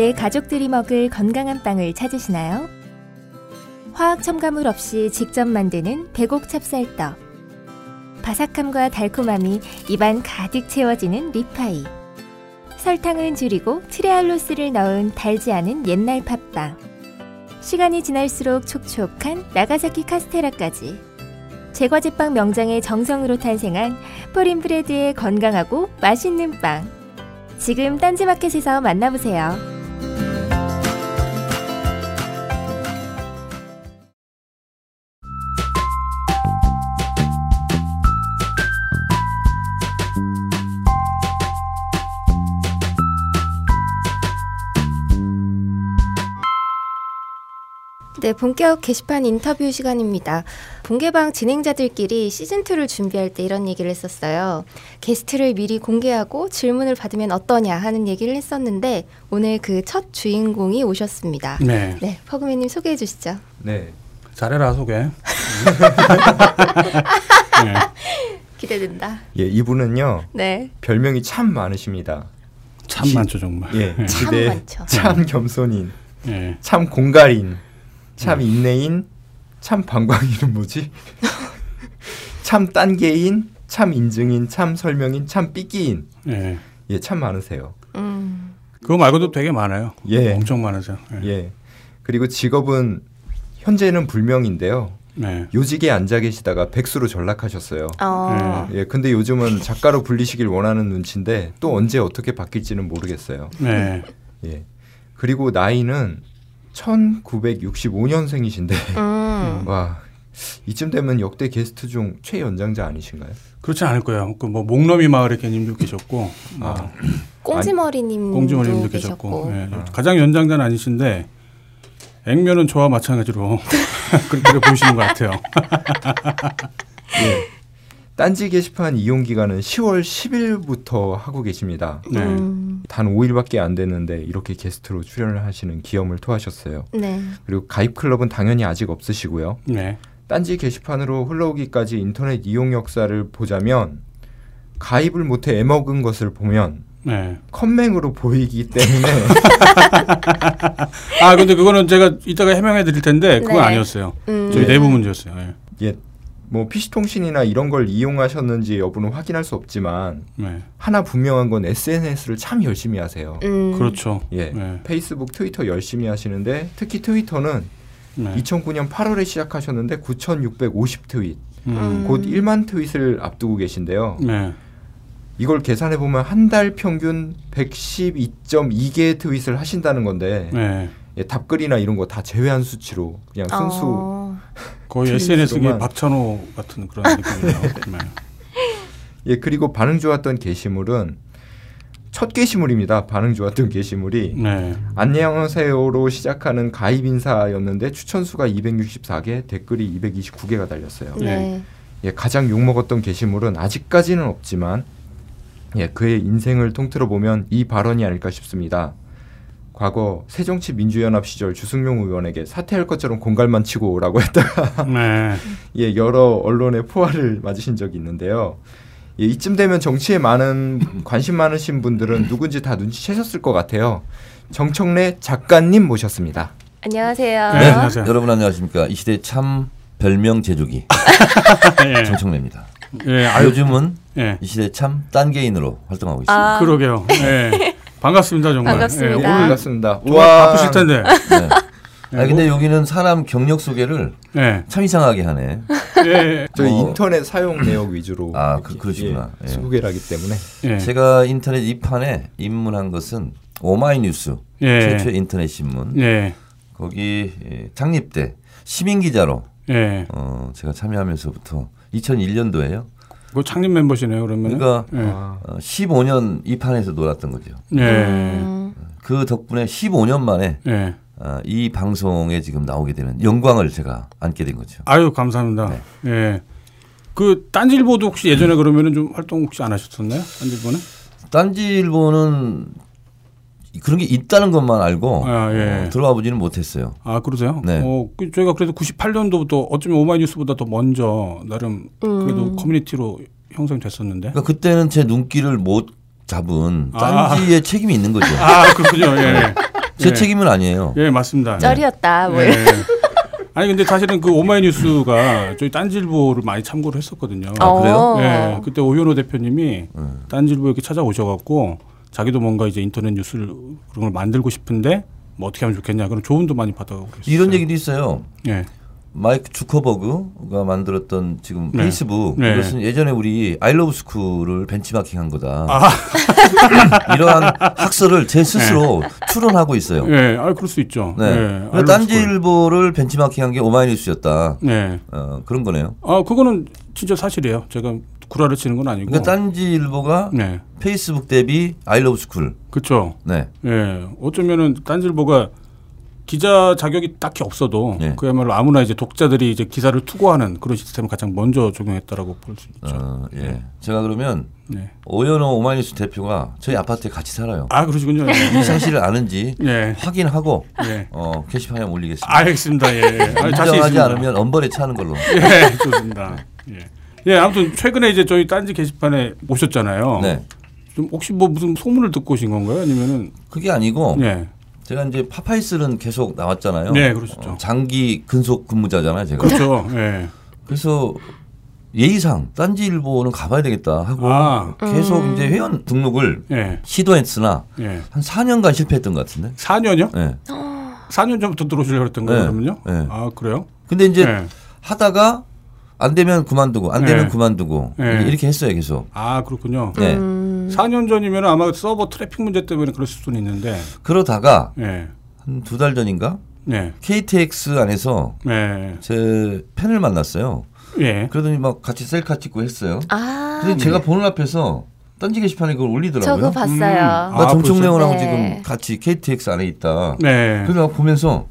내 가족들이 먹을 건강한 빵을 찾으시나요? 화학 첨가물 없이 직접 만드는 배곡 찹쌀떡. 바삭함과 달콤함이 입안 가득 채워지는 리파이. 설탕은 줄이고 트레할로스를 넣은 달지 않은 옛날 팥빵. 시간이 지날수록 촉촉한 나가사키 카스테라까지. 제과제빵 명장의 정성으로 탄생한 포린브레드의 건강하고 맛있는 빵. 지금 딴지마켓에서 만나보세요. 네, 본격 게시판 인터뷰 시간입니다. 본개방 진행자들끼리 시즌2를 준비할 때 이런 얘기를 했었어요. 게스트를 미리 공개하고 질문을 받으면 어떠냐 하는 얘기를 했었는데 오늘 그 첫 주인공이 오셨습니다. 네. 네, 퍼그맨님 소개해 주시죠. 네. 잘해라 소개. 네. 기대된다. 예, 이분은요. 네. 별명이 참 많으십니다. 참 많죠 정말. 예. 네. 참 많죠. 참 겸손인, 예. 참 공갈인, 참 네. 인내인, 참 방광인은 뭐지? 참 딴개인, 참 인증인, 참 설명인, 참 삐끼인. 예. 예, 참 많으세요. 음. 그거 말고도 되게 많아요. 예. 엄청 많으세요. 예. 예. 그리고 직업은 현재는 불명인데요. 네. 요직에 앉아 계시다가 백수로 전락하셨어요. 어. 예, 근데 요즘은 작가로 불리시길 원하는 눈치인데 또 언제 어떻게 바뀔지는 모르겠어요. 네. 예. 그리고 나이는 1965년생이신데 음. 와 이쯤 되면 역대 게스트 중 최연장자 아니신가요? 그렇지 않을 거예요. 그 뭐 목넘이 마을의 개님도 계셨고, 뭐 아, 꽁지머리님도 공주머님도 계셨고. 계셨고, 예. 가장 연장자는 아니신데 액면은 저와 마찬가지로 그렇게 보이시는 것 같아요. 예. 딴지 게시판 이용 기간은 10월 10일부터 하고 계십니다. 네. 음. 단 5일밖에 안 됐는데 이렇게 게스트로 출연을 하시는 기염을 토하셨어요. 네. 그리고 가입 클럽은 당연히 아직 없으시고요. 네. 딴지 게시판으로 흘러오기까지 인터넷 이용 역사를 보자면 가입을 못해 애먹은 것을 보면 네. 컴맹으로 보이기 때문에 아 근데 그거는 제가 이따가 해명해 드릴 텐데 그건 네. 아니었어요. 음. 저희 내부 문제였어요. 예. 예, 뭐 PC통신이나 이런 걸 이용하셨는지 여부는 확인할 수 없지만 네. 하나 분명한 건 SNS를 참 열심히 하세요. 음. 그렇죠. 예, 네. 페이스북, 트위터 열심히 하시는데 특히 트위터는 네. 2009년 8월에 시작하셨는데 9,650 트윗, 음. 곧 1만 트윗을 앞두고 계신데요. 네. 이걸 계산해 보면 한 달 평균 112.2개의 트윗을 하신다는 건데 네. 예, 답글이나 이런 거 다 제외한 수치로 그냥 순수 어. 거의. SNS계 박찬호 같은 그런 느낌이에요. 네. 예 그리고 반응 좋았던 게시물은 첫 게시물입니다. 반응 좋았던 게시물이 네. 안녕하세요로 시작하는 가입 인사였는데 추천 수가 264개, 댓글이 229개가 달렸어요. 네. 예, 가장 욕 먹었던 게시물은 아직까지는 없지만 예, 그의 인생을 통틀어 보면 이 발언이 아닐까 싶습니다. 과거 새정치민주연합 시절 주승용 의원에게 사퇴할 것처럼 공갈만 치고 오라고 했다가 네. 예, 여러 언론의 포화를 맞으신 적이 있는데요. 예, 이쯤 되면 정치에 많은 관심 많으신 분들은 누군지 다 눈치채셨을 것 같아요. 정청래 작가님 모셨습니다. 안녕하세요. 네, 네, 안녕하세요. 여러분 안녕하십니까. 이 시대 참 별명 제조기 예. 정청래입니다. 예. 요즘은 예. 이 시대 참 딴 개인으로 활동하고 있습니다. 아, 그러게요. 예. 반갑습니다 정말. 반갑습니다. 예, 오늘 반갑습니다. 정말 바쁘실 텐데. 네. 아 근데 여기는 사람 경력 소개를 예. 참 이상하게 하네. 예. 저희 뭐- 인터넷 사용 내역 위주로 아, 그- 그러시구나. 예, 예. 소개를 하기 때문에 예. 제가 인터넷 이 판에 입문한 것은 오마이뉴스 예. 최초의 인터넷 신문 예. 거기 예, 창립 때 시민 기자로 예. 어, 제가 참여하면서부터 2001년도에요. 그 창립 멤버시네요 그러면. 그러니까 예. 아, 어, 15년 이 판에서 놀았던 거죠. 예. 음. 그 덕분에 15년 만에 예. 아, 이 방송에 지금 나오게 되는 영광을 제가 안게 된 거죠. 아유 감사합니다. 네. 예. 그 딴질보도 혹시 예전에 그러면은 좀 활동 혹시 안 하셨었나요? 딴질보는? 딴지일보는 그런 게 있다는 것만 알고 아, 예. 어, 들어가 보지는 못했어요. 아 그러세요? 네. 어, 그 저희가 그래도 98년도부터 어쩌면 오마이뉴스보다 더 먼저 나름 그래도 음. 커뮤니티로 형성됐었는데. 그러니까 그때는 제 눈길을 못 잡은 아. 딴지의 책임이 있는 거죠. 아 그렇군요. 예. 제 예. 책임은 아니에요. 예, 맞습니다. 쩔이었다. 뭐 예. 아니 근데 사실은 그 오마이뉴스가 저희 딴지일보를 많이 참고를 했었거든요. 아, 그래요? 어. 예, 그때 오현호 대표님이 예. 딴지일보 이렇게 찾아오셔갖고 자기도 뭔가 이제 인터넷 뉴스를 그런 걸 만들고 싶은데 뭐 어떻게 하면 좋겠냐 그런 조언도 많이 받아가고 그랬어요. 이런 얘기도 있어요. 예, 마이크 주커버그가 만들었던 지금 네. 페이스북 네. 이것은 예전에 우리 아이러브 스쿨을 벤치마킹한 거다. 아. 이러한 학설을 제 스스로 추론하고 있어요. 예, 아 그럴 수 있죠. 네. 예, 그래서 알고 딴지일보를 벤치마킹한 게 오마이뉴스였다. 네. 어, 그런 거네요. 아 그거는 진짜 사실이에요. 제가 구라를 치는 건 아니고. 그러니까 딴지 일보가 네, 페이스북 대비 아이러브 스쿨. 그렇죠. 네. 예, 어쩌면은 딴지 일보가 기자 자격이 딱히 없어도 네. 그야말로 아무나 이제 독자들이 이제 기사를 투고하는 그런 시스템을 가장 먼저 적용했다라고 볼 수 있죠. 어, 예. 제가 그러면 네. 오연호 오마이뉴스 대표가 저희 아파트에 같이 살아요. 아 그러시군요. 예. 이 사실을 아는지 예. 확인하고 예. 어, 게시판에 올리겠습니다. 알겠습니다. 예. 아, 자신 인정하지. 않으면 엄벌에 차는 걸로. 예, 좋습니다. 예. 예, 아무튼 최근에 이제 저희 딴지 게시판에 오셨잖아요. 네. 좀 혹시 뭐 무슨 소문을 듣고 오신 건가요? 아니면은 그게 아니고 예. 제가 이제 파파이스는 계속 나왔잖아요. 네, 그러셨죠. 어, 장기 근속 근무자잖아요, 제가. 그렇죠. 예. 그래서 예의상 딴지일보는 가봐야 되겠다 하고 아. 계속 이제 회원 등록을 예. 시도했으나 예. 한 4년간 실패했던 것 같은데. 4년요? 네. 4년 전부터 들어오시려고 했던 거예요, 네. 그러면요? 네. 아, 그래요? 근데 이제 네. 하다가 안 되면 그만두고 안 되면 네. 그만두고 네. 이렇게 했어요, 계속. 아, 그렇군요. 네. 음. 4년 전이면 아마 서버 트래픽 문제 때문에 그랬을 수는 있는데. 그러다가 예. 한두 달 전인가 네. KTX 안에서 네. 제 팬을 만났어요. 예. 그러더니 막 같이 셀카 찍고 했어요. 아, 근데 제가 보는 앞에서 딴지 게시판에 그걸 올리더라고요. 저거 봤어요. 음. 나 아, 정청래원하고? 지금 네. 같이 KTX 안에 있다. 네. 그래서 막 보면서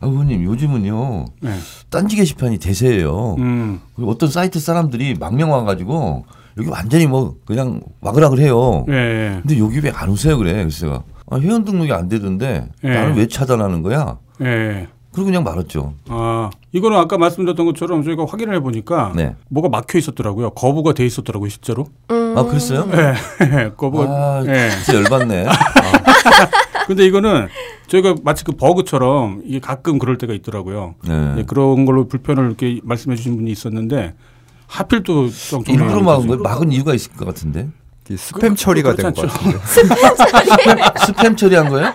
아, 의원님 요즘은요 네. 딴지 게시판이 대세예요. 음. 그리고 어떤 사이트 사람들이 망명 와가지고 여기 완전히 뭐 그냥 와글와글 해요. 예. 근데 여기 왜 안 오세요 그래? 그래서 제가 아, 회원 등록이 안 되던데 예. 나는 왜 차단하는 거야? 예. 그리고 그냥 말았죠. 아, 이거는 아까 말씀드렸던 것처럼 저희가 확인을 해 보니까 네. 뭐가 막혀 있었더라고요. 거부가 돼 있었더라고요, 실제로. 음. 아 그랬어요? 예. 거부가 아 예. 진짜 열받네. 근데 이거는 저희가 마치 그 버그처럼 이게 가끔 그럴 때가 있더라고요. 네. 예, 그런 걸로 불편을 이렇게 말씀해 주신 분이 있었는데 하필 또 일부러 막은 거 막은 이유가 있을 것 같은데 스팸 처리가 된 것 같은데. 스팸 처리한 거예요?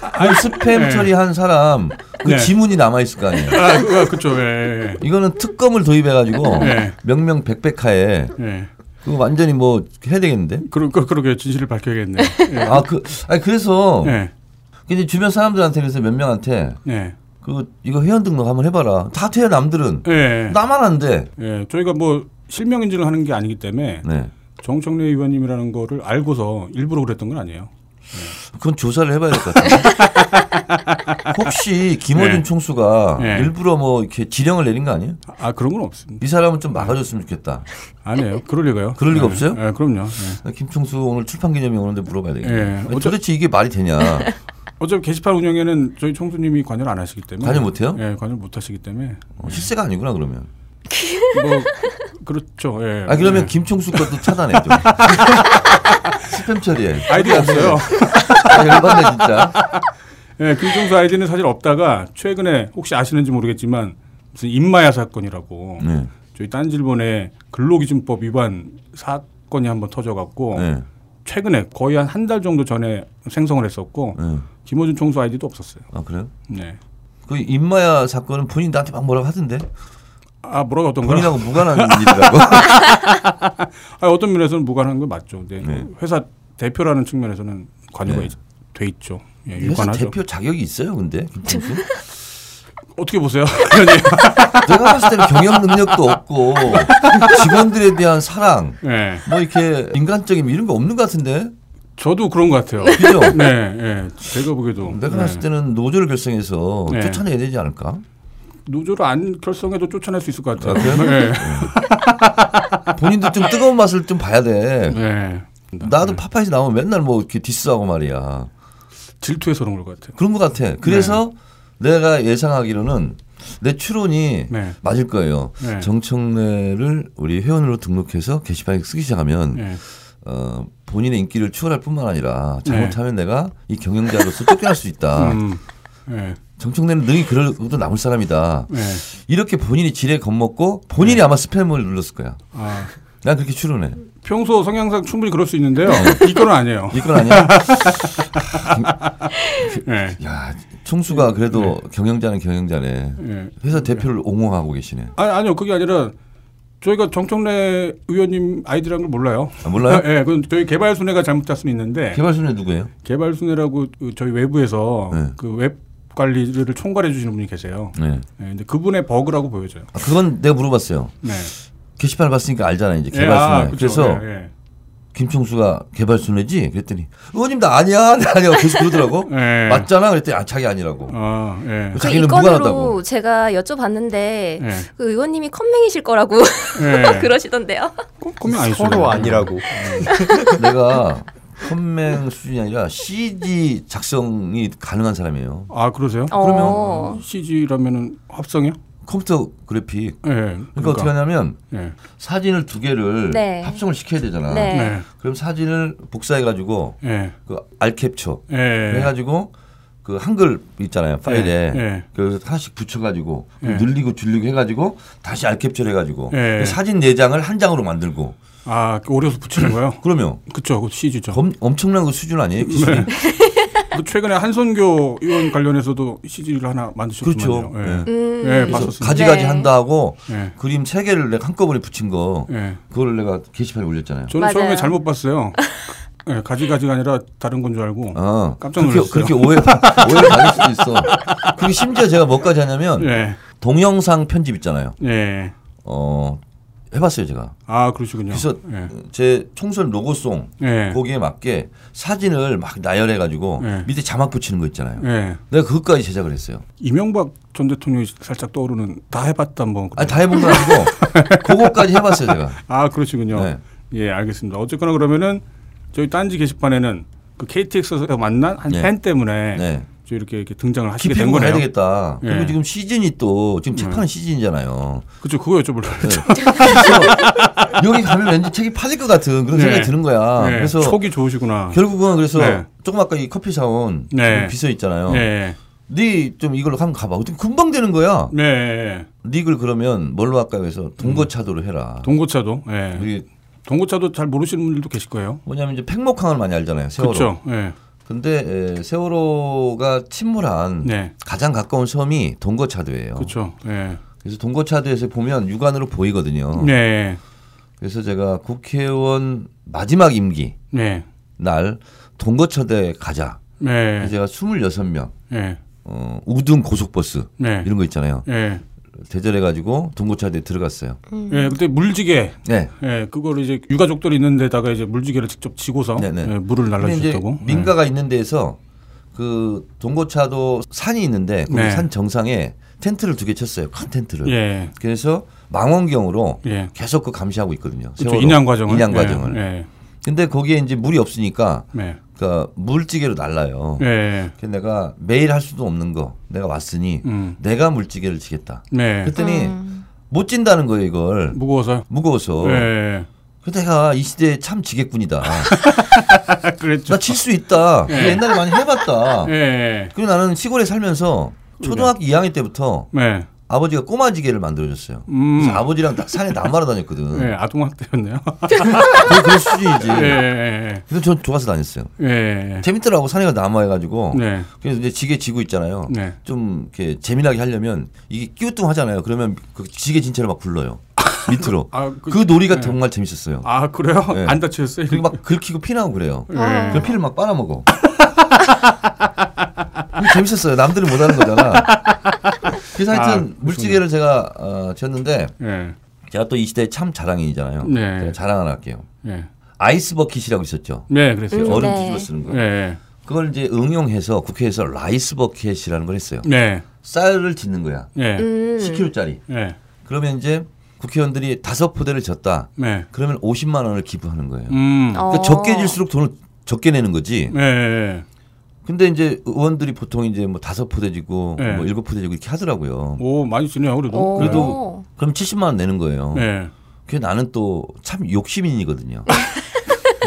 아니 스팸 네. 처리한 사람 그 네. 지문이 남아 있을 거 아니에요. 아, 그, 그렇죠. 예. 이거는 특검을 도입해 가지고 네. 명명백백하에 예. 그거 완전히 뭐 해야 되겠는데? 그러, 그, 그러게 진실을 밝혀야겠네. 예. 아 그 아니 그래서 예. 이제 주변 사람들한테 그래서 몇 명한테 예. 그 이거 회원 등록 한번 해봐라. 다 돼요 남들은. 예. 나만 안 돼. 예. 저희가 뭐 실명 인증을 하는 게 아니기 때문에 네. 정청래 의원님이라는 거를 알고서 일부러 그랬던 건 아니에요. 그건 조사를 해봐야 될 것 같아요. 혹시 김어준 네. 총수가 네. 일부러 뭐 이렇게 지령을 내린 거 아니에요? 아 그런 건 없습니다. 이 사람은 좀 막아줬으면 좋겠다. 아니에요. 그럴 리가요. 그럴 리가 예. 없어요? 예, 그럼요. 예. 김 총수 오늘 출판 기념회 오는데 물어봐야 되겠네. 예. 아니, 어차- 도대체 이게 말이 되냐? 어차피 게시판 운영에는 저희 총수님이 관여를 안 하시기 때문에 관여 못해요? 예, 관여 못 하시기 때문에 어, 실세가 아니구나 그러면. 뭐 그렇죠. 예. 아 그러면 예. 김총수 것도 차단해 좀. 스팸 처리해. 아이디가 없어요. 아, 열받네 진짜. 예, 김종수 아이디는 사실 없다가 최근에 혹시 아시는지 모르겠지만 무슨 임마야 사건이라고 네. 저희 딴질본에 근로기준법 위반 사건이 한번 터져갖고 네. 최근에 거의 한 한 달 정도 전에 생성을 했었고 네. 김호준 총수 아이디도 없었어요. 아 그래요? 네. 그 임마야 사건은 본인 나한테 막 뭐라고 하던데 아 뭐라고 어떤 거야? 본인하고 무관한 일이라고. 아, 어떤 면에서는 무관한 건 맞죠. 근데 네. 회사 대표라는 측면에서는 관여가 네. 있- 돼 있죠. 예, 유관하죠. 대표 자격이 있어요, 근데 김총수? 어떻게 보세요? 내가 봤을 때는 경영 능력도 없고 직원들에 대한 사랑, 네. 뭐 이렇게 인간적인 이런 거 없는 것 같은데, 저도 그런 것 같아요. 그죠? 네, 네. 제가 보기에도 내가 네. 봤을 때는 노조를 결성해서 네. 쫓아내야 되지 않을까? 노조를 안 결성해도 쫓아낼 수 있을 것 같아요. 아? 네. 본인도 좀 뜨거운 맛을 좀 봐야 돼. 네. 나도 파파이스 나오면 맨날 뭐 이렇게 diss하고 말이야. 질투해서 그런 것 같아요. 그런 것 같아. 그래서 내가 예상하기로는 내 추론이 네. 맞을 거예요. 네. 정청래를 우리 회원으로 등록해서 게시판에 쓰기 시작하면 네. 어, 본인의 인기를 추월할 뿐만 아니라 네. 잘못하면 내가 이 경영자로서 쫓겨날 수 있다. 음. 예. 정청래는 능히 그럴 것도 남을 사람이다. 예. 이렇게 본인이 지레 겁먹고 본인이 아마 스팸을 눌렀을 거야. 아, 난 그렇게 추론해. 평소 성향상 충분히 그럴 수 있는데요. 이건 아니에요. 이건 아니야. 예. 야, 총수가 그래도 경영자는 경영자네. 예. 회사 대표를 옹호하고 계시네. 아니, 아니요. 그게 아니라 저희가 정청래 의원님 아이디라는 걸 몰라요. 아, 몰라요? 예, 그건 저희 개발순회가 잘못 짰 수는 있는데 개발순위 누구예요? 개발순회라고 그 저희 외부에서 네. 그웹 관리를 총괄해 주시는 분이 계세요. 네. 예, 근데 그분의 버그라고 보여져요. 아, 그건 내가 물어봤어요. 네. 게시판을 봤으니까 알잖아 이제 예, 개발순위. 아, 그쵸. 그래서 예, 예. 김총수가 개발순위지? 그랬더니 의원님 나 아니야, 나 아니야 계속 그러더라고. 예. 맞잖아. 그랬더니 아 자기 아니라고. 아, 예. 그 자기는 무관하다고. 제가 여쭤봤는데 예. 그 의원님이 컴맹이실 거라고 예. 그러시던데요. 꼭 그러면 아니죠. 서로 아니라고. 내가 컴맹 수준이 아니라 CG 작성이 가능한 사람이에요. 아, 그러세요? 어. CG라면은 합성이요? 컴퓨터 그래픽. 예. 그러니까, 어떻게 하냐면 예. 사진을 두 개를 네. 합성을 시켜야 되잖아. 네. 네. 그럼 사진을 복사해 가지고 예. 그 알캡처 예. 해가지고 그 한글 있잖아요 파일에. 그래서 하나씩 붙여가지고 예. 늘리고 줄리고 해가지고 다시 알캡처를 해가지고 예. 그 사진 네 장을 한 장으로 만들고 아, 그 오려서 붙이는 거요? 그러면 그쵸, 그 CG죠. 검- 엄청난 그 수준 아니에요? 네. 그 최근에 한선교 의원 관련해서도 CG를 하나 만드셨거든요. 그렇죠. 예. 예. 음. 예, 그래서 봤었습니다. 가지가지 네. 한다 하고 예. 그림 세 개를 내가 한꺼번에 붙인 거 예. 그거를 내가 게시판에 올렸잖아요. 저는 맞아요. 처음에 잘못 봤어요. 예, 가지가지가 아니라 다른 건 줄 알고. 아, 깜짝 그렇게, 놀랐어요. 그렇게 오해, 오해를 받을 수도 있어. 그리고 심지어 제가 뭐까지 하냐면 예. 동영상 편집 있잖아요. 예. 어, 해봤어요 제가. 아, 그러시군요. 그래서 예. 제 총선 로고송 예. 거기에 맞게 사진을 막 나열해 가지고 네. 밑에 자막 붙이는 거 있잖아요. 예. 내가 그것까지 제작을 했어요. 이명박 전 대통령이 살짝 떠오르는 다 해봤다 뭐. 아니 다 해본 건 아니고 그거까지 해봤어요 제가. 아, 그러시군요. 네. 예, 알겠습니다. 어쨌거나 그러면은 저희 딴지 게시판에는 그 KTX에서 만난 한 네. 팬 때문에 네. 저 이렇게, 이렇게 등장을 하시게 된 거네요. 해야 되겠다. 네. 그리고 지금 시즌이 또 지금 책 파는 시즌이잖아요. 그렇죠. 그거 여쭤보려고 네. 그랬죠. 그래서 여기 가면 왠지 책이 팔릴 것 같은 그런 네. 생각이 드는 거야. 네, 그래서 촉이 좋으시구나. 결국은 그래서 네. 조금 아까 이 커피 사온 네. 그 비서 있잖아요. 네. 네좀 이걸로 한번 가봐. 어떻게 금방 되는 거야. 네. 닉을 그러면 뭘로 할까요? 그래서 동거차도로 해라. 동고차도. 예. 우리 동고차도 잘 모르시는 분들도 계실 거예요. 뭐냐면 이제 팽목항을 많이 알잖아요. 세월호. 그렇죠. 예. 근데 에, 세월호가 침몰한 네. 가장 가까운 섬이 동거차도예요. 그렇죠. 예. 그래서 동거차도에서 보면 육안으로 보이거든요. 네. 그래서 제가 국회의원 마지막 임기 네. 날 동거차도에 가자. 네. 제가 26명 네. 어, 우등 고속버스 네. 이런 거 있잖아요. 예. 대절해가지고 동거차도에 들어갔어요. 예, 그때 물지개, 네. 예, 그거를 이제 유가족들이 있는 데다가 이제 물지개를 직접 지고서 네 네. 예, 물을 날라주셨다고. 민가가 있는 데에서 그 동거차도 산이 있는데 그 네. 산 정상에 텐트를 두 개 쳤어요. 큰 텐트를. 예. 예. 그래서 망원경으로 예. 계속 그 감시하고 있거든요. 그렇죠. 인양 과정을. 인양 예, 과정을. 예. 근데 거기에 이제 물이 없으니까 네. 그러니까 물찌개로 날라요. 예. 그래서 내가 매일 할 수도 없는 거 내가 왔으니 음. 내가 물찌개를 지겠다. 네. 그랬더니 음. 못 진다는 거예요 이걸 무거워서. 무거워서. 예. 그래서 내가 이 시대에 참 지겠군이다. 아, 그랬죠. 나칠수 있다. 예. 이거 옛날에 많이 해봤다. 예. 그리고 나는 시골에 살면서 초등학교 2학년 때부터 네. 아버지가 꼬마지게를 만들어줬어요. 음. 아버지랑 나- 산에 남하러 다녔거든. 예, 아동학대였네요. 그런 수준이지. 예, 예, 그래서 전 좋아서 다녔어요. 예. 예. 재밌더라고 산에 남아해가지고. 네. 그래서 이제 지게 지고 있잖아요. 네. 좀 이렇게 재미나게 하려면 이게 끼우뚱하잖아요. 그러면 그 지게 진짜를 막 굴러요. 밑으로. 아, 그, 놀이가 네. 정말 재밌었어요. 아, 그래요? 네. 안? 그리고 막 긁히고 피나고 그래요. 그 피를 막 빨아먹어. 재밌었어요. 남들은 못하는 거잖아. 그래서 하여튼 아, 물지개를 제가 어, 쳤는데 예. 제가 또 이 시대의 참 자랑인이잖아요. 네. 제가 자랑 하나 할게요. 예. ice bucket이라고 있었죠. 네, 그랬어요. 음. 얼음 네. 뒤집어 쓰는 거. 예. 그걸 이제 응용해서 국회에서 rice bucket이라는 걸 했어요. 네. 쌀을 짓는 거야. 예. 음. 10kg짜리. 예. 그러면 이제 국회의원들이 다섯 포대를 졌다. 네. 그러면 50만 원을 기부하는 거예요. 음. 어. 그러니까 적게 질수록 돈을 적게 내는 거지. 예. 예. 근데 이제 의원들이 보통 이제 뭐 다섯 포대 지고 네. 뭐 일곱 포대 지고 이렇게 하더라고요. 오, 많이 쓰네요, 그래도. 오. 그래도 그럼 70만 원 내는 거예요. 네. 그게 나는 또 참 욕심인이거든요.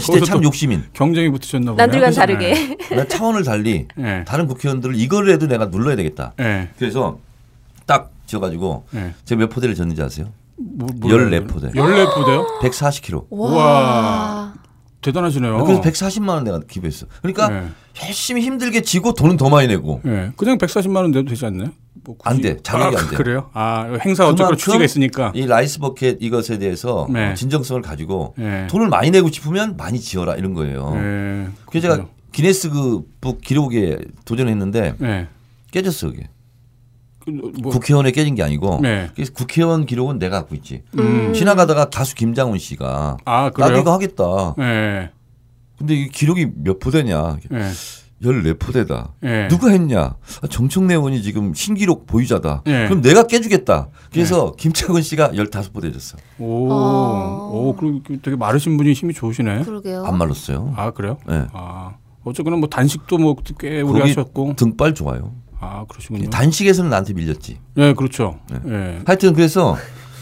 거기서 참또 욕심인. 경쟁이 붙으셨나 보네요. 남들과는 그래서- 다르게. 나 차원을 달리 네. 다른 국회의원들을 이거를 해도 내가 눌러야 되겠다. 네. 그래서 딱 지어가지고 네. 제가 몇 포대를 졌는지 아세요? 뭐, 14포대. 14포대요? 140kg. 와. 대단하시네요. 그래서 140만 원 내가 기부했어. 그러니까 네. 열심히 힘들게 지고 돈은 더 많이 내고. 네. 그냥 140만 원 내도 되지 않나요? 뭐 안 돼. 자격이 아, 안 돼. 그래요? 아, 행사 어쨌거나 취지가 있으니까. 이 rice bucket 이것에 대해서 네. 진정성을 가지고 네. 돈을 많이 내고 싶으면 많이 지어라 이런 거예요. 네. 그래서 제가 그렇군요. 기네스북 기록에 도전했는데 네. 깨졌어 그게. 그, 뭐, 국회의원에 깨진 게 아니고 네. 그래서 국회의원 기록은 내가 갖고 있지. 음. 지나가다가 가수 김장훈 씨가 아, 나도 그래요? 이거 하겠다. 네. 근데 이 기록이 몇 포대냐? 네. 14포대다. 네. 누가 했냐? 아, 정청래 의원이 지금 신기록 보유자다. 네. 그럼 내가 깨주겠다. 그래서 김창훈 씨가 15포대 줬어. 오, 아. 오, 그리고 되게 마르신 분이 힘이 좋으시네. 그러게요. 안 말랐어요. 아, 그래요? 네. 아, 어쨌거나 뭐 단식도 뭐꽤 오래 하셨고. 등발 좋아요. 아, 그러시군요. 단식에서는 나한테 밀렸지. 네, 그렇죠. 네. 하여튼 그래서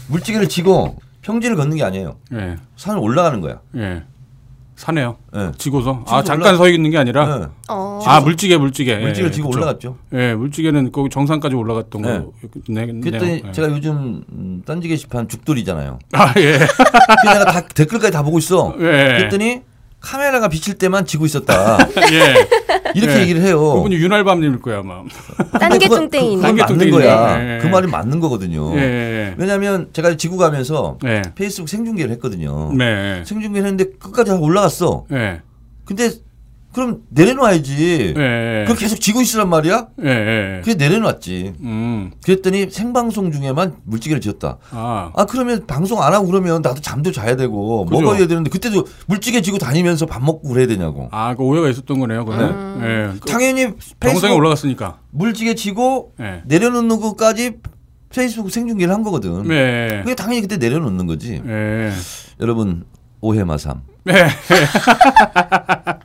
물지개를 치고 평지를 걷는 게 아니에요. 네. 산을 올라가는 거야. 네. 사네요. 예. 지고서. 아, 잠깐 올라- 서 있는 게 아니라. 네. 어. 아, 물지개, 물지개. 물지개를 예, 지고 그쵸. 올라갔죠. 예, 물지개는 거기 정상까지 올라갔던 네. 거. 네, 네, 그랬더니 네. 제가 요즘 음, 딴지 게시판 죽돌이잖아요. 아, 예. 그래서 내가 다 댓글까지 다 보고 있어. 예. 그랬더니 카메라가 비칠 때만 지고 있었다. 예. 이렇게 예. 얘기를 해요. 그분이 윤활밤님일 거야, 아마. 딴게 그건- 뚱땡이네. 그건 맞는 딴개뚱땡이네. 거야. 예. 그 말이 맞는 거거든요. 예, 예. 왜냐하면 제가 지구 가면서 예. 페이스북 생중계를 했거든요. 네. 생중계를 했는데 끝까지 다 올라갔어. 예. 근데 그럼 내려놔야지. 예. 그걸 계속 지고 있으란 말이야? 예, 예. 그래 내려놨지. 음. 그랬더니 생방송 중에만 물지개를 지었다. 아. 아 그러면 방송 안 하고 그러면 나도 잠도 자야 되고 그죠. 먹어야 되는데 그때도 물지개 지고 다니면서 밥 먹고 그래야 되냐고. 아, 그 오해가 있었던 거네요, 그건. 음. 예. 그 당연히 페이스북 올라갔으니까. 물지개 지고 예. 내려놓는 것까지 페이스북 생중계를 한 거거든. 네. 그게 당연히 그때 내려놓는 거지. 예. 여러분 오해 마삼.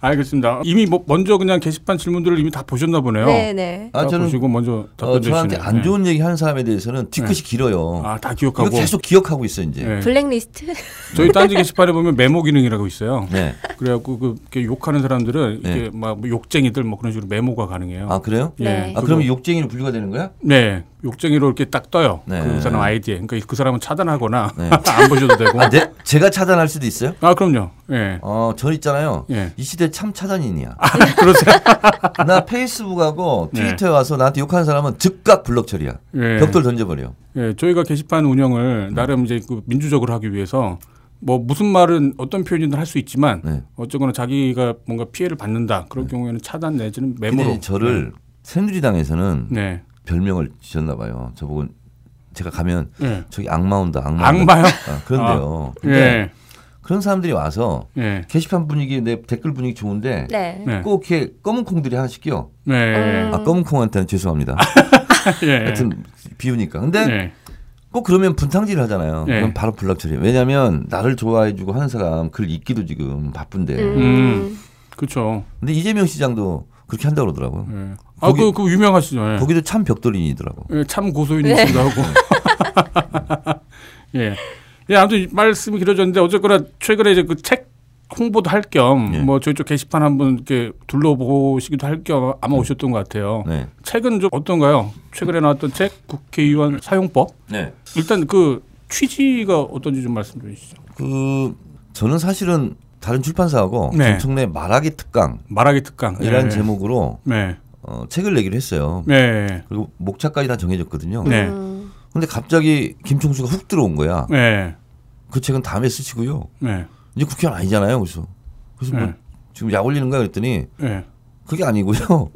네. 알겠습니다. 이미 뭐 먼저 그냥 게시판 질문들을 이미 다 보셨나 보네요. 네네. 아다 저는 보시고 먼저 어, 답변 저한테 주시네. 안 좋은 얘기 하는 사람에 대해서는 뒤끝이 길어요. 아, 다 이거 기억하고. 계속 기억하고 있어 이제. 예. 블랙리스트? 저희 딴지 게시판에 보면 메모 기능이라고 있어요. 네. 그래갖고 그 욕하는 사람들은 네. 이렇게 막뭐 욕쟁이들 뭐 그런 식으로 메모가 가능해요. 아 그래요? 예. 네. 아 그러면 욕쟁이로 분류가 되는 거야? 네, 욕쟁이로 이렇게 딱 떠요. 네. 그 사람 아이디에. 그러니까 그 사람은 차단하거나 네. 안 보셔도 되고. 아, 내, 제가 차단할 수도 있어요? 아, 그럼요. 예. 어, 전 있잖아요. 예. 이 시대 참 차단인이야. 그러세요? 나 페이스북하고 네. 트위터에 와서 나한테 욕하는 사람은 즉각 블럭 처리야. 예. 벽돌 던져버려. 예, 저희가 게시판 운영을 나름 이제 그 민주적으로 하기 위해서 뭐 무슨 말은 어떤 표현이든 할 수 있지만 네. 어쨌거나 자기가 뭔가 피해를 받는다 그런 경우에는 차단 내지는 메모로 저를 새누리당에서는 네, 별명을 지었나 봐요. 저보고 제가 가면 네. 저기 악마 온다. 악마. 악마요? 아, 그런데요. 근데 예, 그런 사람들이 와서 예, 게시판 분위기 내 댓글 분위기 좋은데 네. 네, 꼭 이렇게 검은 콩들이 하나씩 끼어. 네, 음. 아 검은 콩한테는 죄송합니다. 예, 하여튼 비우니까. 근데 예, 꼭 그러면 분탕질 하잖아요. 네. 그럼 바로 블럭 처리. 왜냐하면 나를 좋아해주고 하는 사람 글 읽기도 지금 바쁜데. 음. 그렇죠. 근데 이재명 시장도 그렇게 한다 고 그러더라고요. 예. 아, 거기- 그, 그 유명하시죠. 예. 거기도 참 벽돌인이더라고. 예, 참 고소인이시기도 하고. 예. 예, 아무튼 말씀이 길어졌는데 어쨌거나 최근에 이제 그 책 홍보도 할겸 예. 뭐 저희 쪽 게시판 한번 이렇게 둘러보시기도 할 겸 아마 오셨던 것 같아요. 네. 책은 좀 어떤가요? 최근에 나왔던 책 국회의원 사용법. 네. 일단 그 취지가 어떤지 좀 말씀 좀 해주시죠. 그 저는 사실은 다른 출판사하고 네. 정청래 말하기 특강이라는 말하기 특강. 예. 제목으로 네. 어, 책을 내기로 했어요. 네. 그리고 목차까지 다 정해졌거든요. 네. 음. 근데 갑자기 김총수가 훅 들어온 거야. 네. 그 책은 다음에 쓰시고요. 네. 이제 국회의원 아니잖아요. 그래서 그래서 뭐 네. 지금 약 올리는 거야 그랬더니 네. 그게 아니고요.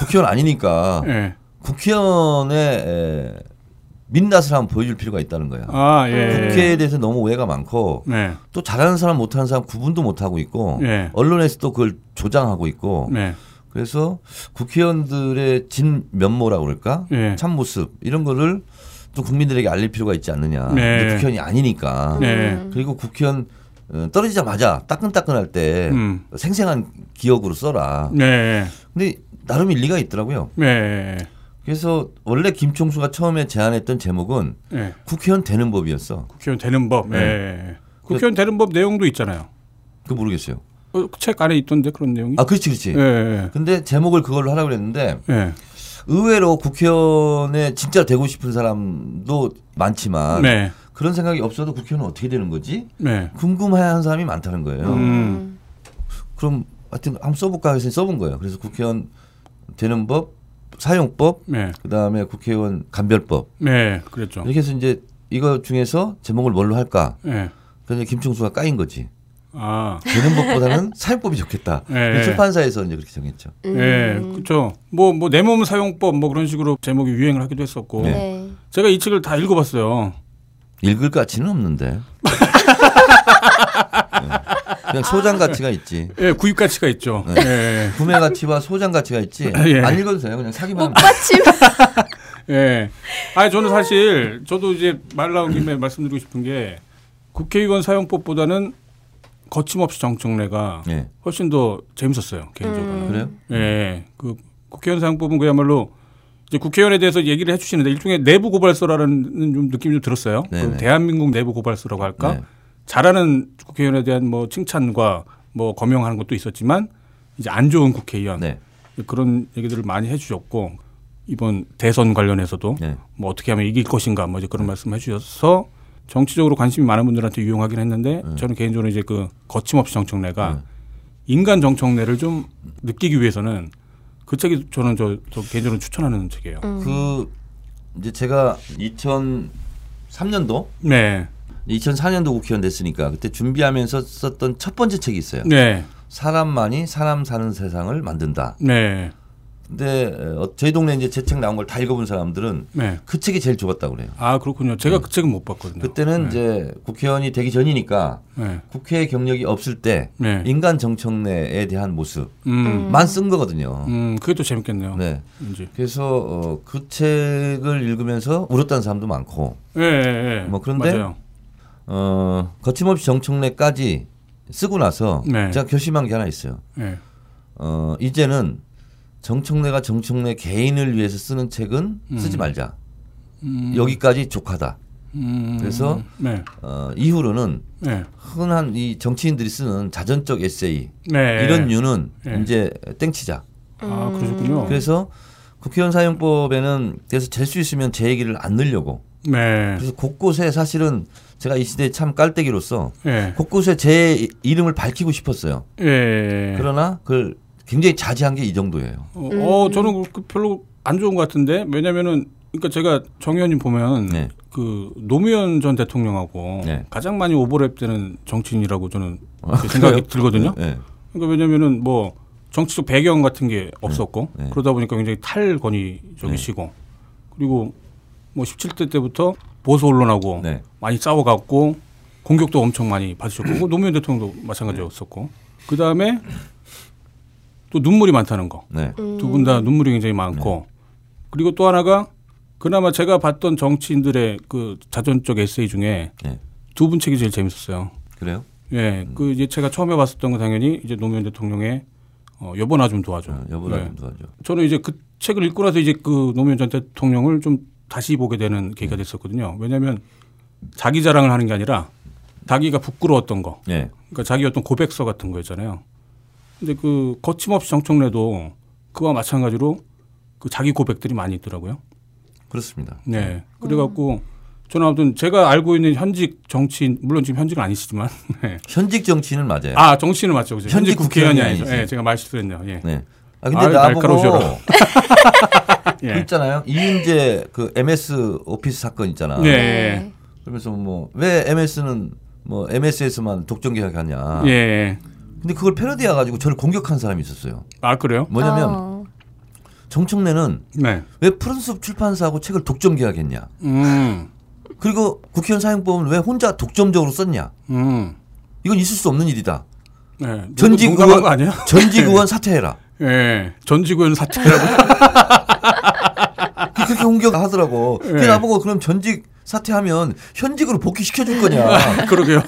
국회의원 아니니까 네. 국회의원의 에, 민낯을 한번 보여줄 필요가 있다는 거야. 아, 예. 국회에 대해서 너무 오해가 많고 네. 또 잘하는 사람 못하는 사람 구분도 못하고 있고 네. 언론에서도 그걸 조장하고 있고 네. 그래서 국회의원들의 진 면모라고 그럴까 네. 참 모습 이런 거를 좀 국민들에게 알릴 필요가 있지 않느냐 네. 국회의원이 아니니까 네. 음. 그리고 국회의원 어, 떨어지자마자 따끈따끈할 때 음. 생생한 기억으로 써라 네. 근데 나름 일리가 있더라고요 네. 그래서 원래 김총수가 처음에 제안했던 제목은 네. 국회의원 되는 법이었어 국회의원 되는 법. 네. 국회의원 되는 법 내용도 있잖아요. 그 모르겠어요. 어, 책 안에 있던데 그런 내용이. 아, 그렇지, 그렇지. 예, 예, 근데 제목을 그걸로 하라고 그랬는데 예. 의외로 국회의원에 진짜 되고 싶은 사람도 많지만 네, 그런 생각이 없어도 국회의원은 어떻게 되는 거지? 네. 궁금해하는 사람이 많다는 거예요. 음. 그럼 하여튼 한번 써볼까 해서 써본 거예요. 그래서 국회의원 되는 법, 사용법, 네, 그다음에 국회의원 간별법 네, 그랬죠. 이렇게 해서 이제 이거 중에서 제목을 뭘로 할까? 예. 그래서 김충수가 까인 거지. 아, 되는 법보다는 사용법이 좋겠다. 네. 출판사에서 이제 그렇게 정했죠. 예, 그렇죠. 뭐 뭐 내 몸 사용법 뭐 그런 식으로 제목이 유행을 하기도 했었고. 네. 네. 제가 이 책을 다 읽어봤어요. 읽을 가치는 없는데. 네. 그냥 소장 가치가 있지. 예, 구입 가치가 있죠. 네. 예, 구매 가치와 소장 가치가 있지. 예. 안 읽어도 돼요. 그냥 사기만. 꽃받침. 예. 아니 저는 사실 저도 이제 말 나온 김에 말씀드리고 싶은 게 국회의원 사용법보다는 거침없이 정청래가 예. 훨씬 더 재밌었어요 개인적으로는. 그래요? 예, 그 국회의원 사용법은 그야말로 이제 국회의원에 대해서 얘기를 해주시는데 일종의 내부 고발서라는 좀 느낌이 좀 들었어요. 그. 대한민국 내부 고발서라고 할까? 네. 잘하는 국회의원에 대한 뭐 칭찬과 뭐 거명하는 것도 있었지만 이제 안 좋은 국회의원 네. 그런 얘기들을 많이 해주셨고 이번 대선 관련해서도 네. 뭐 어떻게 하면 이길 것인가 뭐 이제 그런 말씀 해주셔서 정치적으로 관심이 많은 분들한테 유용하긴 했는데 저는 개인적으로 이제 그 거침없이 정청래가 네. 인간 정청래를 좀 느끼기 위해서는 그 책이 저는 저, 저 개인적으로 추천하는 책이에요. 그 이제 제가 2003년도 네, 2004년도 국회의원 됐으니까 그때 준비하면서 썼던 첫 번째 책이 있어요. 네, 사람만이 사람 사는 세상을 만든다. 네, 근데 어, 저희 동네 이제 제 책 나온 걸 다 읽어본 사람들은 네. 그 책이 제일 좋았다고 그래요. 아 그렇군요. 제가 그 책은 못 봤거든요. 그때는 네. 이제 국회의원이 되기 전이니까 네, 국회 경력이 없을 때 네. 인간 정청래에 대한 모습만 음, 쓴 거거든요. 음, 그게 또 재밌겠네요. 네. 이제. 그래서 어, 그 책을 읽으면서 울었다는 사람도 많고 예, 예, 예. 뭐 그런데 맞아요. 어, 거침없이 정청래까지 쓰고 나서 네. 제가 결심한 게 하나 있어요. 예. 어, 이제는 정청래가 정청래 개인을 위해서 쓰는 책은 쓰지 말자. 음, 여기까지 족하다. 음, 그래서 네, 어, 이후로는 네, 흔한 이 정치인들이 쓰는 자전적 에세이 네. 이런 류는 네. 이제 땡치자. 아 그러셨군요. 그래서 국회의원 사용법에는 그래서 될수 있으면 제 얘기를 안 넣으려고. 네, 그래서 곳곳에 사실은 제가 이 시대에 참 깔때기로서 예, 곳곳에 제 이- 이름을 밝히고 싶었어요. 예. 그러나 그걸 굉장히 자제한 게 이 정도예요. 어, 어, 저는 그 별로 안 좋은 것 같은데 왜냐면은 그러니까 제가 정 의원님 보면 네. 그 노무현 전 대통령하고 네. 가장 많이 오버랩되는 정치인이라고 저는 아, 생각이 그래요? 들거든요. 네. 그러니까 왜냐면은 뭐 정치적 배경 같은 게 없었고 네. 그러다 보니까 굉장히 탈권위적이시고 그리고 뭐 17대 때부터 보수 언론하고 네. 많이 싸워갖고 공격도 엄청 많이 받으셨고 뭐 노무현 대통령도 마찬가지였었고 그 다음에 또 눈물이 많다는 거. 네. 두분 다 눈물이 굉장히 많고 그리고 또 하나가 그나마 제가 봤던 정치인들의 그 자전적 에세이 중에 네. 두분 책이 제일 재밌었어요. 그래요? 예, 그 이제 제가 처음에 봤었던 건 당연히 이제 노무현 대통령의 어, 여보나 좀 도와줘. 어, 여보나 네. 좀 도와줘. 저는 이제 그 책을 읽고 나서 이제 그 노무현 전 대통령을 좀 다시 보게 되는 계기가 네. 됐었거든요. 왜냐하면 자기 자랑을 하는 게 아니라 자기가 부끄러웠던 거, 네. 그러니까 자기 어떤 고백서 같은 거였잖아요. 근데 그 거침없이 정청래도 그와 마찬가지로 그 자기 고백들이 많이 있더라고요. 그렇습니다. 네. 그래갖고 저는 아무튼 제가 알고 있는 현직 정치인 물론 지금 현직은 아니시지만 네. 현직 정치인은 맞아요. 아 정치인은 맞죠? 현직 현직 국회의원이 아니죠. 예, 제가 말실수했네요. 예. 네. 아 근데 아유, 나보고 날카로우셔라. 그 예. 있잖아요. 이윤재 그 MS 오피스 사건 있잖아. 네. 그러면서 뭐 왜 MS는 뭐 MS에서만 독점 계약하냐. 예. 근데 그걸 패러디해 가지고 저를 공격한 사람이 있었어요. 아 그래요? 뭐냐면 어. 정청래는 네. 왜 푸른숲 출판사하고 책을 독점 계약했냐. 음. 그리고 국회의원 사용법은 왜 혼자 독점적으로 썼냐. 음. 이건 있을 수 없는 일이다. 네. 전직 의원 거 아니야? 전직 의원 사퇴해라. 예. 전직 의원 사퇴라고. 그렇게 공격하더라고. 예. 그 나보고 그럼 전직 사퇴하면 현직으로 복귀시켜 줄 거냐. 그러게요.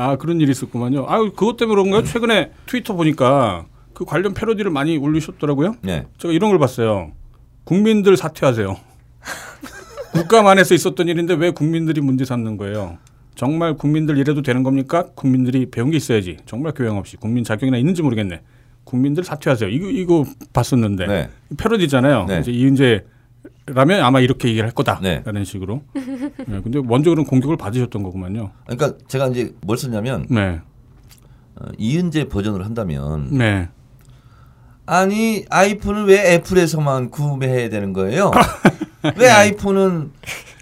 아 그런 일이 있었구만요. 아 그것 때문에 그런가요? 최근에 트위터 보니까 그 관련 패러디를 많이 올리셨더라고요. 네. 제가 이런 걸 봤어요. 국민들 사퇴하세요. 국가만에서 있었던 일인데 왜 국민들이 문제 삼는 거예요? 정말 국민들 이래도 되는 겁니까? 국민들이 배운 게 있어야지. 정말 교양 없이 국민 자격이나 있는지 모르겠네. 국민들 사퇴하세요. 이거 이거 봤었는데 네. 패러디잖아요. 네. 이제 이은재 라면 아마 이렇게 얘기를 할 네. 거다라는 식으로. 네, 근데 먼저 그런 공격을 받으셨던 거구만요. 그러니까 제가 이제 뭘 썼냐면 네, 어, 이은재 버전을 한다면 네. 아니 아이폰은 왜 애플에서만 구매해야 되는 거예요? 왜 아이폰은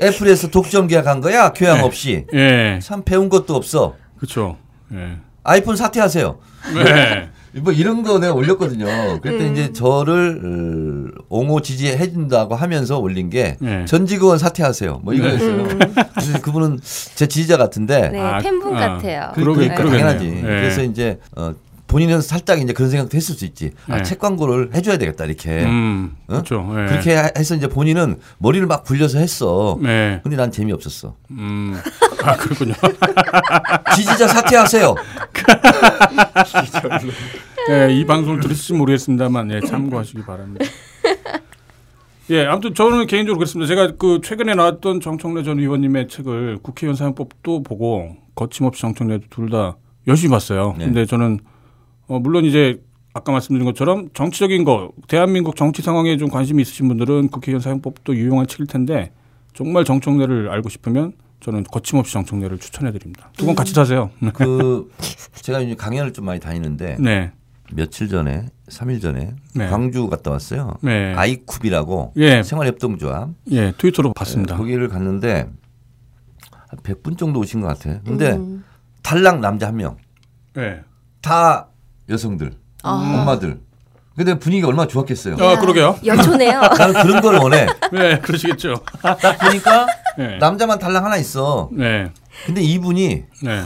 애플에서 독점 계약한 거야? 교양 없이 예, 참 배운 것도 없어. 그렇죠. 예. 아이폰 사퇴하세요. 네. 뭐 이런 거 내가 올렸거든요. 그때 이제 저를 어, 옹호 지지해 준다고 하면서 올린 게 네. 전직원 사퇴하세요. 뭐 이거였어요. 그래서 그분은 제 지지자 같은데 네, 아, 팬분 아. 같아요. 그, 그러게- 그러니까. 당연하지. 네. 그래서 이제 어, 본인은 살짝 이제 그런 생각도 했을 수 있지. 아, 네. 책 광고를 해줘야 되겠다 이렇게. 음, 어? 그렇죠. 예. 그렇게 해서 이제 본인은 머리를 막 굴려서 했어. 네. 근데 난 재미 없었어. 음, 아 그렇군요. 지지자 사퇴하세요. 네, 이 방송을 들으실지 모르겠습니다만 예, 참고하시기 바랍니다. 예, 아무튼 저는 개인적으로 그렇습니다. 제가 그 최근에 나왔던 정청래 전 의원님의 책을 국회의원 사용법도 보고 거침없이 정청래도 둘다 열심히 봤어요. 네. 근데 저는 어, 물론 이제 아까 말씀드린 것처럼 정치적인 거, 대한민국 정치 상황에 좀 관심이 있으신 분들은 국회의원 사용법도 유용한 책일 텐데 정말 정청래를 알고 싶으면 저는 거침없이 정청래를 추천해 드립니다. 두권 같이 사세요. 그 제가 이제 강연을 좀 많이 다니는데 네. 며칠 전에, 3일 전에 네. 광주 갔다 왔어요. 네. 아이쿱이라고 예. 생활협동조합 예, 트위터로 봤습니다. 거기를 갔는데 한 100분 정도 오신 것 같아요. 근데 음. 달랑 남자 한 명. 예. 다 여성들, 아. 엄마들. 근데 분위기가 얼마나 좋았겠어요. 아, 그러게요. 연초네요. 나는 그런 걸 원해. 네, 그러시겠죠. 딱 보니까 네. 남자만 달랑 하나 있어. 네. 근데 이분이 네.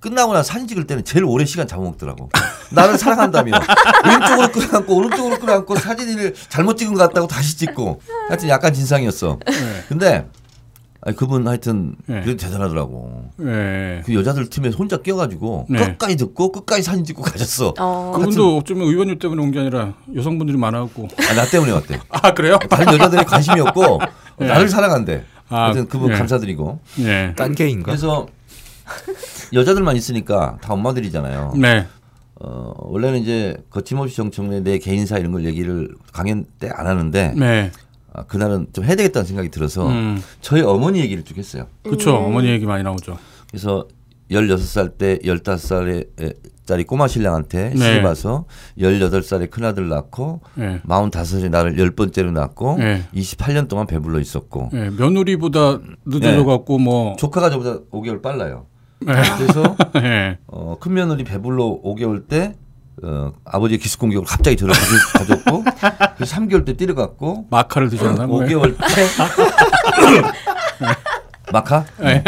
끝나고 나서 사진 찍을 때는 제일 오래 시간 잡아먹더라고. 나를 사랑한다며. 왼쪽으로 끌어안고 오른쪽으로 끌어안고 사진을 잘못 찍은 것 같다고 다시 찍고. 하여튼 약간 진상이었어. 네. 근데 아니, 그분 하여튼 네. 그래도 대단하더라고. 네. 그 여자들 팀에 혼자 껴가지고 네. 끝까지 듣고 끝까지 사진 찍고 가셨어. 어. 그분도 어쩌면 의원님 때문에 온 게 아니라 여성분들이 많아갖고. 아, 나 때문에 왔대. 아, 그래요? 다른 여자들이 관심이 없고 네. 나를 사랑한대. 아, 하여튼 그분 네. 감사드리고. 네. 딴 게인가? 그래서 여자들만 있으니까 다 엄마들이잖아요. 네. 어, 원래는 이제 거침없이 정청래 내 개인사 이런 걸 얘기를 강연 때 안 하는데 네. 아, 그날은 좀 해야 되겠다는 생각이 들어서 음. 저희 어머니 얘기를 쭉 했어요. 그쵸. 어머니 얘기 많이 나오죠. 그래서 16살 때 15살에 짜리 꼬마 신랑한테 네. 시집 와서 18살에 큰아들 낳고 네. 45살에 나를 열 번째로 낳고 네. 28년 동안 배불러 있었고 네. 며느리보다 늦어져 갖고 뭐. 조카가 저보다 5개월 빨라요. 네. 그래서 네. 어, 큰 며느리 배불러 5개월 때 어, 아버지의 기습 공격을 갑자기 저를 가졌고 그래서 3개월 때 뛰어갔고 마카를 드셨나? 뭐. 5개월 때 마카? 네.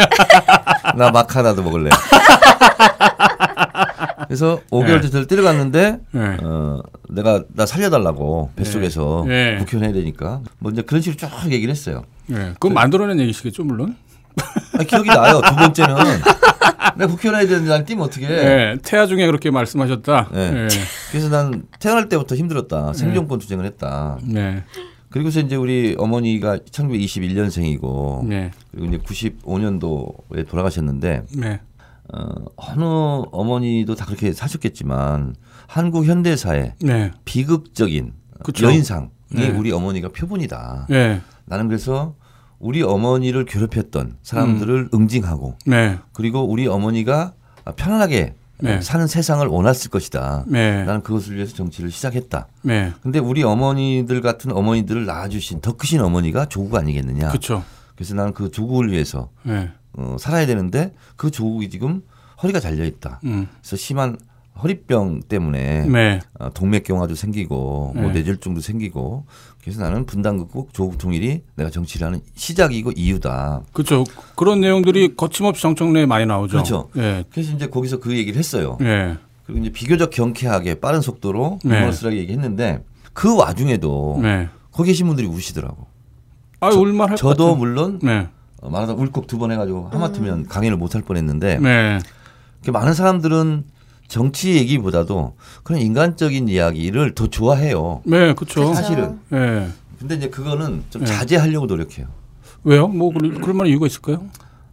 나 마카 나도 먹을래. 그래서 5개월 때 저를 뛰어갔는데 네. 어, 내가 나 살려달라고 뱃속에서 네. 국회의원 해야 되니까 뭐 이제 그런 식으로 쭉 얘기를 했어요. 네. 그건 만들어낸 얘기시겠죠, 물론. 아, 기억이 나요. 두 번째는 내가 국회의원 해야 되는데 난 뛰면 어떻게 해. 네. 태아 중에 그렇게 말씀하셨다. 네. 네. 그래서 난 태어날 때부터 힘들었다. 생존권 투쟁을 했다. 네. 그리고서 이제 우리 어머니가 1921년생이고 네. 그리고 이제 95년도에 돌아가셨는데 네. 어, 어느 어머니도 다 그렇게 사셨겠지만 한국 현대사의 네. 비극적인 그쵸. 여인상이 네. 우리 어머니가 표본이다. 네. 나는 그래서 우리 어머니를 괴롭혔던 사람들을 음. 응징하고 네. 그리고 우리 어머니가 편안하게 네. 사는 세상을 원했을 것이다. 네. 나는 그것을 위해서 정치를 시작했다. 네. 근데 우리 어머니들 같은 어머니들을 낳아주신 더 크신 어머니가 조국 아니겠느냐. 그렇죠. 그래서 나는 그 조국을 위해서 네. 어, 살아야 되는데 그 조국이 지금 허리가 잘려 있다. 음. 그래서 심한 허리병 때문에 네. 어, 동맥경화도 생기고 뭐 네. 뇌졸중도 생기고 그래서 나는 분단극국 조국 통일이 내가 정치를 하는 시작이고 이유다. 그렇죠. 그런 내용들이 거침없이 정청래에 많이 나오죠. 그렇죠. 네. 그래서 이제 거기서 그 얘기를 했어요. 네. 그리고 이제 비교적 경쾌하게 빠른 속도로 네. 유머러스하게 얘기했는데 그 와중에도 네. 거기 계신 분들이 우시더라고. 아, 울만 할 저도. 물론 네. 어, 말하다 울컥 두 번 해가지고 하마터면 강연을 못할 뻔했는데 네. 많은 사람들은 정치 얘기보다도 그런 인간적인 이야기를 더 좋아해요. 네, 그렇죠. 사실은. 네. 근데 이제 그거는 좀 네. 자제하려고 노력해요. 왜요? 뭐 그럴, 그럴 만한 이유가 있을까요?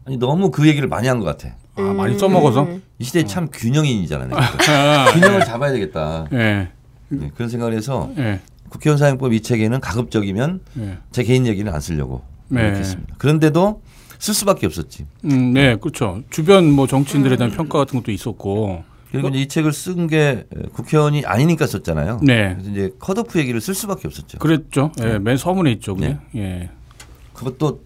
아니 너무 그 얘기를 많이 한 것 같아. 아, 많이 써먹어서. 음. 이 시대 에참 균형인이잖아요. 아, 균형을 잡아야 되겠다. 예, 네, 그런 생각을 해서 예, 국회의원 사용법 이 책에는 가급적이면 예. 제 개인 얘기는 안 쓰려고 네. 노력했습니다. 그런데도 쓸 수밖에 없었지. 음, 네, 그렇죠. 주변 뭐 정치인들에 대한 평가 같은 것도 있었고. 그리고 이제 이 책을 쓴 게 국회의원이 아니니까 썼잖아요. 네. 그래서 이제 컷오프 얘기를 쓸 수밖에 없었죠. 그랬죠. 예, 맨 서문에 있죠. 그게. 네. 예. 그것도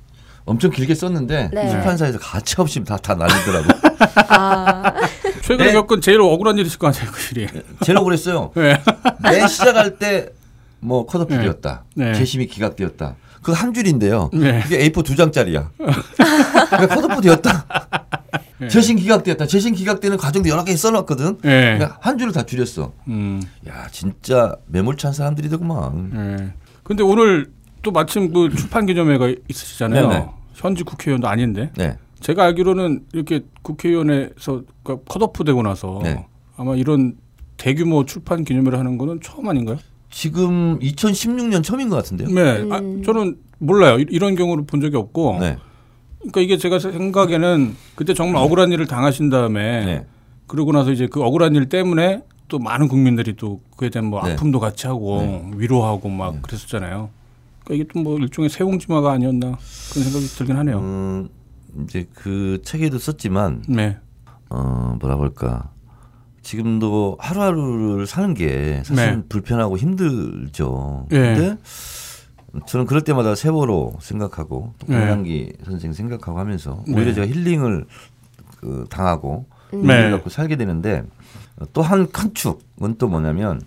엄청 길게 썼는데 네. 출판사에서 가차없이 다, 다 날리더라고. 아, 최근에 네. 겪은 제일 억울한 일이실 거 아니에요, 그 일이. 제일 억울했어요. 예. 매 시작할 때 뭐 컷오프되었다. 네. 재심이 기각되었다. 그 한 줄인데요. 네. 그게 A4 두 장짜리야. 그러니까 컷오프 되었다. 네. 재심 기각되었다. 재심 기각되는 과정도 여러 개 써놨거든. 예. 그러니까 한 줄을 다 줄였어. 음. 야 진짜 매몰찬 사람들이더구만. 예. 근데 오늘 또 마침 그 출판 기념회가 있으시잖아요. 네네. 현직 국회의원도 아닌데. 네. 제가 알기로는 이렇게 국회의원에서 그러니까 컷오프 되고 나서 네. 아마 이런 대규모 출판 기념회를 하는 거는 처음 아닌가요? 지금 2016년 처음인 것 같은데요. 네. 아, 음. 저는 몰라요. 이- 이런 경우를 본 적이 없고. 네. 그러니까 이게 제가 생각에는 그때 정말 억울한 일을 당하신 다음에 네. 그러고 나서 이제 그 억울한 일 때문에 또 많은 국민들이 또 그에 대한 뭐 네. 아픔도 같이 하고 위로하고 막 그랬었잖아요. 그러니까 이게 또 뭐 일종의 세옹지마가 아니었나 그런 생각이 들긴 하네요. 음, 이제 그 책에도 썼지만 네. 어 뭐라 그럴까 지금도 하루하루를 사는 게 사실 네. 불편하고 힘들죠. 예. 근데 저는 그럴 때마다 세월호 생각하고 또 네. 공양기 선생 생각하고 하면서 오히려 네. 제가 힐링을 그 당하고 음. 네. 힐링을 갖고 살게 되는데 또 한 큰 축은 또 뭐냐면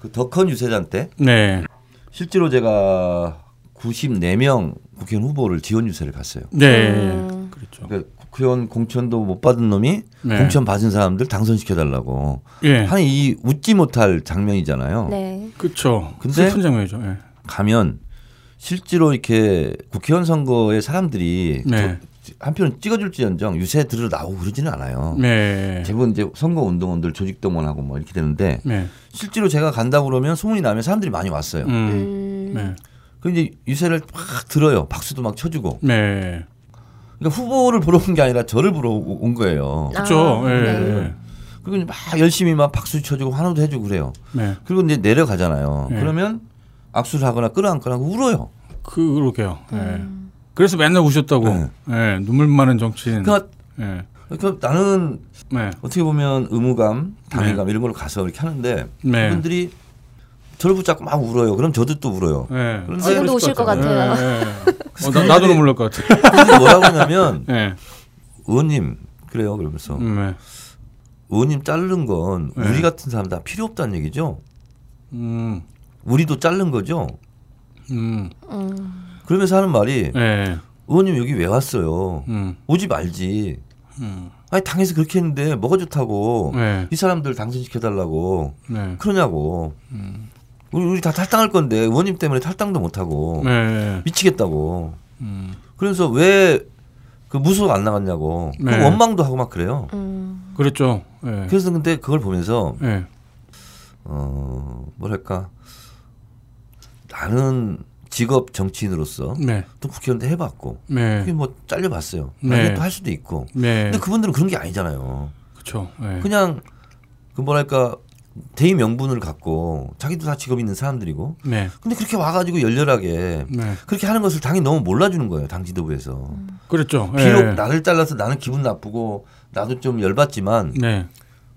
그 더 큰 유세단 때 네. 실제로 제가 94명 국회의원 후보를 지원 유세를 갔어요. 네. 음. 그렇죠. 그러니까 국회의원 공천도 못 받은 놈이 네. 공천 받은 사람들 당선시켜 달라고 예. 하는 이 웃지 못할 장면이잖아요. 네. 그렇죠. 근데- 슬픈 장면이죠. 예. 가면 실제로 이렇게 국회의원 선거에 사람들이 네. 저- 한편 찍어줄지언정 유세 들으러 나오고 그러지는 않아요. 네. 대부분 이제 선거 운동원들 조직 동원하고 뭐 이렇게 되는데 네. 실제로 제가 간다고 그러면 소문이 나면 사람들이 많이 왔어요. 음. 음. 네. 그 이제 유세를 막 들어요. 박수도 막 쳐주고. 네. 그러니까 후보를 보러 온 게 아니라 저를 보러 온 거예요. 그렇죠. 아, 예. 네. 그리고 이제 막 열심히 막 박수 쳐주고 환호도 해주고 그래요. 네. 그리고 이제 내려가잖아요. 네. 그러면 악수를 하거나 끌어안거나 하고 울어요. 그 그러게요. 예. 음. 그래서 맨날 우셨다고. 네. 예. 눈물 많은 정치인. 그러니까, 예. 그러니까 나는 네. 어떻게 보면 의무감, 당위감 이런 걸로 가서 이렇게 하는데 네. 그분들이 저를 붙잡고 막 울어요. 그럼 저도 또 울어요. 예. 그런데 지금도 우실 것 같아요. 예, 예. 어, 나, 나도 눈물 날것 같아. 그분들이 뭐라고 하냐면 예. 의원님 그래요. 그러면서 음, 네. 의원님 자른 건 네. 우리 같은 사람 다 필요 없다는 얘기죠. 음. 우리도 자른 거죠. 음. 음. 그러면서 하는 말이 예. 의원님 여기 왜 왔어요? 음. 오지 말지. 음. 아니 당에서 그렇게 했는데 뭐가 좋다고 네. 이 사람들 당선시켜 달라고 네. 그러냐고. 우리, 우리 다 탈당할 건데 의원님 때문에 탈당도 못 하고 네. 미치겠다고. 음. 그래서 왜 그 무소속 안 나갔냐고. 그 네. 원망도 하고 막 그래요. 음. 그랬죠. 예. 그래서 근데 그걸 보면서 예. 어 뭐랄까 나는 직업 정치인으로서 네. 또 국회의원도 해봤고 네. 그게 뭐 잘려봤어요. 네. 나중에 또할 수도 있고. 네. 근데 그분들은 그런 게 아니잖아요. 그렇죠. 예. 그냥 그 뭐랄까 대의 명분을 갖고 자기도 다 직업 있는 사람들이고 네. 근데 그렇게 와가지고 열렬하게 네. 그렇게 하는 것을 당이 너무 몰라주는 거예요 당 지도부에서 그랬죠. 비록 예. 나를 잘라서 나는 기분 나쁘고 나도 좀 열받지만 네.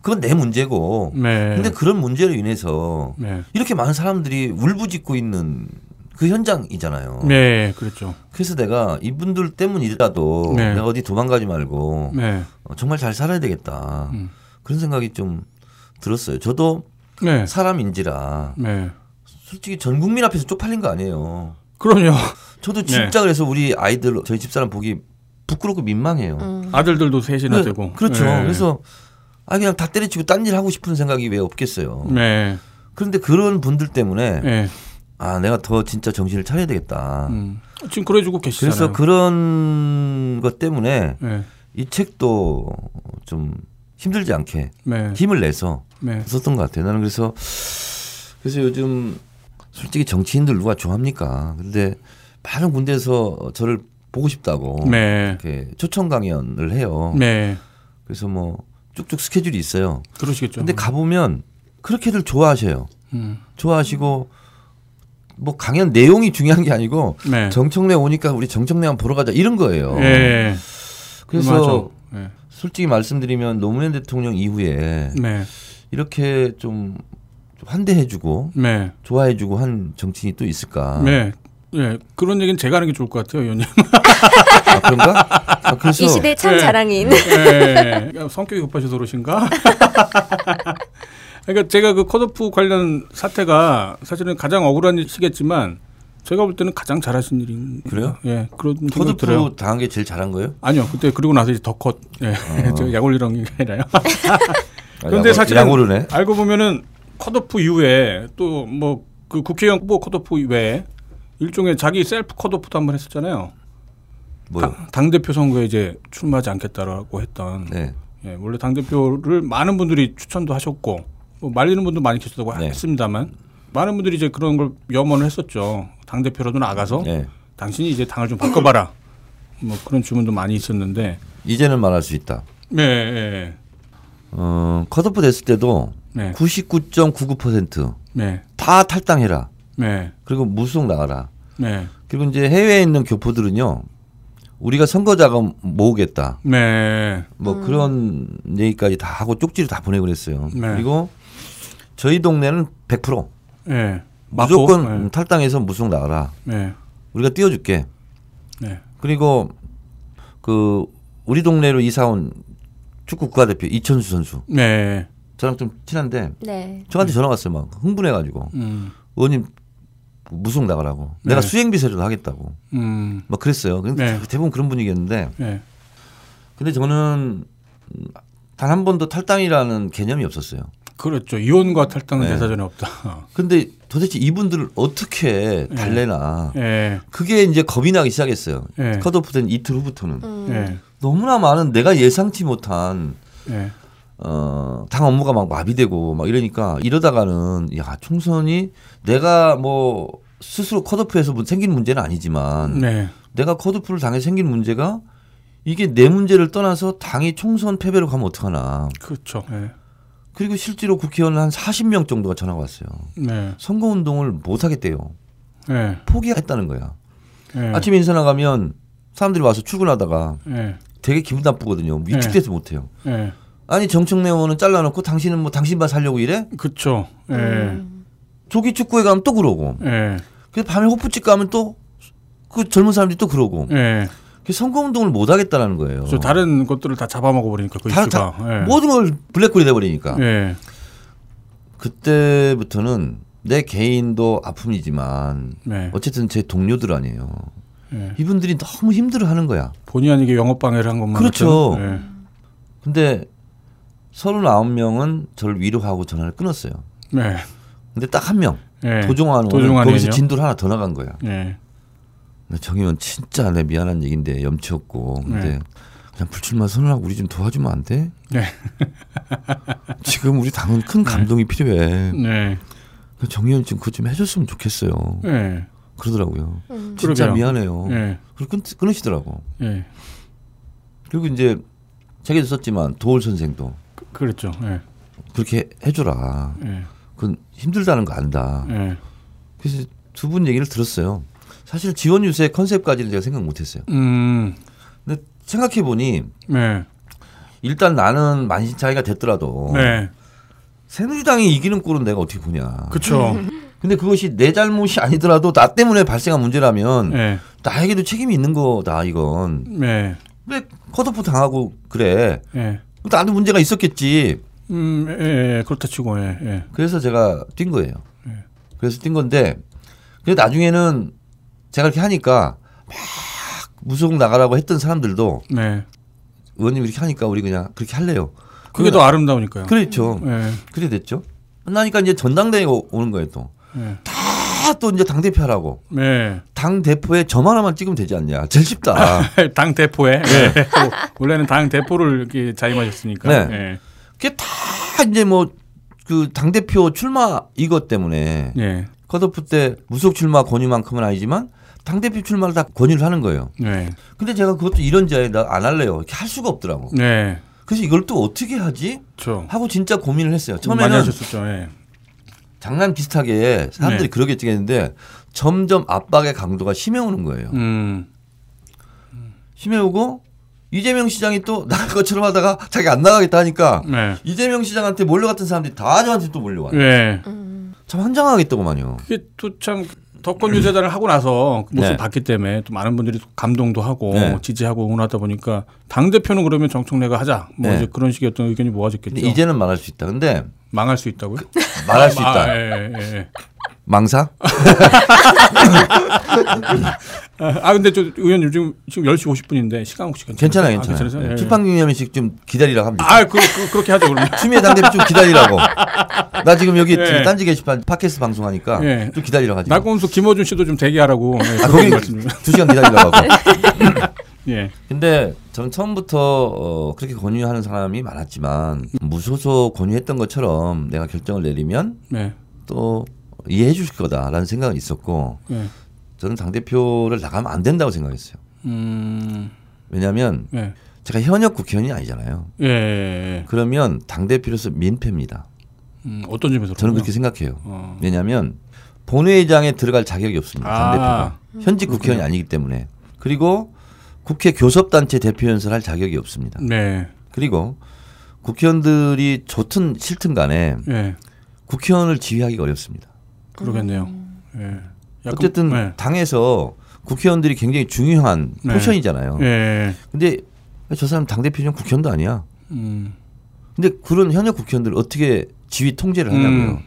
그건 내 문제고 네. 근데 그런 문제로 인해서 네. 이렇게 많은 사람들이 울부짖고 있는 그 현장이잖아요. 네. 그랬죠. 그래서 내가 이분들 때문이라도 네. 내가 어디 도망가지 말고 네. 어, 정말 잘 살아야 되겠다. 음. 그런 생각이 좀 들었어요. 저도 네. 사람인지라 네. 솔직히 전 국민 앞에서 쪽팔린 거 아니에요. 그럼요. 저도 네. 진짜 그래서 우리 아이들 저희 집사람 보기 부끄럽고 민망해요. 음. 아들들도 셋이나 그- 되고. 그렇죠. 네. 그래서 아 그냥 다 때려치고 딴 일 하고 싶은 생각이 왜 없겠어요. 네. 그런데 그런 분들 때문에 네. 아 내가 더 진짜 정신을 차려야 되겠다. 음. 지금 그래주고 계시잖아요. 그래서 그런 것 때문에 네. 이 책도 좀 힘들지 않게 네. 힘을 내서 네. 썼던 것 같아요. 나는 그래서 그래서 요즘 솔직히 정치인들 누가 좋아합니까? 근데 많은 군데에서 저를 보고 싶다고 네. 이렇게 초청 강연을 해요. 네. 그래서 뭐 쭉쭉 스케줄이 있어요. 그러시겠죠. 근데 가보면 그렇게들 좋아하셔요. 음. 좋아하시고 뭐 강연 내용이 중요한 게 아니고 네. 정청래 오니까 우리 정청래 한번 보러 가자 이런 거예요. 예. 그래서 네. 솔직히 말씀드리면 노무현 대통령 이후에 네. 이렇게 좀 환대해주고 네. 좋아해주고 한 정치인이 또 있을까? 네. 예. 그런 얘기는 제가 하는 게 좋을 것 같아요, 의원님. 아, 그런가? 아, 그래서 이 시대 참 네. 자랑인. 예. 성격이 급하셔서 그러신가? 그러니까 제가 그 컷오프 관련 사태가 사실은 가장 억울한 시겠지만 제가 볼 때는 가장 잘하신 일인 그래요? 예, 그런. 터드프 당한 게 제일 잘한 거예요? 아니요, 그때 그리고 나서 이제 더 컷. 예, 어. 저 약올리던 게 아니라요. 아, 그런데 야구- 사실은 야구르네. 알고 보면은 컷오프 이후에 또 뭐 그 국회의원 후보 컷오프 외에 일종의 자기 셀프 컷오프도 한번 했었잖아요. 뭐요? 당 대표 선거에 이제 출마하지 않겠다라고 했던. 네. 예, 원래 당 대표를 많은 분들이 추천도 하셨고 뭐 말리는 분도 많이 계셨다고 네. 했습니다만 많은 분들이 이제 그런 걸 염원을 했었죠. 당 대표로도 나가서 네. 당신이 이제 당을 좀 바꿔봐라. 뭐 그런 주문도 많이 있었는데. 이제는 말할 수 있다. 네, 예, 어, 컷오프 됐을 때도 네, 99.99%다 네, 탈당해라. 네, 그리고 무속 나가라. 네, 그리고 이제 해외에 있는 교포들은요. 우리가 선거 자금 모으겠다. 네, 뭐 그런 얘기까지 다 하고 쪽지를 다 보내고 그랬어요. 네. 그리고 저희 동네는 100% 네. 무조건 맞고, 탈당해서 무속 나가라. 네, 우리가 띄워줄게. 네, 그리고 그 우리 동네로 이사 온 축구 국가대표 이천수 선수 네, 저랑 좀 친한데 네. 저한테 전화 왔어요 막 흥분해가지고 음, 의원님 무속 나가라고 내가 네. 수행비세라도 하겠다고 음, 막 그랬어요 근데 네. 대부분 그런 분위기였는데 네, 근데 저는 단 한 번도 탈당이라는 개념이 없었어요 그렇죠. 이혼과 탈당은 네. 대사전에 없다. 근데 도대체 이분들을 어떻게 달래나 예, 그게 이제 겁이 나기 시작했어요 네. 컷오프 된 이틀 후부터는 음. 예, 너무나 많은 내가 예상치 못한 예, 어, 당 업무가 막 마비되고 막 이러니까 이러다가는 야, 총선이 내가 뭐 스스로 컷오프해서 뭐 생긴 문제는 아니지만 네, 내가 컷오프를 당해 생긴 문제가 이게 내 문제를 떠나서 당이 총선 패배로 가면 어떡하나. 그렇죠. 예, 그리고 실제로 국회의원 한 40명 정도가 전화가 왔어요. 네, 선거 운동을 못 하겠대요. 예, 포기했다는 거야. 예, 아침에 인사 나가면 사람들이 와서 출근하다가 예, 되게 기분 나쁘거든요. 위축돼서 못 해요. 예, 아니 정청래 의원은 잘라놓고 당신은 뭐 당신만 살려고 이래? 그렇죠. 예, 음. 조기 축구에 가면 또 그러고. 예, 그래서 밤에 호프집 가면 또 그 젊은 사람들이 또 그러고. 예. 그 선거 운동을 못 하겠다라는 거예요. 저 다른 것들을 다 잡아먹어 버리니까 그 다- 이슈가. 다- 예. 모든 걸 블랙홀이 돼 버리니까. 예, 그때부터는 내 개인도 아픔이지만 네, 어쨌든 제 동료들 아니에요. 예. 이분들이 너무 힘들어 하는 거야. 본의 아니게 영업 방해를 한 것만. 그렇죠. 같은, 예. 근데 39명은 저를 위로하고 전화를 끊었어요. 네. 근데 딱 한 명. 예. 도종환은 도종환이요? 거기서 진도를 하나 더 나간 거야. 예. 근데 정 의원 진짜 내 미안한 얘기인데 염치없고 근데 네. 그냥 불출마 선언하고 우리 좀 도와주면 안 돼? 네. 지금 우리 당은 큰 감동이 필요해. 네. 정 의원 좀 그거 좀 해줬으면 좋겠어요. 예. 그러더라고요. 음. 진짜 그러게요. 미안해요. 예. 그리고 끊, 끊으시더라고. 예. 그리고 이제 책에도 썼지만 도올 선생도 그- 그랬죠. 예. 그렇게 해줘라. 예. 그건 힘들다는 거 안다. 예. 그래서 두 분 얘기를 들었어요. 사실 지원 유세 컨셉까지는 제가 생각 못했어요. 음. 근데 생각해 보니 네. 일단 나는 만신창이가 됐더라도 네. 새누리당이 이기는 꼴은 내가 어떻게 보냐. 그렇죠. 근데 그것이 내 잘못이 아니더라도 나 때문에 발생한 문제라면 예. 나에게도 책임이 있는 거다 이건. 네. 왜 컷오프 당하고 그래? 예. 나도 문제가 있었겠지. 음, 예, 예. 그렇다 치고 예. 예. 그래서 제가 뛴 거예요. 네. 그래서 뛴 건데, 근데 나중에는 제가 이렇게 하니까 막 무속 나가라고 했던 사람들도 네. 의원님 이렇게 하니까 우리 그냥 그렇게 할래요. 그게 더 아름다우니까요. 그렇죠. 예. 그래 됐죠. 끝나니까 이제 전당대회 오- 오는 거예요 또. 예. 다 또 이제 당 대표 하라고. 네. 당 대표에 점 하나만 찍으면 되지 않냐. 제일 쉽다. 당 대포에 예. 원래는 당 대포를 이렇게 자임하셨으니까. 네. 예. 그게 다 이제 뭐 그 당 대표 출마 이것 때문에 예. 컷오프 때 무속 출마 권유만큼은 아니지만 당 대표 출마를 다 권유를 하는 거예요. 네. 근데 제가 그것도 이런 자에 나 안 할래요. 이렇게 할 수가 없더라고. 네. 그래서 이걸 또 어떻게 하지? 저 하고 진짜 고민을 했어요. 많이 처음에는 하셨었죠. 예. 장난 비슷하게 사람들이 네. 그러겠지 했는데 점점 압박의 강도가 심해오는 거예요. 음. 심해오고 이재명 시장이 또 나갈 것처럼 하다가 자기 안 나가겠다 하니까 네. 이재명 시장한테 몰려갔던 사람들이 다 저한테 또 몰려와. 요 예. 참 환장하겠더구만요. 그게 또 참 덕권 유세단을 하고 나서 그 모습 네. 을 봤기 때문에 또 많은 분들이 감동도 하고 네. 지지하고 응원하다 보니까 당 대표는 그러면 정청래가 하자 뭐 네. 이제 그런 식의 어떤 의견이 모아졌겠죠. 이제는 말할 수 있다. 근데 망할 수 있다고요? 말할 수 있다. 아, 예, 예, 예. 망사? 아 근데 저 의원님 지금 지금 10시 50분인데 시간 혹시 괜찮아요? 괜찮아요, 아, 괜찮아요. 괜찮으세요? 예, 예. 좀 기다리라고 합니다. 아, 그, 그, 그렇게 하죠, 그러면. 추미애 당대표 좀 기다리라고. 나 지금 여기 예. 지금 딴지 게시판 팟캐스트 방송하니까 예. 좀 기다리라고 하지. 나꼼수 김어준 씨도 좀 대기하라고. 예, 아, 거기. 두 시간 기다리라고. 예. 근데 저는 처음부터 어, 그렇게 권유하는 사람이 많았지만 무소속 권유했던 것처럼 내가 결정을 내리면 네. 또 이해해 주실 거다라는 생각은 있었고 예. 저는 당 대표를 나가면 안 된다고 생각했어요. 음. 왜냐하면 예. 제가 현역 국회의원이 아니잖아요. 예, 예. 예. 그러면 당 대표로서 민폐입니다. 음, 어떤 점에서 저는? 그렇게 생각해요. 어. 왜냐하면 본회의장에 들어갈 자격이 없습니다. 당 아. 대표가 현직 국회의원이 아니기 때문에 그리고 국회 교섭단체 대표 연설할 자격이 없습니다. 네. 그리고 국회의원들이 좋든 싫든 간에 예. 국회의원을 지휘하기가 어렵습니다. 그러겠네요. 예. 약간- 어쨌든 네. 당에서 국회의원들이 굉장히 중요한 네. portion이잖아요. 예. 근데 저 사람 당 대표는 국회의원도 아니야. 음. 근데 그런 현역 국회의원들 을 어떻게 지휘 통제를 하냐고요. 음.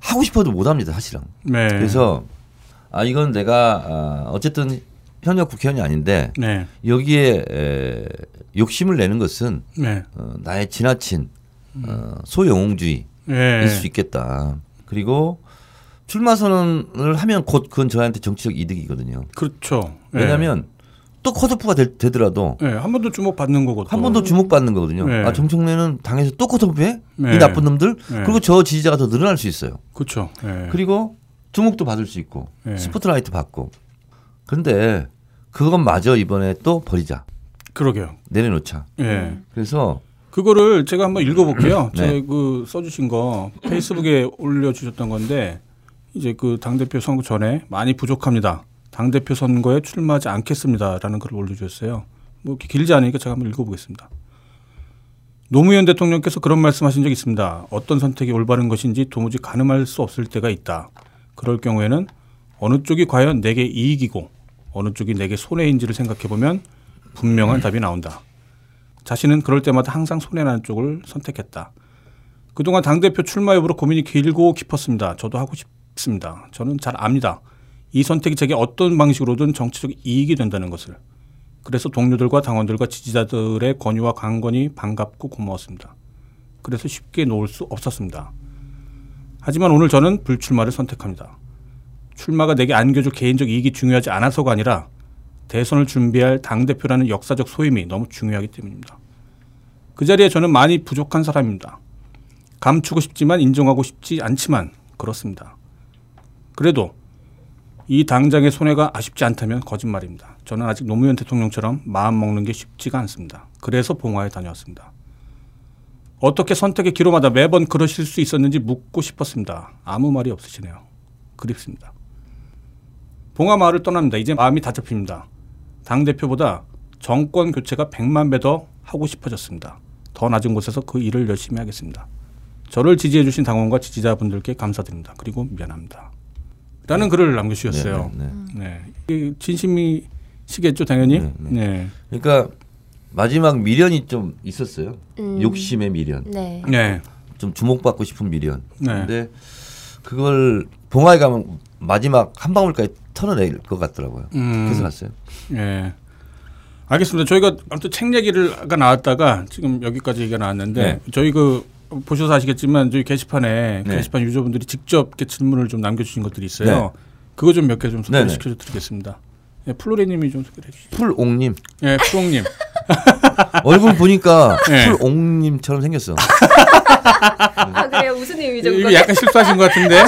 하고 싶어도 못 합니다, 사실은. 네. 그래서 아 이건 내가 아, 어쨌든 현역 국회의원이 아닌데 네. 여기에 에, 욕심을 내는 것은 네. 어, 나의 지나친 어, 소영웅주의일 예. 수 있겠다. 그리고 출마 선언을 하면 곧 그건 저한테 정치적 이득이거든요. 그렇죠. 예. 왜냐하면 또 컷오프가 되, 되더라도 예. 한 번 더 주목 받는 거고. 한번 더 주목받는 거거든요. 네. 아 정청래는 당에서 또 컷오프해? 네. 이 나쁜 놈들? 네. 그리고 저 지지자가 더 늘어날 수 있어요. 그렇죠. 예. 그리고 주목도 받을 수 있고 네. 스포트라이트 받고. 그런데 그것마저 이번에 또 버리자. 그러게요. 내려놓자. 예. 그래서 그거를 제가 한번 읽어볼게요. 네. 제가 그 써주신 거 페이스북에 올려주셨던 건데 이제 그 당대표 선거 전에 많이 부족합니다. 당대표 선거에 출마하지 않겠습니다라는 글을 올려주셨어요. 뭐 길지 않으니까 제가 한번 읽어보겠습니다. 노무현 대통령께서 그런 말씀하신 적이 있습니다. 어떤 선택이 올바른 것인지 도무지 가늠할 수 없을 때가 있다. 그럴 경우에는 어느 쪽이 과연 내게 이익이고 어느 쪽이 내게 손해인지를 생각해 보면 분명한 답이 나온다. 자신은 그럴 때마다 항상 손해나는 쪽을 선택했다. 그동안 당대표 출마 여부로 고민이 길고 깊었습니다. 저도 하고 싶 습니다. 저는 잘 압니다. 이 선택이 제게 어떤 방식으로든 정치적 이익이 된다는 것을. 그래서 동료들과 당원들과 지지자들의 권유와 강권이 반갑고 고마웠습니다. 그래서 쉽게 놓을 수 없었습니다. 하지만 오늘 저는 불출마를 선택합니다. 출마가 내게 안겨줄 개인적 이익이 중요하지 않아서가 아니라 대선을 준비할 당대표라는 역사적 소임이 너무 중요하기 때문입니다. 그 자리에 저는 많이 부족한 사람입니다. 감추고 싶지만 인정하고 싶지 않지만 그렇습니다. 그래도 이 당장의 손해가 아쉽지 않다면 거짓말입니다. 저는 아직 노무현 대통령처럼 마음 먹는 게 쉽지가 않습니다. 그래서 봉화에 다녀왔습니다. 어떻게 선택의 기로마다 매번 그러실 수 있었는지 묻고 싶었습니다. 아무 말이 없으시네요. 그립습니다. 봉화 마을을 떠납니다. 이제 마음이 다 잡힙니다. 당 대표보다 정권 교체가 100만 배 더 하고 싶어졌습니다. 더 낮은 곳에서 그 일을 열심히 하겠습니다. 저를 지지해 주신 당원과 지지자분들께 감사드립니다. 그리고 미안합니다. 라는 글을 남겨주셨어요. 네, 네, 네. 네. 진심이시겠죠, 당연히. 네, 네. 그러니까 마지막 미련이 좀 있었어요. 음. 욕심의 미련. 네. 네. 좀 주목받고 싶은 미련. 네. 근데 그걸 봉화에 가면 마지막 한 방울까지 털어낼 것 같더라고요. 음. 그래서 갔어요. 예. 알겠습니다. 저희가 아무튼 책 얘기를가 나왔다가 지금 여기까지 얘기가 나왔는데 네. 저희 그 보셔서 아시겠지만 저희 게시판에 네. 게시판 유저분들이 직접 이렇게 질문을 좀 남겨주신 것들이 있어요. 네. 그거 좀 몇 개좀 네, 네. 소개시켜 드리겠습니다. 예, 플로리님이 좀 소개해 주시죠. 풀옥님, 예, 프롱님. 얼굴 보니까 네. 풀옹님처럼 생겼어. 아 그래요 무슨 의미죠? 이거 약간 실수하신 것 같은데.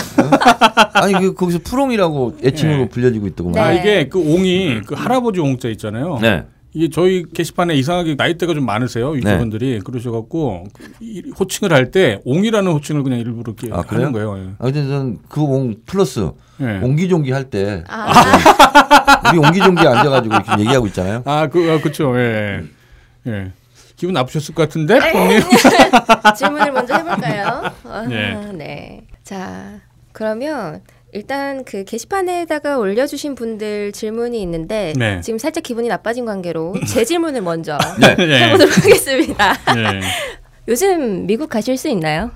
아니 그 거기서 풀옹이라고 애칭으로 네. 불려지고 있더구만. 아 네. 이게 그 옹이 그 할아버지 옹자 있잖아요. 네. 이게 저희 게시판에 이상하게 나이대가 좀 많으세요 유저분들이 그러셔갖고 이 호칭을 할 때 옹이라는 호칭을 그냥 일부러 이렇게 아, 그래요? 하는 거예요. 예. 아 근데 저는 그옹 플러스 예. 옹기종기 할때 아, 우리 옹기종기 앉아가지고 이렇게 얘기하고 있잖아요. 아, 그, 아, 그쵸, 예. 예. 기분 나쁘셨을 것 같은데, 네. 질문을 먼저 해볼까요? 아, 네. 네. 자 그러면 일단 그 게시판에다가 올려주신 분들 질문이 있는데 네. 지금 살짝 기분이 나빠진 관계로 제 질문을 먼저 네. 예. 해보도록 하겠습니다. 예. 요즘 미국 가실 수 있나요?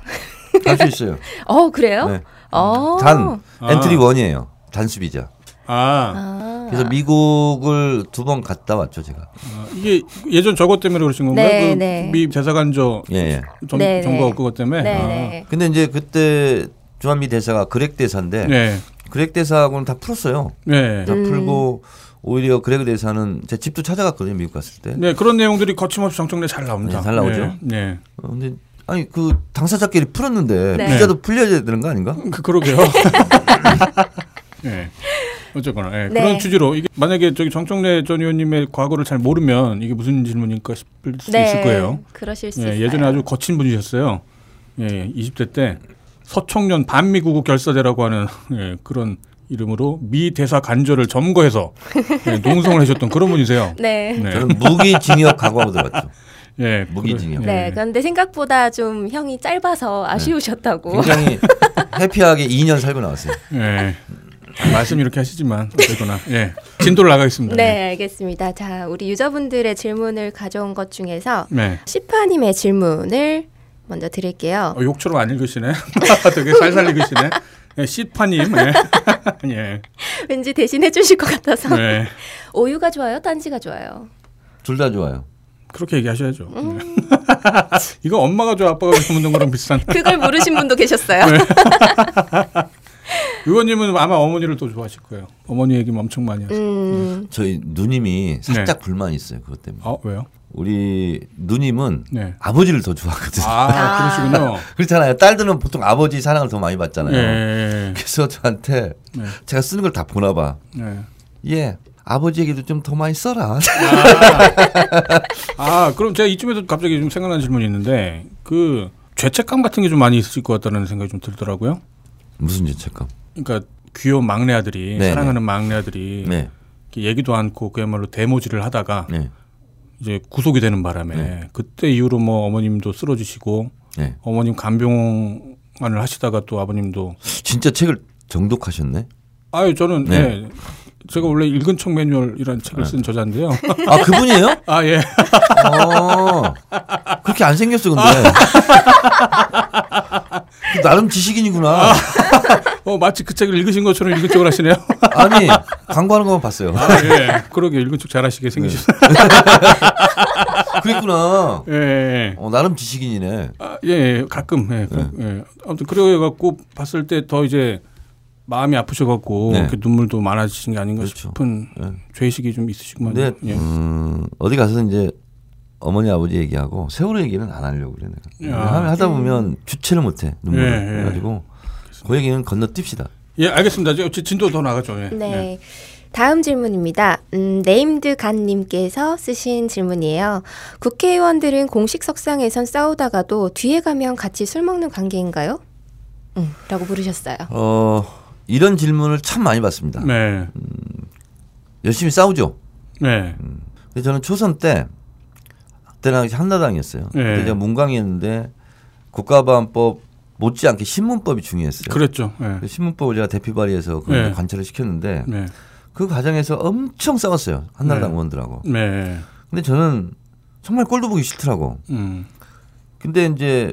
할수 있어요. 어 그래요? 네. 어. 단 아. entry one이에요. 단수비자. 아, 아. 그래서 미국을 두 번 갔다 왔죠 제가. 아, 이게 예전 저것 때문에 그러신 건가요? 네, 그 네. 미 대사관저 예 예. 정, 네, 정보 네. 그것 때문에? 네네. 근데 이제 그때 주한미 대사가 그렉 대사인데 아, 네. 그렉 대사하고는 다 풀었어요. 네. 다 음. 풀고 오히려 그렉 대사는 제 집도 찾아갔거든요 미국 갔을 때. 네, 그런 내용들이 거침없이 정청래 잘 나옵니다. 네, 잘 나오죠. 네. 네. 어, 근데 아니 그 당사자끼리 풀었는데 네. 비자도 풀려야 되는 거 아닌가? 그, 그러게요. 네. 어쨌거나 예, 네. 그런 취지로 이게 만약에 저기 정청래 전 의원님의 과거를 잘 모르면 이게 무슨 질문일까 싶을 수도 네. 있을 거예요. 그러실 수 예, 있어요. 예전에 아주 거친 분이셨어요. 예, 20대 때 서청년 반미구국 결사대라고 하는 예, 그런 이름으로 미 대사 간절을 점거해서 예, 농성을 하셨던 그런 분이세요. 네. 네. 저는 무기징역 각오하고 들어갔죠. 예, 무기징역. 네. 예. 그런데 생각보다 좀 형이 짧아서 아쉬우셨다고. 굉장히 해피하게 2년 살고 나왔어요. 예. 말씀 이렇게 하시지만 어쨌거나 예. 진도를 나가겠습니다. 네, 알겠습니다. 자, 우리 유저분들의 질문을 가져온 것 중에서 네. 시파님의 질문을 먼저 드릴게요. 어, 욕처럼 안 읽으시네. 되게 살살 읽으시네. 예, 시파님. 예. 예. 왠지 대신 해 주실 것 같아서. 네. 오유가 좋아요? 딴지가 좋아요? 둘 다 좋아요. 그렇게 얘기하셔야죠. 음. 네. 이거 엄마가 좋아 아빠가 좋아 묻는 거랑 비슷한. 그걸 모르신 분도 계셨어요. 네. 의원님은 아마 어머니를 더 좋아하실 거예요. 어머니 얘기만 엄청 많이 하세요. 음, 저희 누님이 살짝 불만이 있어요. 그것 때문에. 아 왜요? 우리 누님은 네. 아버지를 더 좋아하거든요. 아, 그러시군요. 그렇잖아요. 딸들은 보통 아버지 사랑을 더 많이 받잖아요. 예. 그래서 저한테 네. 제가 쓰는 걸 다 보나 봐. 네. 예. 아버지에게도 좀 더 많이 써라. 아, 그럼 제가 이쯤에서 갑자기 좀 생각난 질문이 있는데 그 죄책감 같은 게 좀 많이 있을 것 같다는 생각이 좀 들더라고요. 무슨 죄책감? 그러니까 귀여운 막내 아들이 네, 사랑하는 막내 아들이 네. 얘기도 않고 그야말로 대모질을 하다가 네. 이제 구속이 되는 바람에 그때 이후로 뭐 어머님도 쓰러지시고 네. 어머님 간병원을 하시다가 또 아버님도 진짜 책을 정독하셨네. 아유 저는 네. 예. 제가 원래 읽은 척 매뉴얼이라는 책을 쓴 저자인데요. 아 그분이에요? 아 예. 어, 그렇게 안 생겼어 근데. 그 나름 지식인이구나. 어 마치 그 책을 읽으신 것처럼 읽은 척을 하시네요. 아니 광고하는 것만 봤어요. 아, 예. 그러게 읽은 척 잘하시게 생기셨어요. 그랬구나. 예, 예. 어, 나름 지식인이네. 아, 예, 예. 가끔 예. 가- 예. 아무튼 그래 갖고 봤을 때 더 이제 마음이 아프셔 갖고 네. 눈물도 많아지신 게 아닌가 그렇죠. 싶은 네. 죄의식이 좀 있으시구만. 근데 예. 음, 어디 가서 이제 어머니 아버지 얘기하고 세월호 얘기는 안 하려고 그래 내가. 야. 하다 보면 주체를 못해 눈물. 예, 을 예. 그래가지고 그 얘기는 건너뜁시다. 예, 알겠습니다. 저 진- 진도 더 나가죠. 예. 네. 다음 질문입니다. 음, 네임드 간님께서 쓰신 질문이에요. 국회의원들은 공식 석상에선 싸우다가도 뒤에 가면 같이 술 먹는 관계인가요? 음, 라고 물으셨어요. 어 이런 질문을 참 많이 받습니다. 네. 열심히 싸우죠. 네. 근데 저는 초선 때 그때는 한나당이었어요. 예. 그때 제가 문광이었는데 국가보안법 못지않게 신문법이 중요했어요. 그랬죠. 예. 그 신문법을 제가 대피 발의해서 그걸 네. 관철을 시켰는데 네. 그 과정에서 엄청 싸웠어요 한나라당 네. 의원들하고. 네. 근데 저는 정말 꼴도 보기 싫더라고. 음. 근데 이제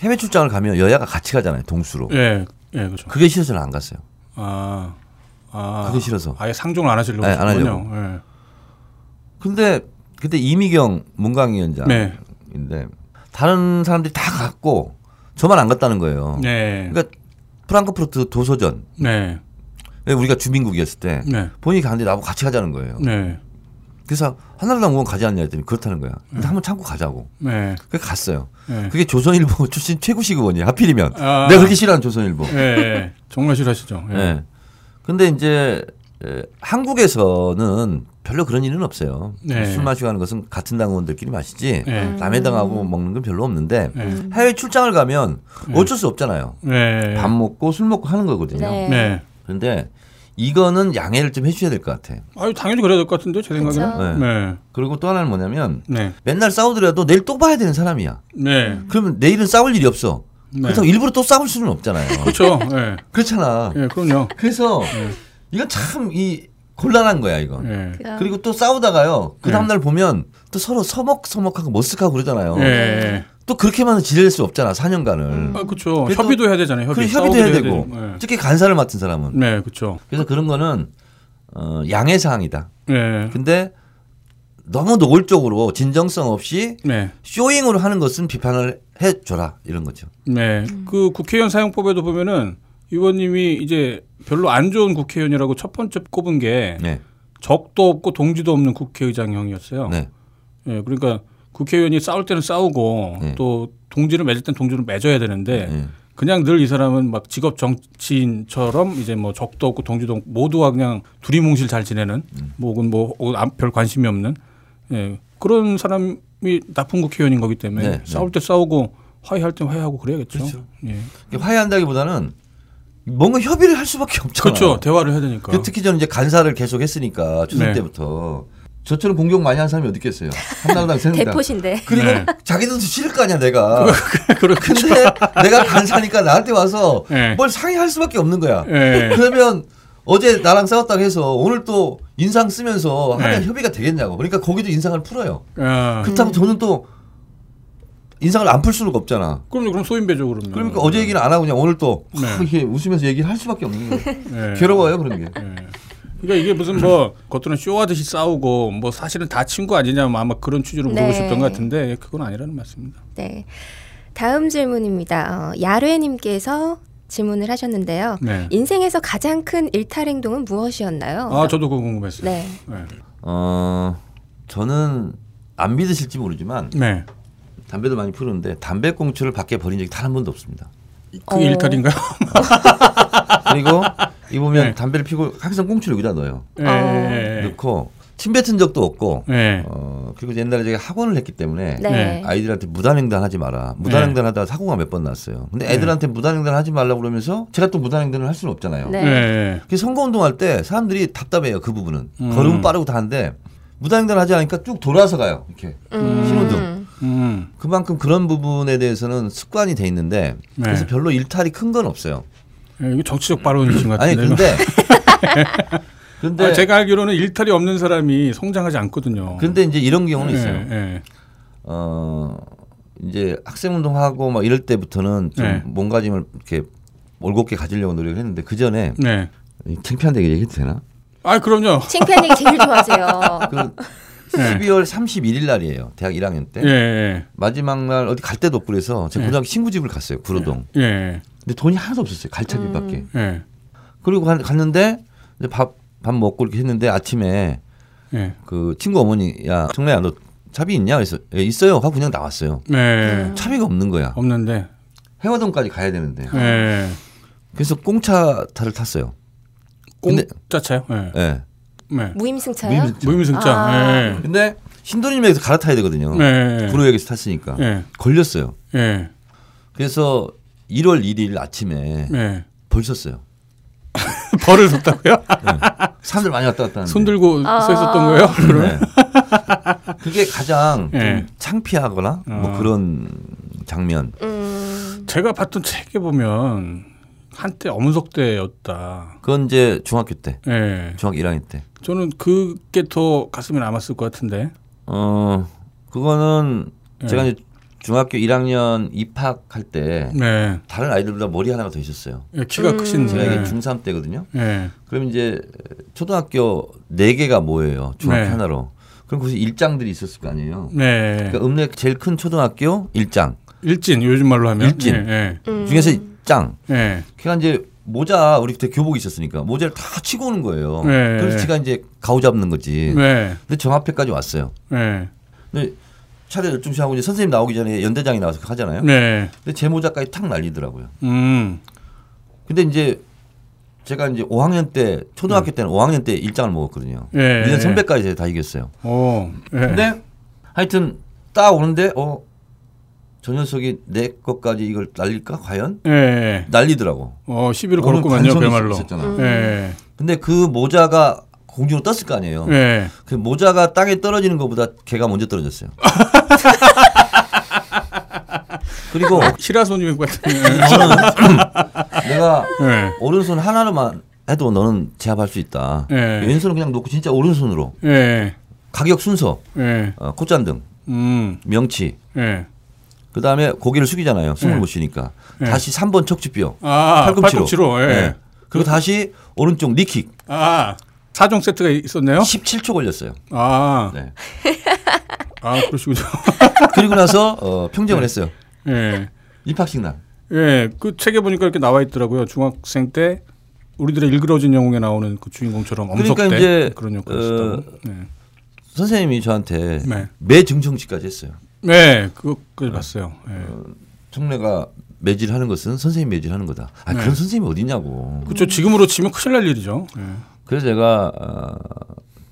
해외 출장을 가면 여야가 같이 가잖아요 동수로. 예. 예, 그렇죠. 그게 싫어서는 안 갔어요. 아. 아. 그게 싫어서. 아예 상종을 안 하시려고 네, 안 하셨군요. 예. 근데 그때 이미경 문광위원장인데 네. 다른 사람들이 다 갔고 저만 안 갔다는 거예요. 네. 그러니까 프랑크푸르트 도서전 네. 우리가 주민국이었을 때 네. 본인이 가는데 나보고 같이 가자는 거예요. 네. 그래서 한나라당 의원 가지 않냐 했더니 그렇다는 거야. 근데 한번 참고 가자고. 네. 그래 갔어요. 네. 그게 조선일보 출신 최구식 의원이야. 하필이면. 아. 내가 그렇게 싫어하는 조선일보. 예, 예. 정말 싫어하시죠. 예. 예. 근데 이제 에, 한국에서는 별로 그런 일은 없어요. 네. 술 마시고 하는 것은 같은 당 의원들끼리 마시지. 예. 남의 당하고 먹는 건 별로 없는데 예. 해외 출장을 가면 어쩔 수 없잖아요. 예. 밥 먹고 술 먹고 하는 거거든요. 네. 네. 그런데 이거는 양해를 좀 해주셔야 될 것 같아. 아유 당연히 그래야 될 것 같은데 제 생각에는. 네. 네. 그리고 또 하나는 뭐냐면 네. 맨날 싸우더라도 내일 또 봐야 되는 사람이야. 네. 그러면 내일은 싸울 일이 없어. 네. 그렇다고 일부러 또 싸울 수는 없잖아요. 그렇죠. 예. 그렇잖아. 예, 그럼요. 그래서 이건 참이 곤란한 거야 이건. 예. 그리고 또 싸우다가요. 그 네. 다음 날 보면 또 서로 서먹서먹하고 머쓱하고 그러잖아요. 예. 또 그렇게만 지낼 수 없잖아 4년간을. 아, 그렇죠. 협의도 해야 되잖아요. 협의. 그래 협의도 해야 되고 예. 특히 간사를 맡은 사람은. 네, 그렇죠. 그래서 그런 거는 어, 양해 사항이다. 예. 근데 너무 노골적으로 진정성 없이 네. 쇼잉으로 하는 것은 비판을 해줘라 이런 거죠. 네. 그 국회의원 사용법에도 보면은 의원님이 이제 별로 안 좋은 국회의원이라고 첫 번째 꼽은 게 네, 적도 없고 동지도 없는 국회의장형이었어요. 네, 예, 그러니까 국회의원이 싸울 때는 싸우고 네. 또 동지를 맺을 때는 동지를 맺어야 되는데 네. 그냥 늘 이 사람은 막 직업 정치인처럼 이제 뭐 적도 없고 동지도 없고 모두와 그냥 두리뭉실 잘 지내는 음. 뭐 혹은 뭐별 관심이 없는 예, 그런 사람이 나쁜 국회의원인 거기 때문에 네, 네. 싸울 때 싸우고 화해할 때 화해하고 그래야겠죠. 그렇죠. 예. 화해한다기보다는 뭔가 협의를 할 수밖에 없잖아. 그렇죠. 대화를 해야 되니까. 그 특히 저는 이제 간사를 계속 했으니까 초선 네. 때부터 저처럼 공격 많이 한 사람이 어디 있겠어요. 한나라당 새누리당. 대포신데. 그리고 네. 자기들도 싫을 거 아니야 내가. 그렇죠. 근데 내가 간사니까 나한테 와서 네. 뭘 상의할 수밖에 없는 거야. 예. 그러면 어제 나랑 싸웠다고 해서 오늘 또 인상 쓰면서 하면 네. 협의가 되겠냐고. 그러니까 거기도 인상을 풀어요. 아, 그렇다고 저는 또 인상을 안 풀 수는 없잖아. 그럼 그럼 소인배죠 그러면. 그러니까 어제 얘기는 안 하고 그냥 오늘 또 네. 이렇게 웃으면서 얘기를 할 수밖에 없는 거예요. 예. 괴로워요 그런 게. 예. 그러니까 이게 무슨 뭐 겉으로는 쇼하듯이 싸우고 뭐 사실은 다 친구 아니냐 뭐 아마 그런 취지로 네. 물어보셨던 것 같은데 그건 아니라는 말씀입니다. 네. 다음 질문입니다. 어, 야뢰님께서 질문을 하셨는데요. 네. 인생에서 가장 큰 일탈 행동은 무엇이었나요? 아 저도 그거 궁금했어요. 네. 네. 어 저는 안 믿으실지 모르지만 네. 담배도 많이 피우는데 담배 꽁초를 밖에 버린 적이 단 한 번도 없습니다. 그 어. 일탈인가요? 그리고 이 보면 네. 담배를 피고 항상 꽁초를 여기다 넣어요. 네. 넣고 침 뱉은 적도 없고 네. 어 그리고 옛날에 제가 학원을 했기 때문에 네. 네. 아이들한테 무단횡단 하지 마라. 무단횡단 하다가 사고가 몇 번 났어요. 근데 애들한테 무단횡단 하지 말라고 그러면서 제가 또 무단횡단을 할 수는 없잖아요. 네. 네. 그 선거운동 할 때 사람들이 답답해요. 그 부분은. 음. 걸음 빠르고 다 하는데 무단횡단 하지 않으니까 쭉 돌아서 가요. 이렇게. 음. 신호등. 음. 그만큼 그런 부분에 대해서는 습관이 돼 있는데 네. 그래서 별로 일탈이 큰 건 없어요. 네, 이거 정치적 발언이신 것 아니 같은데. 근데 근데 아, 제가 알기로는 일탈이 없는 사람이 성장하지 않거든요. 근데 이제 이런 경우는 있어요. 네, 네. 어 이제 학생 운동하고 막 이럴 때부터는 좀 네. 몸가짐을 이렇게 올곧게 가지려고 노력을 했는데 그 전에 네. 창피한데 얘기해도 되나? 아 그럼요. 칭찬이 제일 좋아하세요. 그 네. 12월 31일 날이에요. 대학 1학년 때. 예. 예. 마지막 날 어디 갈 데도 없고 그래서 제가 네. 고등학교 친구 집을 갔어요. 구로동. 예. 근데 돈이 하나도 없었어요. 갈차비밖에. 예. 그리고 가- 갔는데 이제 밥, 밥 먹고 이렇게 했는데 아침에 예. 그 친구 어머니 야 정래야 너 차비 있냐? 그래서 예, 있어요. 하고 그냥 나왔어요. 네. 차비가 없는 거야. 없는데. 해화동까지 가야 되는데. 예. 그래서 공차 타를 탔어요. 근데- 공짜 차요? 예. 예. 네. 무임승차요? 무임승차. 무임승차. 아. 예. 근데 신도림역에서 갈아타야 되거든요. 네. 구로역에서 탔으니까 예. 걸렸어요. 예. 그래서 1월 1일 아침에 예. 벌 썼어요. 벌을 줬다고요? 사람들 많이 왔다 갔다 하는데. 손 들고 아. 서 있었던 거예요? 그러면? 네. 그게 가장 좀 네. 창피하거나 뭐 어. 그런 장면. 음. 제가 봤던 책에 보면 한때 엄석대였다. 그건 이제 중학교 때, 예. 중학교 1학년 때. 저는 그게 더 가슴에 남았을 것 같은데. 어, 그거는 네. 제가 이제 중학교 1학년 입학할 때 네. 다른 아이들보다 머리 하나가 더 있었어요. 예, 키가 음. 크신 제가 이게 네. 중3 때거든요. 예. 그럼 이제 초등학교 4개가 모여요. 중학교 네. 하나로. 그럼 거기서 일장들이 있었을 거 아니에요. 네. 그러니까 읍내 제일 큰 초등학교 일장 일진 요즘 말로 하면 일진. 예. 음. 중에서 짱. 예. 그러니까 이제 모자 우리 그때 교복 있었으니까 모자를 다 치고 오는 거예요. 네. 그래서 제가 이제 가오 잡는 거지. 네. 근데 정 앞에까지 왔어요. 네. 근데 차례 열중시하고 이제 선생님 나오기 전에 연대장이 나와서 하잖아요. 네. 근데 제 모자까지 탁 날리더라고요. 음. 근데 이제 제가 이제 5학년 때 초등학교 때는 5학년 때 일장을 먹었거든요. 예. 1년 선배까지 다 이겼어요. 오. 예. 근데 하여튼 딱 오는데 어 저 녀석이 내 것까지 이걸 날릴까 과연 예. 날리더라고. 어, 시비를 걸었구만요. 있었잖아. 예. 근데 그 모자가 공중으로 떴을 거 아니에요. 예. 그 모자가 땅에 떨어지는 것보다 걔가 먼저 떨어졌어요. 그리고 시라소님 같은. 너는 내가 예. 오른손 하나로만 해도 너는 제압할 수 있다. 예. 왼손은 그냥 놓고 진짜 오른손으로 예. 가격 순서, 예. 어, 콧잔등, 음. 명치, 예. 그 다음에 고개를 숙이잖아요. 숨을 예. 못 쉬니까. 예. 다시 3번 척추뼈, 아, 팔꿈치로. 팔꿈치로. 예. 네. 그리고 다시 오른쪽 니킥. 아. 사종 세트가 있었네요? 17초 걸렸어요. 아. 네. 아, 그러시군요. 그리고 나서 어, 평정을 했어요. 예. 입학식 날. 예. 그 책에 보니까 이렇게 나와 있더라고요. 중학생 때 우리들의 일그러진 영웅에 나오는 그 주인공처럼 엄석대 그러니까 이제, 그런 역할 어, 했었다고. 네. 선생님이 저한테 네. 매증정치까지 했어요. 네, 그거까지 봤어요. 예. 청래가 매질하는 것은 선생님 매질하는 거다. 아, 네. 그런 선생님이 어디냐고. 그렇죠. 지금으로 치면 큰일 날 일이죠. 예. 그래서 제가 어,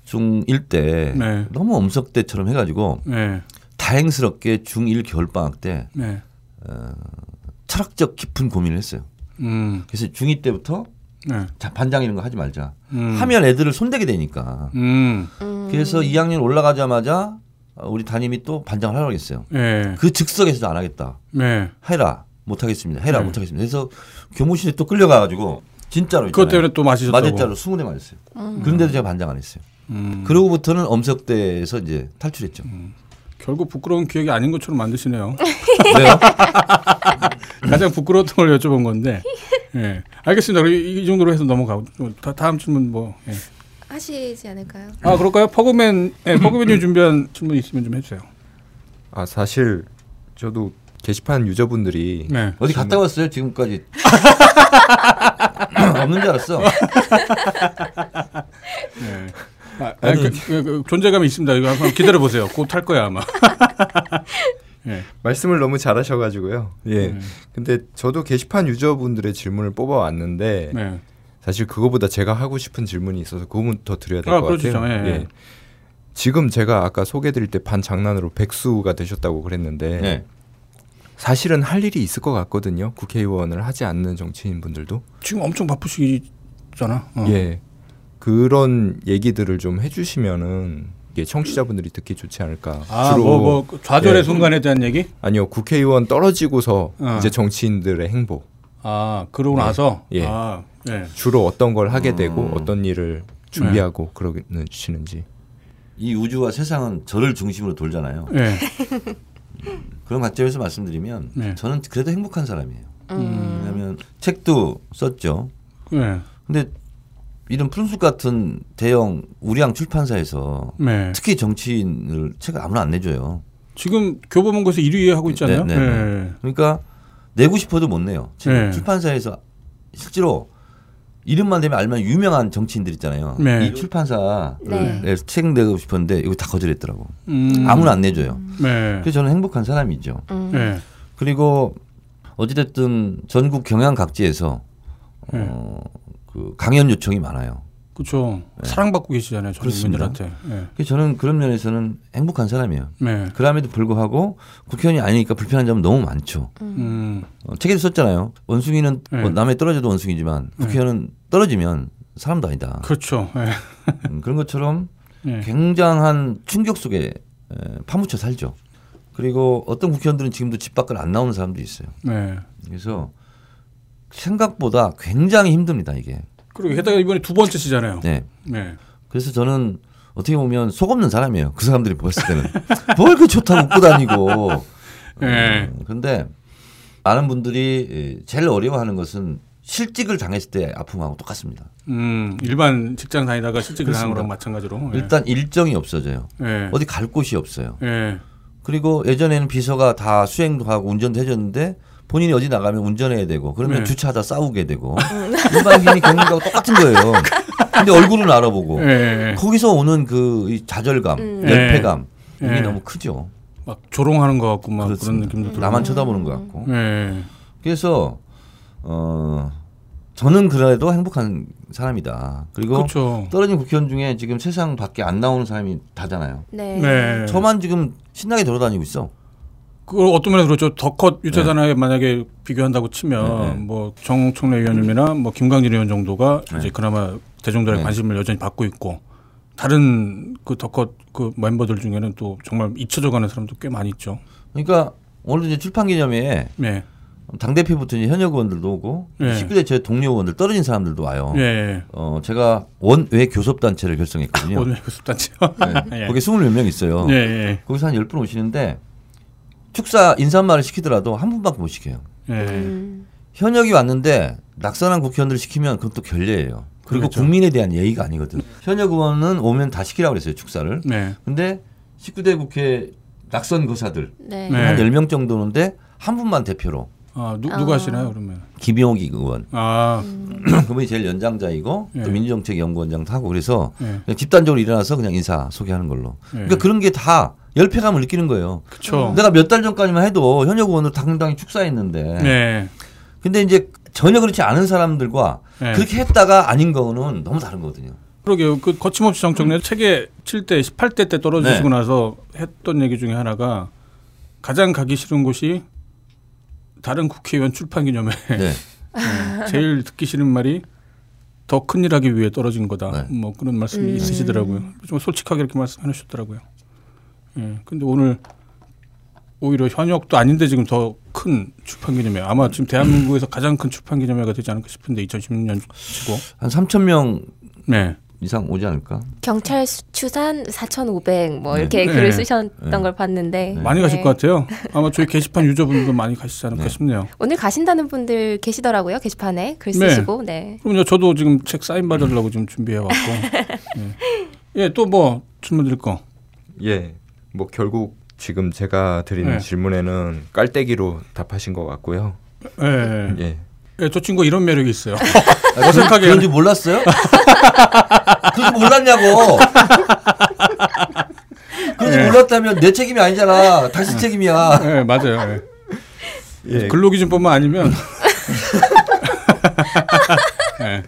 중1 때 네. 너무 엄석대처럼 해가지고 네. 다행스럽게 중1 겨울방학 때 네. 철학적 깊은 고민을 했어요. 음. 그래서 중2 때부터 네. 자, 반장 이런 거 하지 말자. 음. 하면 애들을 손대게 되니까. 음. 그래서 2학년 올라가자마자 어, 우리 담임이 또 반장을 하라고 했어요. 네. 그 즉석에서도 안 하겠다. 네. 해라. 못하겠습니다. 해라. 네. 못하겠습니다. 그래서 교무실에 또 끌려가가지고 진짜로 그것 있잖아요. 때문에 또 맞으셨다고. 맞을자로 20대 맞았어요. 그런데도 제가 반장 안 했어요. 음. 그러고부터는 엄석대에서 이제 탈출했죠. 결국 부끄러운 기억이 아닌 것처럼 만드시네요. 왜요? 가장 부끄러웠던 걸 여쭤본 건데. 예. 알겠습니다. 이, 이 정도로 해서 넘어가고 다음 질문 뭐. 예. 하시지 않을까요? 아 그럴까요? 퍼그맨, 예, 퍼그맨님 준비한 질문 있으면 좀 해주세요. 아 사실 저도 게시판 유저분들이 네. 어디 갔다 왔어요? 지금까지 없는 줄 알았어. 네. 아, 아니, 그, 그, 그 존재감이 있습니다. 이거 한번 기다려 보세요. 곧 탈 거야 아마. 예. 말씀을 너무 잘하셔가지고요. 예. 네. 근데 저도 게시판 유저분들의 질문을 뽑아왔는데 네. 사실 그거보다 제가 하고 싶은 질문이 있어서 그 부분부터 드려야 될 아, 것. 같아요. 예, 예. 지금 제가 아까 소개드릴 때 반 장난으로 백수가 되셨다고 그랬는데 네. 사실은 할 일이 있을 것 같거든요. 국회의원을 하지 않는 정치인 분들도. 지금 엄청 바쁘시잖아. 어. 예. 그런 얘기들을 좀 해주시면은 이게 청취자분들이 듣기 좋지 않을까. 아, 뭐, 뭐 좌절의 예. 순간에 대한 얘기? 아니요 국회의원 떨어지고서 어. 이제 정치인들의 행보 아, 그러고 나서. 예. 아, 예. 주로 어떤 걸 하게 되고 음. 어떤 일을 준비하고 그러시는지. 이 우주와 세상은 저를 중심으로 돌잖아요. 예. 그런 관점에서 말씀드리면 네. 저는 그래도 행복한 사람이에요. 음. 왜냐하면 책도 썼죠. 예. 근데 이런 푸른숲 같은 대형 우량 출판사에서 네. 특히 정치인을 책을 아무나 안 내줘요. 지금 교보문고에서 1위 하고 있잖아요. 네, 네, 예. 그러니까 내고 싶어도 못 내요. 지금 네. 출판사에서 실제로 이름만 되면 알면 유명한 정치인들 있잖아요. 네. 이 출판사에 네. 책 내고 싶었는데 이거 다 거절했더라고. 음. 아무나 안 내줘요. 네. 그래서 저는 행복한 사람이죠. 음. 네. 그리고 어찌됐든 전국 경양 각지에서 네. 어, 그 강연 요청이 많아요. 그렇죠. 사랑받고 계시잖아요. 전 그렇습니다. 국민들한테. 예. 그래서 저는 그런 면에서는 행복한 사람이에요. 네. 그럼에도 불구하고 국회의원이 아니니까 불편한 점은 너무 많죠. 음. 어, 책에도 썼잖아요. 원숭이는 네. 뭐 남에 떨어져도 원숭이지만 국회의원은 떨어지면 사람도 아니다. 그렇죠. 예. 음, 그런 것처럼 예. 굉장한 충격 속에 에, 파묻혀 살죠. 그리고 어떤 국회의원들은 지금도 집 밖을 안 나오는 사람도 있어요. 네. 그래서 생각보다 굉장히 힘듭니다 이게. 그리고 게다가 이번에 두 번째 시잖아요. 네. 네. 그래서 저는 어떻게 보면 속 없는 사람이에요. 그 사람들이 봤을 때는 뭘 그 좋다고 웃고 다니고. 네. 음, 근데 많은 분들이 제일 어려워하는 것은 실직을 당했을 때 아픔하고 똑같습니다. 음, 일반 직장 다니다가 실직을 당한 거랑. 마찬가지로. 예. 일단 일정이 없어져요. 예. 어디 갈 곳이 없어요. 예. 그리고 예전에는 비서가 다 수행도 하고 운전도 해줬는데 본인이 어디 나가면 운전해야 되고 그러면 네. 주차하다 싸우게 되고 일반인이 겪는 거하고 똑같은 거예요. 근데 얼굴은 알아보고 예. 거기서 오는 그이 좌절감, 음. 열패감 이게 네. 너무 크죠. 막 조롱하는 것 같고 막 그런 그렇습니다. 느낌도 들고. 나만 쳐다보는 것 같고. 예. 그래서 어 저는 그래도 행복한 사람이다. 그리고 그렇죠. 떨어진 국회의원 중에 지금 세상 밖에 안 나오는 사람이 다잖아요. 네. 네. 저만 지금 신나게 돌아다니고 있어. 그걸 어떤 면에서 그렇죠. 더컷 유체산하에 만약에 비교한다고 치면 네, 네. 뭐 정청래 의원님이나 뭐 김광진 의원 정도가 네. 이제 그나마 대중들의 네. 관심을 여전히 받고 있고 다른 그 더컷 그 멤버들 중에는 또 정말 잊혀져가는 사람도 꽤 많이 있죠. 그러니까 오늘 이제 출판 기념회에 네. 당 대표부터 이제 현역 의원들도 오고 네. 19대 제 동료 의원들 떨어진 사람들도 와요. 예. 어 제가 원외 교섭 단체를 결성했거든요. 오늘 교섭 단체요. 네. 예. 거기 24명 있어요. 예, 예. 거기서 한 10분 오시는데 축사 인사말을 시키더라도 한 분밖에 못 시켜요. 예. 음. 현역이 왔는데 낙선한 국회의원들 시키면 그것도 결례예요. 그리고 그렇죠. 국민에 대한 예의가 아니거든. 현역 의원은 오면 다 시키라고 그랬어요, 축사를. 네. 근데 19대 국회 낙선 거사들 네. 네. 한 10명 정도인데 한 분만 대표로 아, 누, 누가 아. 하시나요, 그러면? 김용기 의원. 아, 그분이 제일 연장자이고 예. 또 민주정책연구원장도 하고 그래서 예. 그냥 집단적으로 일어나서 그냥 인사 소개하는 걸로. 예. 그러니까 그런 게 다 열패감을 느끼는 거예요. 그쵸. 내가 몇 달 전까지만 해도 현역 의원을 당당히 축사했는데 네. 근데 이제 전혀 그렇지 않은 사람들과 네. 그렇게 했다가 아닌 거는 너무 다른 거거든요. 그러게요. 그 거침없이 정청래 책에 7대, 18대 때 떨어지시고 네. 나서 했던 얘기 중에 하나가 가장 가기 싫은 곳이 다른 국회의원 출판 기념회. 네. 네. 제일 듣기 싫은 말이 더 큰일 하기 위해 떨어진 거다. 네. 뭐 그런 말씀이 음. 있으시더라고요. 좀 솔직하게 이렇게 말씀해 주셨더라고요. 예. 근데 오늘 오히려 현역도 아닌데 지금 더 큰 출판 기념회. 아마 지금 대한민국에서 가장 큰 출판 기념회가 되지 않을까 싶은데 2016년 치고. 한 3천 명 네. 이상 오지 않을까? 경찰 수- 추산 4,500뭐 네. 이렇게 네. 글을 쓰셨던 네. 걸 봤는데 많이 가실 네. 것 같아요. 아마 저희 게시판 유저분들도 많이 가시지 않을까 네. 싶네요. 오늘 가신다는 분들 계시더라고요 게시판에 글 네. 쓰시고 네. 그럼요. 저도 지금 책 사인 받으려고 지금 준비해 왔고. 예. 예, 또뭐 질문 드릴 거. 예, 뭐 결국 지금 제가 드리는 네. 질문에는 깔때기로 답하신 것 같고요. 예. 예. 예, 예, 저 친구 이런 매력이 있어요. 아, 어색하게 그런 줄 몰랐어요? 그런 줄 몰랐냐고. 그런 줄 네. 몰랐다면 내 책임이 아니잖아. 당신 책임이야. 예, 맞아요. 예. 예, 근로기준법만 아니면 예.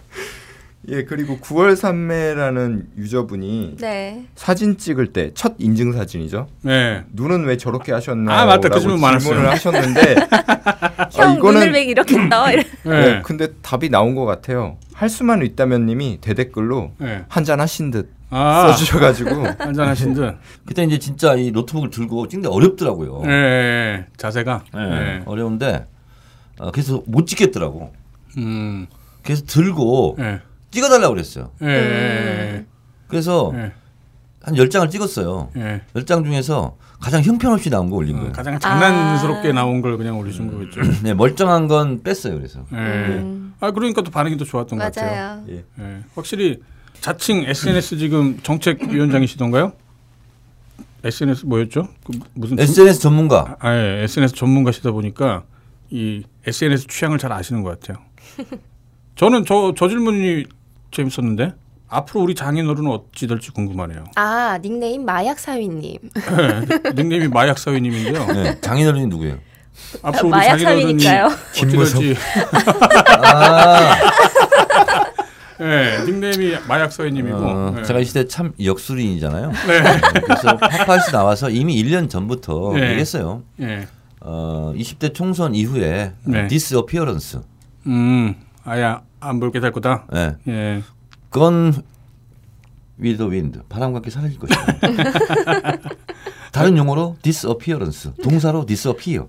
예 그리고 9월 3매라는 유저분이 네. 사진 찍을 때 첫 인증 사진이죠. 예. 눈은 왜 저렇게 하셨나요? 아, 맞다. 그 질문 많았어요. 질문을 하셨는데 형 아, 이거는- 눈을 왜 이렇게 떠? 이래. 예. 네, 근데 답이 나온 것 같아요. 할 수만 있다면 님이 대댓글로 예. 한잔 하신 듯 아, 써주셔가지고 한잔 하신 듯. 그때 이제 진짜 이 노트북을 들고 찍는데 어렵더라고요. 예, 예. 자세가. 네. 예. 어려운데 어, 그래서 못 찍겠더라고. 음. 그래서 들고 예. 찍어달라고 그랬어요. 예. 예. 그래서 예. 한 10장을 찍었어요. 예. 10장 중에서 가장 형편없이 나온 거 올린 어, 거예요. 가장 장난스럽게 아. 나온 걸 그냥 올리신 거겠죠. 네, 멀쩡한 건 뺐어요. 그래서. 예. 음. 아 그러니까 또 반응이 더 좋았던 것 같아요. 맞아요. 예. 예. 확실히 자칭 SNS 지금 정책위원장이시던가요? SNS 뭐였죠? 그 무슨 SNS 전문가. 아, 예. SNS 전문가시다 보니까 이 SNS 취향을 잘 아시는 것 같아요. 저는 저, 저 질문이 재밌었는데 앞으로 우리 장인어른은 어찌 될지 궁금하네요. 아 닉네임 마약 사위님. 예. 닉네임이 마약 사위님인데요. 네, 장인어른이 누구예요? 앞으로 우리 마약 장인어른이 사위니까요. 어찌. 될지 아, 예. 닉네임이 마약 사위님이고 어, 예. 제가 이 시대 참 역술인이잖아요. 네. 그래서 파파이스 나와서 이미 1년 전부터 네. 얘기했어요. 예. 어, 20대 총선 이후에 네. disappearance. 음. 아야 안 볼게 될 거다. 네. 예. gone with the wind 바람과 함께 사라질 것이다. 다른 용어로 disappearance 동사로 disappear.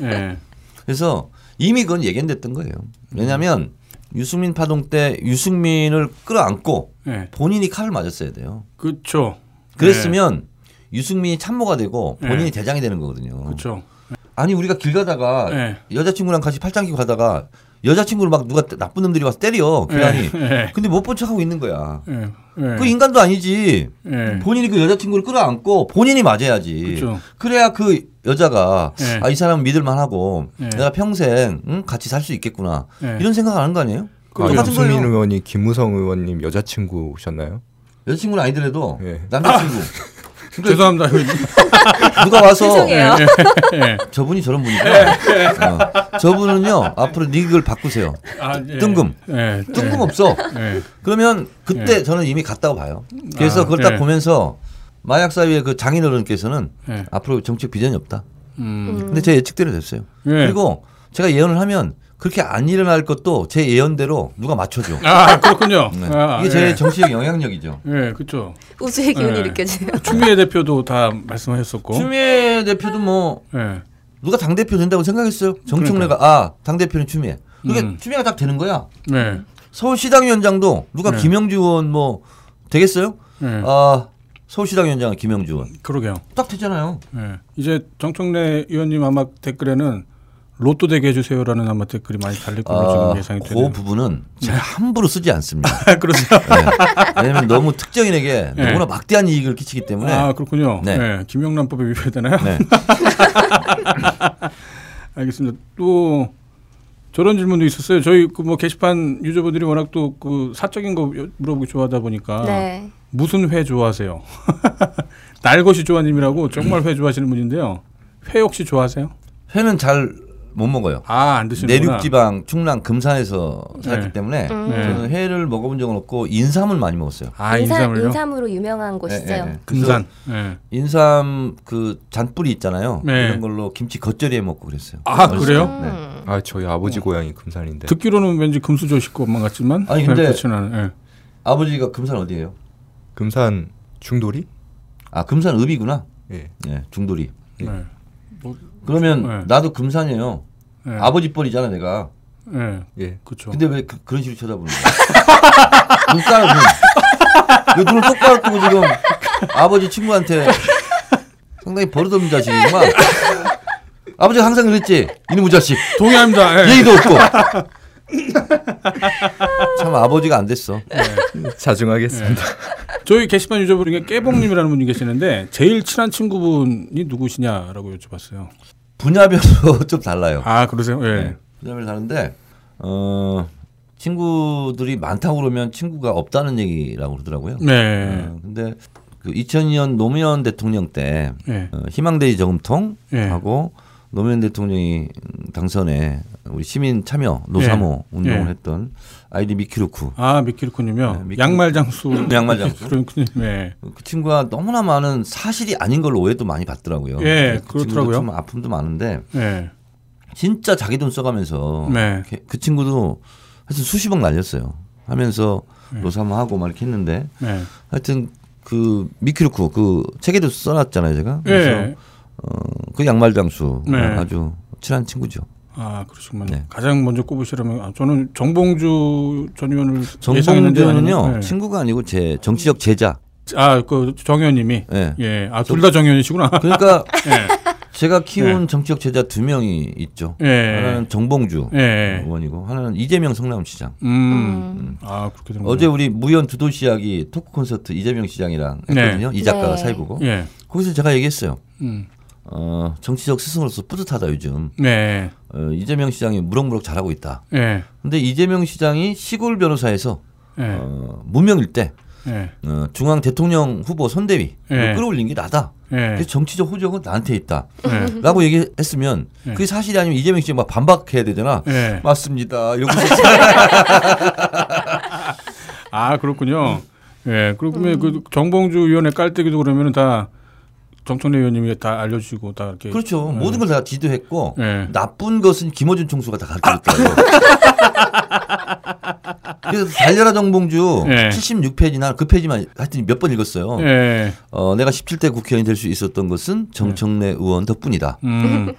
예. 그래서 이미 그건 예견됐던 거예요. 왜냐하면 유승민 파동 때 유승민을 끌어안고 예. 본인이 칼을 맞았어야 돼요. 그렇죠. 그랬으면 유승민이 참모가 되고 본인이 네. 대장이 되는 거거든요. 그렇죠. 아니 우리가 길 가다가 네. 여자친구랑 같이 팔짱 끼고 가다가 여자친구를 막 누가 때- 나쁜 놈들이 와서 때려 괴한이. 예. 근데 못 본 척하고 있는 거야. 예. 예. 그 인간도 아니지. 예. 본인이 그 여자친구를 끌어안고 본인이 맞아야지. 그렇죠. 그래야 그 여자가 예. 아, 이 사람은 믿을만하고 예. 내가 평생 응? 같이 살 수 있겠구나 예. 이런 생각 하는 거 아니에요? 아, 유승민 거예요. 의원이 김무성 의원님 여자친구셨나요? 여자친구는 아니더라도 예. 남자친구 죄송합니다. 누가 와서 죄송해요. 예. 저분이 저런 분이구나. 어. 저분은요 앞으로 닉을 바꾸세요. 아, 예. 뜬금. 예. 뜬금 없어. 예. 그러면 그때 저는 이미 갔다고 봐요. 그래서 아, 그걸 딱 예. 보면서 마약 사회의 그 장인어른께서는 예. 앞으로 정책 비전이 없다. 음. 근데 제 예측대로 됐어요. 예. 그리고 제가 예언을 하면 그렇게 안 일어날 것도 제 예언대로 누가 맞춰줘. 아, 그렇군요. 네. 아, 이게 제 예. 정치적 영향력이죠. 예, 그렇죠. 우주의 기운이 예. 느껴지네요. 추미애 대표도 다 말씀하셨었고. 추미애 대표도 뭐 예. 누가 당 대표 된다고 생각했어요? 정청래가 아당 대표는 추미애. 그게 음. 추미애가 딱 되는 거야. 네. 서울시당 위원장도 누가 네. 김영주 의원 뭐 되겠어요? 네. 아 서울시당 위원장은 김영주 의원 그러게요. 딱 되잖아요. 예. 이제 정청래 의원님 아마 댓글에는 로또 되게 해주세요라는 아마 댓글이 많이 달릴 걸로 아, 지금 예상이 되네요. 그 부분은 제가 함부로 쓰지 않습니다. 그러세요? 네. 왜냐면 너무 특정인에게 네. 너무나 막대한 이익을 끼치기 때문에 아 그렇군요. 네. 네. 김영란법에 위배되나요? 네. 알겠습니다. 또 저런 질문도 있었어요. 저희 그 뭐 게시판 유저분들이 워낙 또 그 사적인 거 여- 물어보기 좋아하다 보니까 네. 무슨 회 좋아하세요? 날것이 좋아님이라고 정말 회 좋아하시는 분인데요. 회 혹시 좋아하세요? 회는 잘 못 먹어요. 아 안 드시는구나. 내륙 지방 충남 금산에서 살았기 네. 때문에 음. 네. 저는 회를 먹어본 적은 없고 인삼을 많이 먹었어요. 아 인삼, 인삼을요? 인삼으로 유명한 곳이죠. 네, 네, 네. 금산. 네. 인삼 그 잔뿌리 있잖아요. 네. 이런 걸로 김치 겉절이에 먹고 그랬어요. 아, 어렸을 그래요? 때. 네. 음. 아 저희 아버지 고향이 금산인데 듣기로는 왠지 금수저식 것만 같지만 아니, 근데-. 예. 아버지가 금산 어디예요? 금산 중돌이? 아 금산 읍이구나. 예. 네, 중돌이. 네. 그러면 네. 나도 금산이에요. 네. 아버지 뻘이잖아 내가. 예. 예. 그렇죠. 근데 왜 그, 런 식으로 쳐다보는 거야? 눈 까요 눈. 왜 눈을 똑바로 뜨고 지금 아버지 친구한테 상당히 버릇없는 자식이구만. 아버지가 항상 그랬지. 이놈의 자식. 동의합니다. 예. 얘기도 없고. 참 아버지가 안 됐어. 자중하겠습니다. 저희 게시판 유저분 중에 깨봉님이라는 분이 계시는데 제일 친한 친구분이 누구시냐라고 여쭤봤어요. 분야별로 좀 달라요. 아 그러세요? 예. 네. 분야별로 다른데 어 친구들이 많다고 그러면 친구가 없다는 얘기라고 그러더라고요. 네. 어, 근데 그 2002년 노무현 대통령 때 예. 어, 희망대지 저금통 예. 하고 노무현 대통령이 당선에 우리 시민 참여 노사모 예. 운동을 예. 했던 아이디 미키루쿠 아 미키루코님요. 네, 미키루- 양말 장수. 양말 장수. 그렇군요. 네. 그 친구가 너무나 많은 사실이 아닌 걸로 오해도 많이 받더라고요. 예, 그 그렇더라고요. 좀 아픔도 많은데 네. 진짜 자기 돈 써가면서 네. 그- 그 친구도 하여튼 수십억 날렸어요. 하면서 네. 노사모 하고 막 이렇게 했는데 네. 하여튼 그 미키루쿠 그 책에도 써놨잖아요 제가. 그래서 예. 어, 그 양말 장수 네. 아주 친한 친구죠. 아 그러시군요. 네. 가장 먼저 꼽으시라면 아, 저는 정봉주 전 의원을 정봉주는요 아니네요. 네. 친구가 아니고 제 정치적 제자. 아그 정 의원님이 예. 예. 아둘 다 정 의원이시구나. 그러니까 예. 제가 키운 정치적 제자 두 명이 있죠. 예. 하나는 정봉주 예. 의원이고 하나는 이재명 성남시장. 음. 아 그렇게 되는 어제 우리 무연 두 도시 이야기 토크 콘서트 이재명 시장이랑 했거든요. 이 작가가 네. 사이보고 예. 거기서 제가 얘기했어요. 음. 어, 정치적 스승으로서 뿌듯하다 요즘. 네. 어, 이재명 시장이 무럭무럭 잘하고 있다. 예. 근데 이재명 시장이 시골 변호사에서 예. 어, 무명일 때 예. 어, 중앙 대통령 후보 선대위 예. 끌어올린 게 나다. 예. 그래서 정치적 호적은 나한테 있다. 예. 라고 얘기했으면 예. 그게 사실이 아니면 이재명 시장 막 반박해야 되잖아. 예. 맞습니다. 이러고 아 그렇군요. 예. 그러면 그 정봉주 의원의 깔때기도 그러면은 다 정청래 의원님이 다 알려주시고 다 이렇게. 그렇죠. 예. 모든 걸 다 지도했고 예. 나쁜 것은 김어준 총수가 다 가르쳐줬다고. 그래서 달려라 정봉주 예. 76페이지나 그 페이지만 하여튼 몇 번 읽었어요. 예. 어, 내가 17대 국회의원이 될 수 있었던 것은 정청래 의원 덕분이다. 음.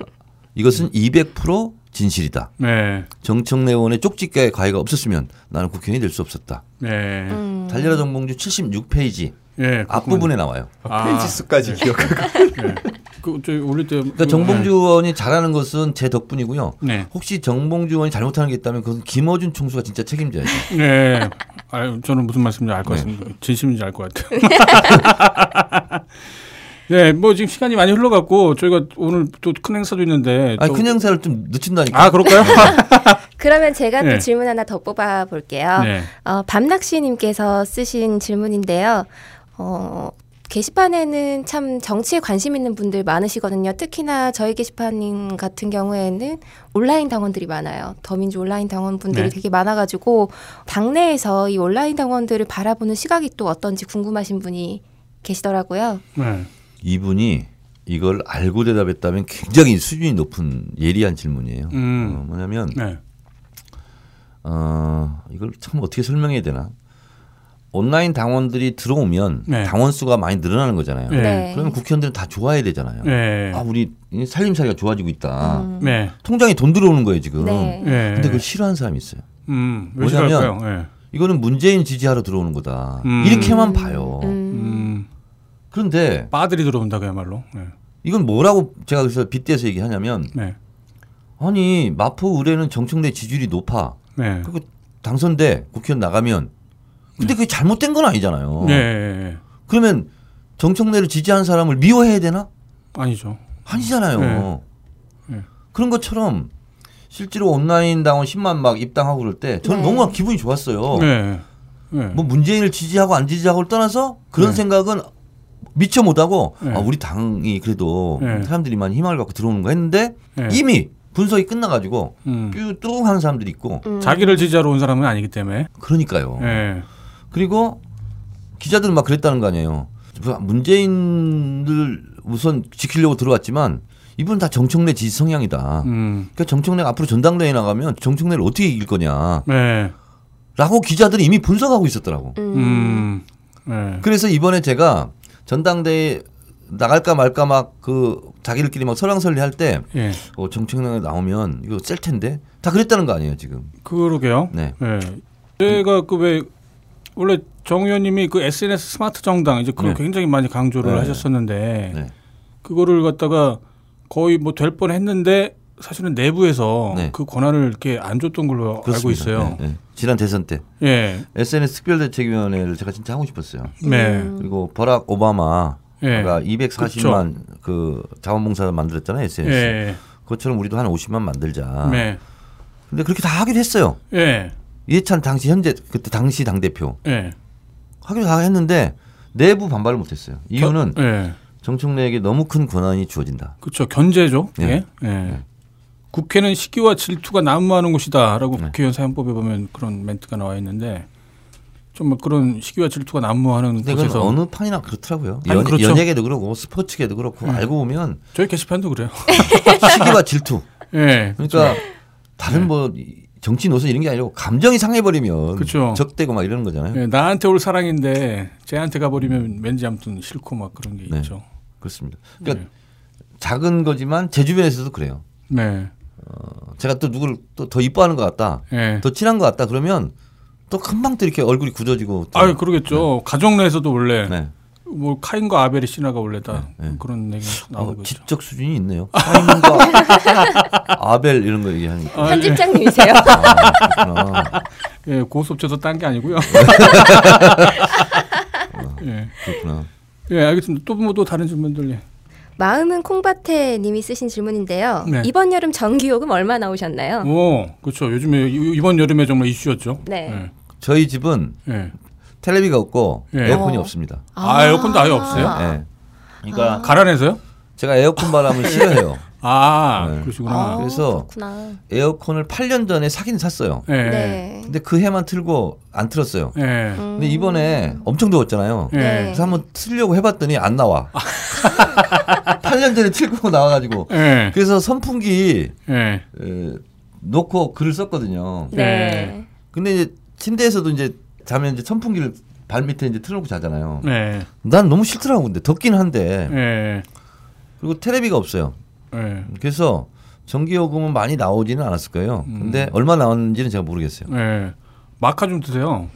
이것은 200% 진실이다. 네. 정청래 의원의 쪽집게 과외가 없었으면 나는 국회의원이 될 수 없었다. 네. 음. 달려라 정봉주 76페이지 예. 앞부분에 나와요. 아, 페이지 수까지 기억하고. 예. 그 저 올릴 때 그러니까 정봉주 의원이 잘하는 것은 제 덕분이고요. 네. 혹시 정봉주 의원이 잘못하는 게 있다면 그건 김어준 총수가 진짜 책임져야죠. 네. 아, 저는 무슨 말씀인지 알것 네. 같습니다. 진심인지 알 것 같아요. 네, 뭐 지금 시간이 많이 흘러갔고 저희가 오늘 또 큰 행사도 있는데. 또- 큰 행사를 좀 늦춘다니까. 아 그럴까요? 그러면 제가 또 네. 질문 하나 더 뽑아 볼게요. 네. 어, 밤낚시님께서 쓰신 질문인데요. 어, 게시판에는 참 정치에 관심 있는 분들 많으시거든요. 특히나 저희 게시판 같은 경우에는 온라인 당원들이 많아요. 더민주 온라인 당원 분들이 네. 되게 많아가지고 당내에서 이 온라인 당원들을 바라보는 시각이 또 어떤지 궁금하신 분이 계시더라고요. 네. 이분이 이걸 알고 대답했다면 굉장히 수준이 높은 예리한 질문이에요. 음. 어, 뭐냐면 네. 어, 이걸 참 어떻게 설명해야 되나? 온라인 당원들이 들어오면 네. 당원 수가 많이 늘어나는 거잖아요. 네. 그러면 국회의원들은 다 좋아야 되잖아요. 네. 아 우리 살림살이가 좋아지고 있다. 음. 네. 통장에 돈 들어오는 거예요 지금. 네. 네. 근데 그걸 싫어하는 사람이 있어요. 음, 왜 뭐냐면-? 네. 이거는 문재인 지지하러 들어오는 거다. 음. 이렇게만 봐요. 음. 음, 그런데 빠들이 들어온다 그야말로. 네. 이건 뭐라고 제가 그래서 빗대서 얘기하냐면 네. 아니 마포 의뢰는 정청래 지지율이 높아. 네. 그리고 당선돼 국회의원 나가면 근데 그게 잘못된 건 아니잖아요. 네. 그러면 정청래를 지지하는 사람을 미워해야 되나? 아니죠. 아니잖아요. 네. 네. 그런 것처럼 실제로 온라인 당원 10만 막 입당하고 그럴 때 저는 네. 너무 기분이 좋았어요. 네. 네. 뭐 문재인을 지지하고 안 지지하고를 떠나서 그런 네. 생각은 미처 못하고 네. 아, 우리 당이 그래도 네. 사람들이 많이 희망을 갖고 들어오는 거 했는데 네. 이미 분석이 끝나가지고 음. 뾰뚱 하는 사람들이 있고 음. 자기를 지지하러 온 사람은 아니기 때문에. 그러니까요. 네. 그리고 기자들은 막 그랬다는 거 아니에요. 문재인을 우선 지키려고 들어왔지만 이분 다 정청래 지지 성향이다. 음. 그러니까 정청래가 앞으로 전당대회 나가면 정청래를 어떻게 이길 거냐. 네. 라고 기자들이 이미 분석하고 있었더라고. 음. 음. 네. 그래서 이번에 제가 전당대회 나갈까 말까 막 그 자기들끼리 막 설왕설래 할때 예. 어, 정청래가 나오면 이거 셀 텐데 다 그랬다는 거 아니에요 지금. 그러게요. 네. 네. 제가 그왜 원래 정 의원님이 그 SNS 스마트 정당 이제 그걸 네. 굉장히 많이 강조를 네. 하셨었는데 네. 그거를 갖다가 거의 뭐 될 뻔했는데 사실은 내부에서 네. 그 권한을 이렇게 안 줬던 걸로 알고 그렇습니다. 있어요. 네, 네. 지난 대선 때 예. SNS 특별대책위원회를 제가 진짜 하고 싶었어요. 네. 음. 그리고 버락 오바마 가 예. 240만 그 자원봉사 만들었잖아요 SNS. 예. 그것처럼 우리도 한 50만 만들자. 네. 근데 그렇게 다 하기로 했어요. 예. 이해찬 당시 현재 그때 당시 당 대표 예. 하기로 다 했는데 내부 반발을 못했어요. 이유는 예. 정청래에게 너무 큰 권한이 주어진다. 그렇죠. 견제죠. 네. 예. 예. 국회는 시기와 질투가 난무하는 곳이다라고 네. 국회의원 사용법에 보면 그런 멘트가 나와 있는데 좀 그런 시기와 질투가 난무하는 곳에서 어느 판이나 그렇더라고요. 아니, 연, 그렇죠. 연예계도 그렇고 스포츠계도 그렇고 네. 알고 보면 저희 게시판도 그래요. 시기와 질투. 예. 그러니까 다른 네. 뭐 정치 노선 이런 게 아니고 감정이 상해버리면 그렇죠. 적대고 막 이러는 거잖아요. 예, 나한테 올 사랑인데 쟤한테 가버리면 왠지 아무튼 싫고 막 그런 게 네. 있죠. 그렇습니다. 그러니까 작은 거지만 제 주변에서도 그래요. 네. 어, 제가 또 누구를 또 더 이뻐하는 것 같다, 예. 더 친한 것 같다 그러면 또 금방 또 이렇게 얼굴이 굳어지고. 또- 아유 그러겠죠. 가정 내에서도 원래 네. 뭐 카인과 아벨이 신화가 원래 다 네, 네. 그런 얘기 어, 나오고 있죠. 지적 수준이 있네요. 카인과 아벨 이런 거 얘기하니까. 아, 예. 편집장님이세요? 아, 그렇구나. 예, 고속쳐서 딴게 아니고요. 예. 그렇구나. 예, 알겠습니다. 또뭐 또 다른 질문들 예. 마음은 콩밭에 님이 쓰신 질문인데요. 네. 이번 여름 전기요금 얼마 나오셨나요? 오, 그렇죠. 요즘에 이- 이번 여름에 정말 이슈였죠. 네. 저희 집은 예. 예. 텔레비가 없고 예. 에어컨이 어. 없습니다. 아, 에어컨도 아예 없어요? 예. 그러니까 가라내서요? 제가 에어컨 바람을 싫어해요. 아, 네. 그러시구나. 아, 그래서 그렇구나. 에어컨을 8년 전에 사긴 샀어요. 예. 네. 근데 그 해만 틀고 안 틀었어요. 예. 음. 근데 이번에 엄청 더웠잖아요. 예. 네. 그래서 한번 틀려고 해봤더니 안 나와. 8년 전에 틀고 나와가지고. 예. 그래서 선풍기 예. 에, 놓고 글을 썼거든요. 네. 근데 이제 침대에서도 이제 자면 이제 선풍기를 발 밑에 이제 틀어놓고 자잖아요. 예. 난 너무 싫더라고 근데 덥긴 한데 예. 그리고 테레비가 없어요. 예. 그래서 전기요금은 많이 나오지는 않았을 거예요. 음. 근데 얼마 나왔는지는 제가 모르겠어요. 예. 마카 좀 드세요.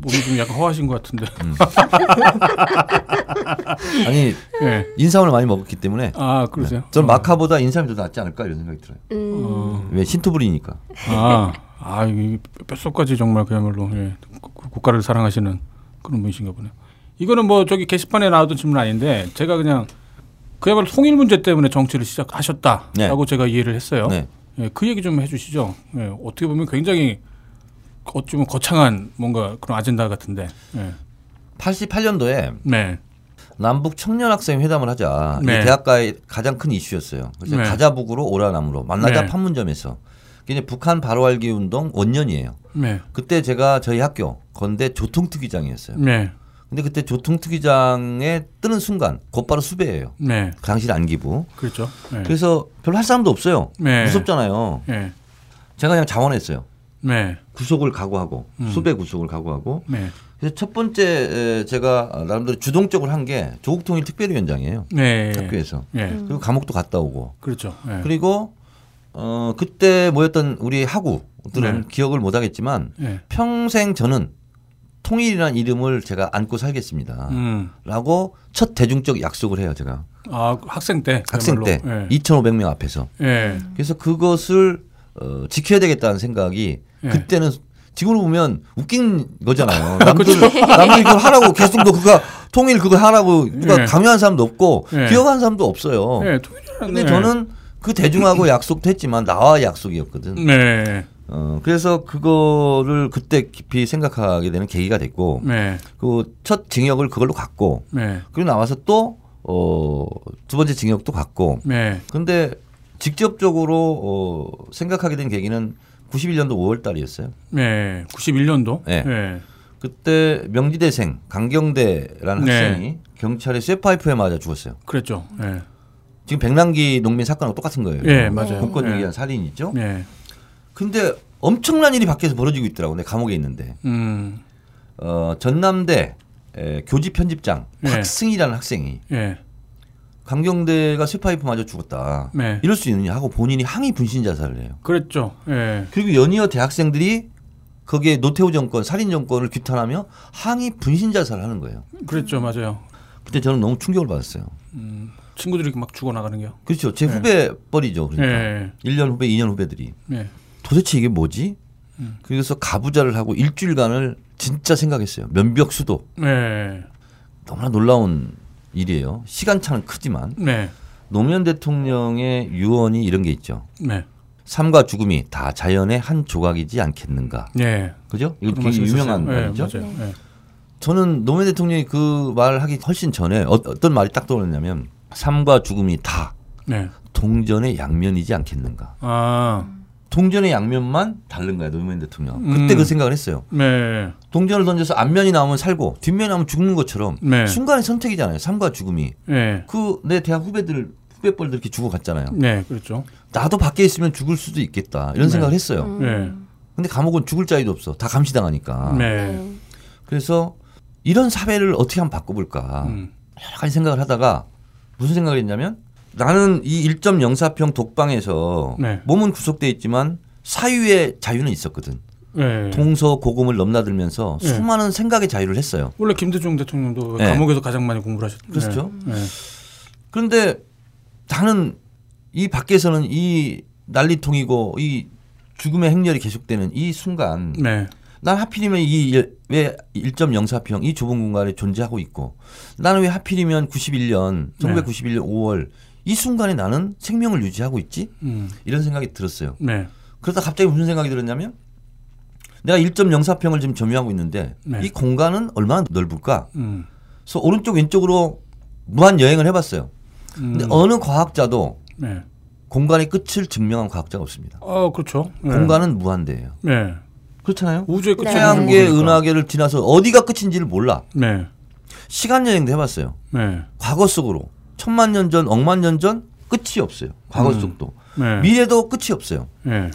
몸이 좀 약간 허하신 것 같은데. 아니 예. 인삼을 많이 먹었기 때문에 아 그러세요? 저는 마카보다 인삼이 더 낫지 않을까 이런 생각이 들어요. 음. 어. 왜 신토불이니까. 아, 아, 이 뼛속까지 정말 그야말로 예, 국- 국가를 사랑하시는 그런 분이신가 보네요. 이거는 뭐 저기 게시판에 나왔던 질문 아닌데 제가 그냥 그야말로 통일 문제 때문에 정치를 시작하셨다라고 네. 제가 이해를 했어요. 네. 예, 그 얘기 좀 해주시죠. 예, 어떻게 보면 굉장히 어쩌면 거창한 뭔가 그런 아젠다 같은데. 예. 88년도에 네, 남북 청년 학생 회담을 하자. 네. 이게 대학가의 가장 큰 이슈였어요. 그래서 네. 가자북으로 오라남으로 만나자 네. 판문점에서. 이제 북한 바로 알기 운동 원년이에요. 네, 그때 제가 저희 학교 건대 조통특위장이었어요. 네, 근데 그때 조통특위장에 뜨는 순간 곧바로 수배예요. 네, 그 당시 안기부. 그렇죠. 네, 그래서 별로 할 사람도 없어요. 네. 무섭잖아요. 네, 제가 그냥 자원했어요. 네, 구속을 각오하고 음. 수배 구속을 각오하고 네, 그래서 첫 번째 에, 제가 나름대로 주동적으로 한 게 조국통일 특별위원장이에요 네, 학교에서 네, 그리고 감옥도 갔다 오고 그렇죠. 네, 그리고 어 그때 모였던 우리 하구들은 네. 기억을 못 하겠지만 네, 평생 저는 통일이라는 이름을 제가 안고 살겠습니다. 음, 라고 첫 대중적 약속을 해요 제가 아 학생 때, 학생 때 그야말로. 2,500명 앞에서 예, 그래서 그것을 어, 지켜야 되겠다는 생각이 예. 그때는 지금으로 보면 웃긴 거잖아요. 남들 남들 이걸 하라고 계속 너 그거 통일 그거 하라고 누가 예. 강요한 사람도 없고 예. 기억하는 사람도 없어요. 예, 통일이라는. 근데 예. 저는 그 대중하고 약속도 했지만 나와 약속이었거든. 네, 어, 그래서 그거를 그때 깊이 생각하게 되는 계기가 됐고 네, 그첫 징역을 그걸로 갔고 네, 그리고 나와서 또 어, 두 번째 징역도 갔고 네, 근데 직접적으로 어, 생각하게 된 계기는 91년도 5월 달이었어요. 네, 91년도. 네. 네, 그때 명지대생 강경대라는 네. 학생이 경찰의 쇠파이프에 맞아 죽었어요. 그랬죠. 네, 지금 백남기 농민 사건하고 똑같은 거예요. 예, 맞아요. 복권 네. 얘기한 살인 있죠. 네, 근데 엄청난 일이 밖에서 벌어지고 있더라고. 내 감옥에 있는데 음, 어, 전남대 에, 교지 편집장 네. 박승희라는 학생이 예, 강경대가 쇠파이프 맞아 죽었다. 네, 이럴 수 있느냐 하고 본인이 항의 분신 자살을 해요. 그랬죠. 예, 그리고 연이어 대학생들이 거기에 노태우 정권, 살인 정권을 규탄하며 항의 분신 자살을 하는 거예요. 그랬죠, 맞아요. 그때 저는 너무 충격을 받았어요. 음, 친구들이 막 죽어 나가는 게요. 그렇죠. 제 네. 후배 뻘이죠. 그러니까 예, 1년 후배, 2년 후배들이 예, 도대체 이게 뭐지? 음. 그래서 가부자를 하고 일주일간을 진짜 생각했어요. 면벽 수도 네, 너무나 놀라운 일이에요. 시간차는 크지만 네, 노무현 대통령의 유언이 이런 게 있죠. 네, 삶과 죽음이 다 자연의 한 조각이지 않겠는가. 네. 그죠? 이거 굉장히 유명한. 말이죠. 저는 노무현 대통령이 그 말을 하기 훨씬 전에 어, 어떤 말이 딱 떠오르냐면 삶과 죽음이 다 네. 동전의 양면이지 않겠는가. 아, 동전의 양면만 다른 거야 노무현 대통령. 음. 그때 그 생각을 했어요. 네, 동전을 던져서 앞면이 나오면 살고 뒷면이 나오면 죽는 것처럼 네. 순간의 선택이잖아요. 삶과 죽음이. 네, 그내 대학 후배들 후배뻘들 이렇게 죽어갔잖아요. 네, 그렇죠. 나도 밖에 있으면 죽을 수도 있겠다 이런 네. 생각을 했어요. 음. 네, 근데 감옥은 죽을 자리도 없어. 다 감시당하니까. 네, 그래서 이런 사회를 어떻게 한번 바꿔볼까 음, 여러 가지 생각을 하다가 무슨 생각을 했냐면 나는 이 1.04평 독방에서 네. 몸은 구속돼 있지만 사유의 자유는 있었거든. 네. 동서 고금을 넘나들면서 네. 수많은 생각의 자유를 했어요. 원래 김대중 대통령도 네. 감옥에서 가장 많이 공부를 하셨죠. 그렇죠. 네. 네. 그런데 나는 이 밖에서는 이 난리통이고 이 죽음의 행렬이 계속되는 이 순간 네. 난 하필이면 이 왜 1.04평 이 좁은 공간에 존재하고 있고 나는 왜 하필이면 91년 1991년 5월 이 순간에 나는 생명을 유지하고 있지 음. 이런 생각이 들었어요. 네. 그러다 갑자기 무슨 생각이 들었냐면 내가 1.04평을 지금 점유하고 있는데 네. 이 공간은 얼마나 넓을까? 음. 그래서 오른쪽 왼쪽으로 무한 여행을 해봤어요. 음. 근데 어느 과학자도 네. 공간의 끝을 증명한 과학자가 없습니다. 어, 그렇죠. 네. 공간은 무한대예요. 네. 그렇잖아요. 우주의 끝이 네. 태양계, 은하계를 지나서 어디가 끝인지를 몰라. 네. 시간 여행도 해봤어요. 네. 과거 속으로 천만 년 전, 억만 년 전 끝이 없어요. 과거 음. 속도 네. 미래도 끝이 없어요. 네.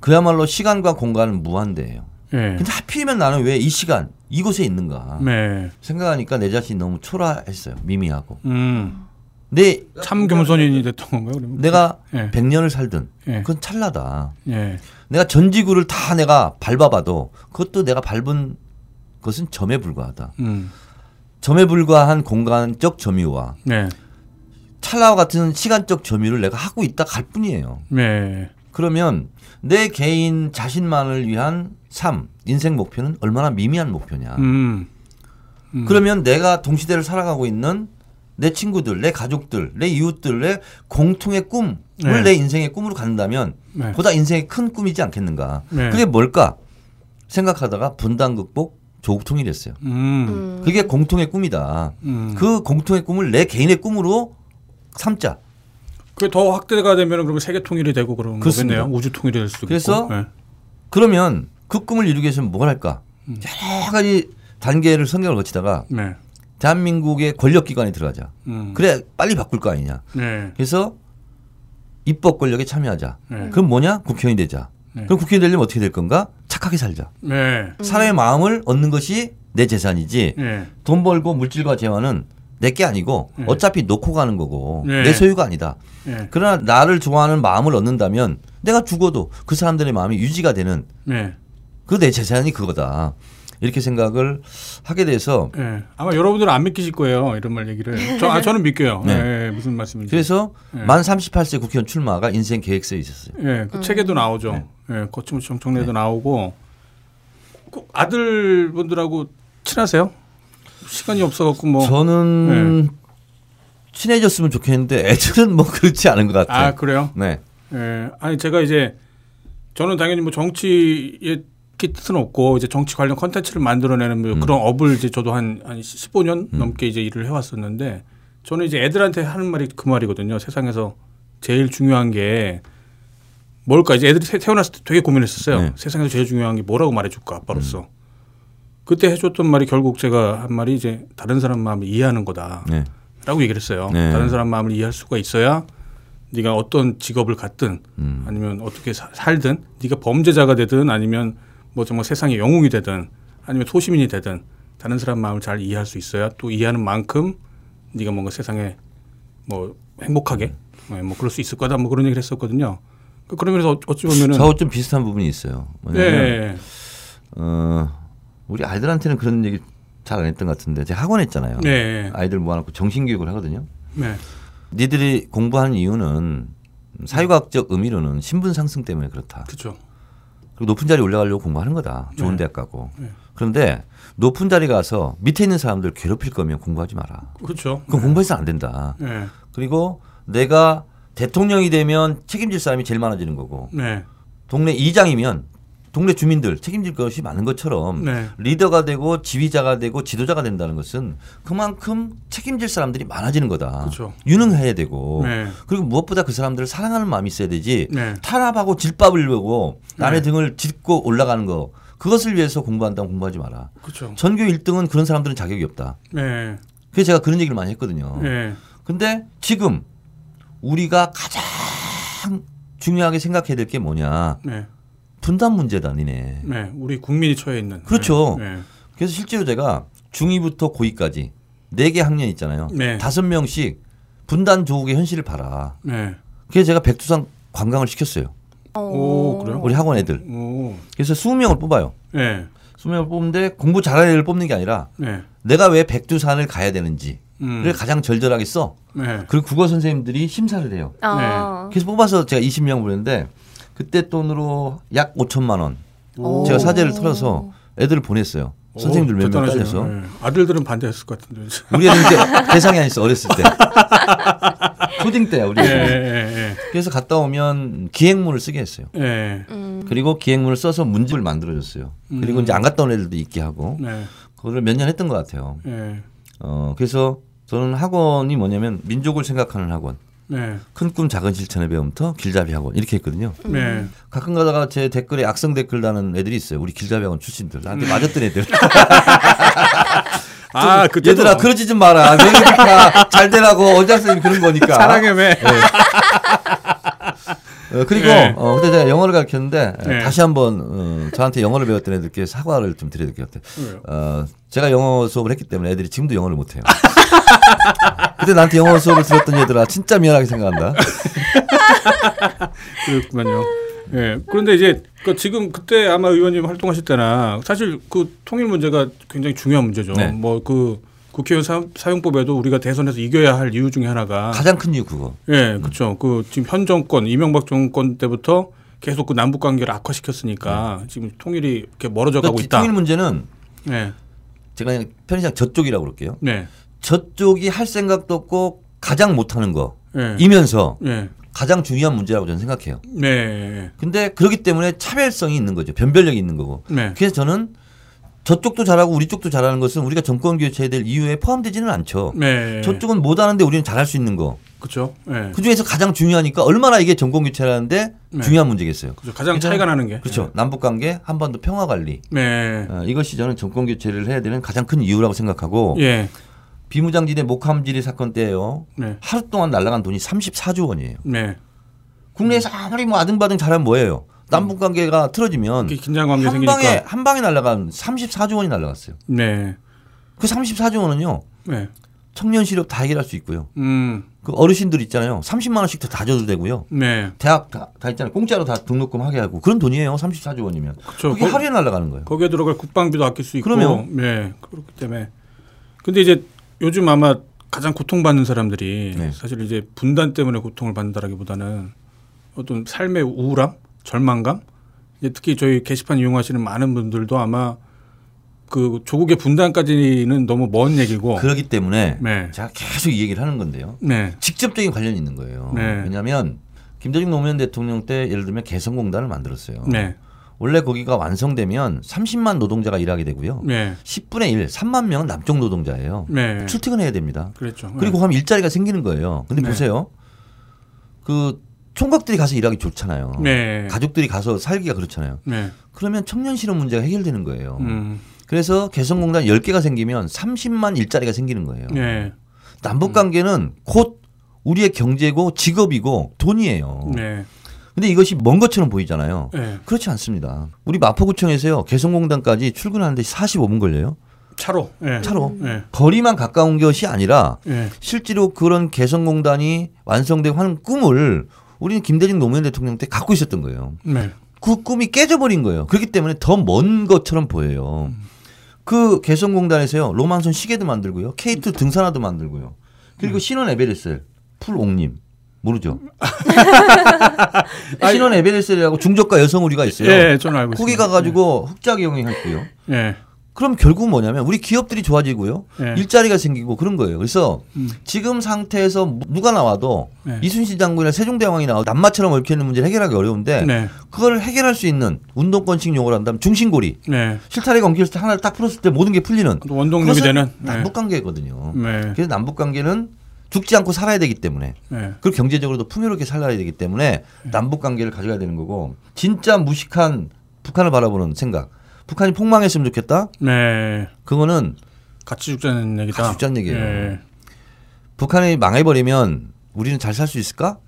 그야말로 시간과 공간은 무한대예요. 네. 근데 하필이면 나는 왜 이 시간 이곳에 있는가 네. 생각하니까 내 자신이 너무 초라했어요. 미미하고. 음. 내참 겸손인이 됐던 건가요, 그러면? 내가 네. 100년을 살든 네. 그건 찰나다. 네. 내가 전 지구를 다 내가 밟아봐도 그것도 내가 밟은 그것은 점에 불과하다. 음. 점에 불과한 공간적 점유와 네. 찰나와 같은 시간적 점유를 내가 하고 있다 갈 뿐이에요. 네. 그러면 내 개인 자신만을 위한 삶, 인생 목표는 얼마나 미미한 목표냐. 음. 음. 그러면 내가 동시대를 살아가고 있는 내 친구들, 내 가족들, 내 이웃들의 공통의 꿈을 네. 내 인생의 꿈으로 갖는다면 네. 보다 인생의 큰 꿈이지 않겠는가. 네. 그게 뭘까 생각하다가 분단 극복, 조국 통일했어요. 음. 음. 그게 공통의 꿈이다. 음. 그 공통의 꿈을 내 개인의 꿈으로 삼자. 그게 더 확대가 되면 그러면 세계 통일이 되고 그런 그렇습니다. 거겠네요. 우주 통일이 될 수도 그래서 있고. 네. 그러면 그 꿈을 이루기 위해서는 뭘 할까? 음. 여러 가지 단계를 성경을 거치다가 네. 대한민국의 권력 기관에 들어가자. 음. 그래 빨리 바꿀 거 아니냐. 네. 그래서 입법 권력에 참여하자. 네. 그럼 뭐냐? 국회의원이 되자. 네. 그럼 국회의원 되려면 어떻게 될 건가? 착하게 살자. 네. 사람의 마음을 얻는 것이 내 재산이지. 네. 돈 벌고 물질과 재화는 내 게 아니고 네. 어차피 놓고 가는 거고 네. 내 소유가 아니다. 네. 그러나 나를 좋아하는 마음을 얻는다면 내가 죽어도 그 사람들의 마음이 유지가 되는 네. 그내 재산이 그거다. 이렇게 생각을 하게 돼서 네. 아마 여러분들은 안 믿기실 거예요. 이런 말 얘기를. 저, 아, 저는 믿겨요. 네. 네. 무슨 말씀인지. 그래서 네. 만 38세 국회의원 출마가 인생 계획서에 있었어요. 예, 그 책에도 나오죠. 네. 예, 거침없이 정청래도 나오고 그 아들분들하고 친하세요? 시간이 없어갖고 뭐. 저는 친해졌으면 좋겠는데 애들은 뭐 그렇지 않은 것 같아요. 아 그래요? 네. 예, 아니 제가 이제 저는 당연히 뭐 정치의 뜻은 없고 이제 정치 관련 컨텐츠를 만들어내는 뭐 음. 그런 업을 이제 저도 한, 한 15년 음. 넘게 이제 일을 해왔었는데 저는 이제 애들한테 하는 말이 그 말이거든요. 세상에서 제일 중요한 게 뭘까? 이제 애들이 태- 태어났을 때 되게 고민했었어요. 네. 세상에서 제일 중요한 게 뭐라고 말해줄까 아빠로서. 그때 해줬던 말이 결국 제가 한 말이 이제 다른 사람 마음을 이해하는 거다. 네. 라고 얘기를 했어요. 네. 다른 사람 마음을 이해할 수가 있어야 네가 어떤 직업을 갖든 음. 아니면 어떻게 사- 살든 네가 범죄자가 되든 아니면 뭐 정말 세상의 영웅이 되든 아니면 소시민이 되든 다른 사람 마음을 잘 이해할 수 있어야 또 이해하는 만큼 네가 뭔가 세상에 뭐 행복하게 네, 뭐 그럴 수 있을 거다 뭐 그런 얘기를 했었거든요. 그- 그러면서 어찌 보면은 저하고 좀 비슷한 부분이 있어요. 뭐냐면 네, 어, 우리 아이들한테는 그런 얘기 잘 안 했던 것 같은데 제가 학원 했잖아요. 네, 아이들 모아놓고 정신교육을 하거든요. 네, 니들이 공부하는 이유는 사회과학적 의미로는 신분 상승 때문에 그렇다. 그렇죠. 그리고 높은 자리 올라가려고 공부하는 거다. 좋은 네. 대학 가고. 네. 그런데 높은 자리 가서 밑에 있는 사람들 괴롭힐 거면 공부하지 마라. 그렇죠. 그건 공부해서는 안 된다. 네, 그리고 내가 대통령이 되면 책임질 사람이 제일 많아지는 거고 네, 동네 이장이면 동네 주민들 책임질 것이 많은 것처럼 네, 리더가 되고 지휘자가 되고 지도자가 된다는 것은 그만큼 책임질 사람들이 많아지는 거다. 그렇죠. 유능해야 되고 네, 그리고 무엇보다 그 사람들을 사랑하는 마음이 있어야 되지 네, 탄압하고 질밥을 보고 남의 네. 등을 짚고 올라가는 거 그것을 위해서 공부한다면 공부하지 마라. 그렇죠. 전교 1등은 그런 사람들은 자격이 없다. 네, 그래서 제가 그런 얘기를 많이 했거든요. 네, 근데 지금 우리가 가장 중요하게 생각해야 될 게 뭐냐. 네. 분단 문제다, 니네. 네, 우리 국민이 처해 있는. 그렇죠. 네, 그래서 실제로 제가 중2부터 고2까지 네개 학년 있잖아요. 네. 다섯 명씩 분단 조국의 현실을 봐라. 네. 그래서 제가 백두산 관광을 시켰어요. 오, 그래요? 우리 학원 애들. 오, 그래서 20명을 뽑아요. 네, 20명을 뽑는데 공부 잘하는 애를 뽑는 게 아니라 네, 내가 왜 백두산을 가야 되는지를 음, 가장 절절하게 써. 네, 그리고 국어 선생님들이 심사를 해요. 아. 그래서 뽑아서 제가 20명 보냈는데 그때 돈으로 약 5천만 원 오. 제가 사제를 털어서 애들을 보냈어요. 선생님들 몇명 대단하시네요. 따져서. 네. 아들들은 반대했을 것 같은데. 우리 애들 이제 대상이 아니었어 어렸을 때. 초딩 때야 우리 예, 애들. 예, 그래서 갔다 오면 기행문을 쓰게 했어요. 예, 예. 음. 그리고 기행문을 써서 문집을 만들어줬어요. 그리고 음. 이제 안 갔다 온 애들도 있게 하고 네, 그거를 몇 년 했던 것 같아요. 예, 어 그래서 저는 학원이 뭐냐면 민족을 생각하는 학원, 네, 큰 꿈 작은 실천의 배움터 길잡이 학원 이렇게 했거든요. 네. 가끔 가다가 제 댓글에 악성 댓글 다는 애들이 있어요. 우리 길잡이 학원 출신들 나한테 음. 맞았던 애들. 아, 그때 얘들아 그러지 좀 마라. 잘 되라고 어제 선생님 그런 거니까. 사랑해 매. 어, 그리고 네. 어, 그때 제가 영어를 가르쳤는데 어, 네. 다시 한번 어, 저한테 영어를 배웠던 애들께 사과를 좀 드려야 될 것 같아요. 어, 제가 영어 수업을 했기 때문에 애들이 지금도 영어를 못해요. 그때 나한테 영어 수업을 들었던 얘들아 진짜 미안하게 생각한다. 그렇군요. 예. 그런데 이제 그 지금 그때 아마 의원님 활동하실 때나 사실 그 통일 문제가 굉장히 중요한 문제죠. 네. 뭐그 국회의원 사, 사용법에도 우리가 대선에서 이겨야 할 이유 중에 하나가 가장 큰 이유 그거. 예, 그렇죠. 그 지금 현 정권 이명박 정권 때부터 계속 그 남북 관계를 악화시켰으니까 지금 통일이 이렇게 멀어져 가고 그 있다. 통일 문제는 네. 제가 그냥 편의상 저쪽이라고 그럴게요. 네. 저쪽이 할 생각도 없고 가장 못하는 네. 거이면서 네. 가장 중요한 문제라고 저는 생각해요. 네. 근데 그렇기 때문에 차별성이 있는 거죠. 변별력이 있는 거고. 네. 그래서 저는 저쪽도 잘하고 우리 쪽도 잘하는 것은 우리가 정권 교체해야 될 이유에 포함되지는 않죠. 네. 저쪽은 못하는데 우리는 잘할 수 있는 거. 그렇죠. 네. 그 중에서 가장 중요하니까 얼마나 이게 정권 교체라는데 네. 중요한 문제겠어요. 그렇죠. 가장 차이가 나는 게. 그렇죠. 남북 관계, 한반도 평화 관리. 네. 어, 이것이 저는 정권 교체를 해야 되는 가장 큰 이유라고 생각하고 예. 비무장지대 목함지리 사건 때요. 네. 하루 동안 날라간 돈이 34조 원이에요. 네. 국내에서 아무리 뭐 아등바등 잘하면 뭐예요? 남북 관계가 틀어지면 긴장 관계 한 생기니까. 방에 한 방에 날라간 34조 원이 날라갔어요. 네. 그 34조 원은요. 네. 청년 실업 다 해결할 수 있고요. 음. 그 어르신들 있잖아요. 30만 원씩 더다 줘도 되고요. 네. 대학 다, 다 있잖아요. 공짜로 다 등록금 하게 하고 그런 돈이에요. 34조 원이면. 그렇죠. 그게 거- 하루에 날라가는 거예요. 거기에 들어갈 국방비도 아낄 수 있고. 그럼요. 네. 그렇기 때문에. 근데 이제 요즘 아마 가장 고통받는 사람들이 네. 사실 이제 분단 때문에 고통을 받는다라기보다는 어떤 삶의 우울함, 절망감. 이제 특히 저희 게시판 이용하시는 많은 분들도 아마 그 조국의 분단까지는 너무 먼 얘기고. 그렇기 때문에 네. 제가 계속 이 얘기를 하는 건데요. 네. 직접적인 관련이 있는 거예요. 네. 왜냐하면 김대중 노무현 대통령 때 예를 들면 개성공단을 만들었어요. 네. 원래 거기가 완성되면 30만 노동자가 일하게 되고요. 네. 10분의 1, 3만 명은 남쪽 노동자예요. 네. 출퇴근해야 됩니다. 그랬죠. 그리고 하면 일자리가 생기는 거예요. 근데 네. 보세요. 그 총각들이 가서 일하기 좋잖아요. 네. 가족들이 가서 살기가 그렇잖아요. 네. 그러면 청년 실업 문제가 해결되는 거예요. 음. 그래서 개성공단 10개가 생기면 30만 일자리가 생기는 거예요. 네. 남북 관계는 곧 우리의 경제고 직업이고 돈이에요. 네. 근데 이것이 먼 것처럼 보이잖아요. 네. 그렇지 않습니다. 우리 마포구청에서요. 개성공단까지 출근하는데 45분 걸려요. 차로. 네. 차로. 네. 거리만 가까운 것이 아니라 네. 실제로 그런 개성공단이 완성되고 하는 꿈을 우리는 김대중 노무현 대통령 때 갖고 있었던 거예요. 네. 그 꿈이 깨져버린 거예요. 그렇기 때문에 더 먼 것처럼 보여요. 그 개성공단에서요. 로망선 시계도 만들고요. K2 등산화도 만들고요. 그리고 신원 에베레스트 풀옥님 모르죠? 신원 에베레스트라고 중저가 여성 우리가 있어요. 예, 저는 알고 거기 있습니다. 가가지고 흑자 경영했고요. 예. 그럼 결국은 뭐냐면 우리 기업들이 좋아지고요. 예. 일자리가 생기고 그런 거예요. 그래서 음. 지금 상태에서 누가 나와도 네. 이순신 장군이나 세종대왕이 나와도 남마처럼 얽혀있는 문제를 해결하기 어려운데 네. 그걸 해결할 수 있는 운동권식 용어로 한다면 중심고리 네. 실타래가 엉켰을 때 하나를 딱 풀었을 때 모든 게 풀리는 또 원동력이 되는 네. 남북 관계거든요. 네. 그래서 남북 관계는 죽지 않고 살아야 되기 때문에 네. 그리고 경제적으로도 풍요롭게 살아야 되기 때문에 남북 관계를 가져가야 되는 거고 진짜 무식한 북한을 바라보는 생각. 북한이 폭망했으면 좋겠다. 네. 그거는 같이 죽자는 얘기다. 같이 죽자는 얘기예요. 예. 북한이 망해버리면 우리는 잘 살 수 있을까?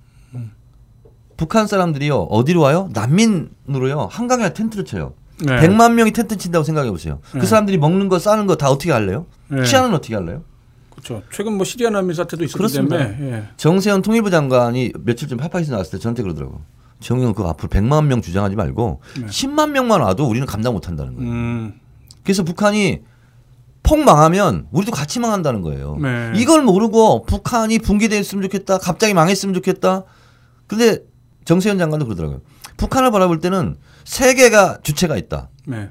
북한 사람들이요 어디로 와요? 난민으로요 한강에 텐트를 쳐요. 네. 100만 명이 텐트 친다고 생각해 보세요. 네. 그 사람들이 먹는 거 싸는 거 다 어떻게 할래요? 네. 치안은 어떻게 할래요? 그렇죠. 최근 뭐 시리아 난민 사태도 있었기 그렇습니다. 때문에 예. 정세현 통일부 장관이 며칠 전 파파이스 나왔을 때 저한테 그러더라고. 정영 그 앞으로 100만 명 주장하지 말고 네. 10만 명만 와도 우리는 감당 못 한다는 거예요. 음. 그래서 북한이 폭 망하면 우리도 같이 망한다는 거예요. 네. 이걸 모르고 북한이 붕괴됐으면 좋겠다. 갑자기 망했으면 좋겠다. 근데 정세현 장관도 그러더라고요. 북한을 바라볼 때는 세 개가 주체가 있다. 네.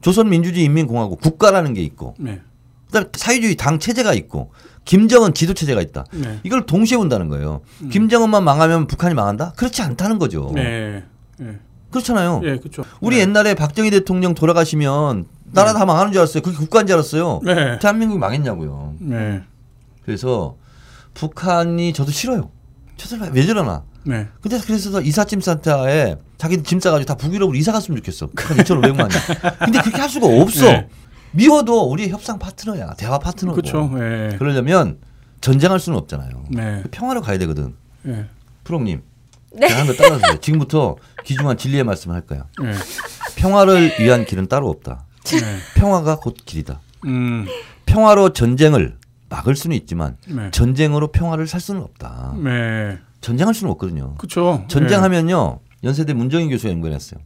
조선민주주의 인민공화국 국가라는 게 있고 네. 그다음에 사회주의 당 체제가 있고 김정은 지도 체제가 있다. 네. 이걸 동시에 본다는 거예요. 김정은만 망하면 북한이 망한다? 그렇지 않다는 거죠. 네. 예. 그렇잖아요. 예, 그렇죠. 우리 네. 옛날에 박정희 대통령 돌아가시면 나라 다 망하는 줄 알았어요. 그게 국가인 줄 알았어요. 네. 대한민국이 망했냐고요. 네. 그래서 북한이 저도 싫어요. 저들 왜 저러나. 네. 근데 그래서 이삿짐 센터에 자기 짐 싸가지고 다 북유럽으로 이사 갔으면 좋겠어. 북한 2,500만 원. 근데 그렇게 할 수가 없어. 네. 미워도 우리의 협상 파트너야. 대화 파트너고. 그렇죠. 예. 그러려면 전쟁할 수는 없잖아요. 네. 평화로 가야 되거든. 예. 프롱님. 네. 제가 한거 따라주세요. 지금부터 귀중한 진리의 말씀을 할 거야. 예. 평화를 위한 길은 따로 없다. 네. 평화가 곧 길이다. 음. 평화로 전쟁을 막을 수는 있지만 네. 전쟁으로 평화를 살 수는 없다. 네. 전쟁할 수는 없거든요. 그렇죠. 전쟁하면요 연세대 문정인 교수가 연구했어요.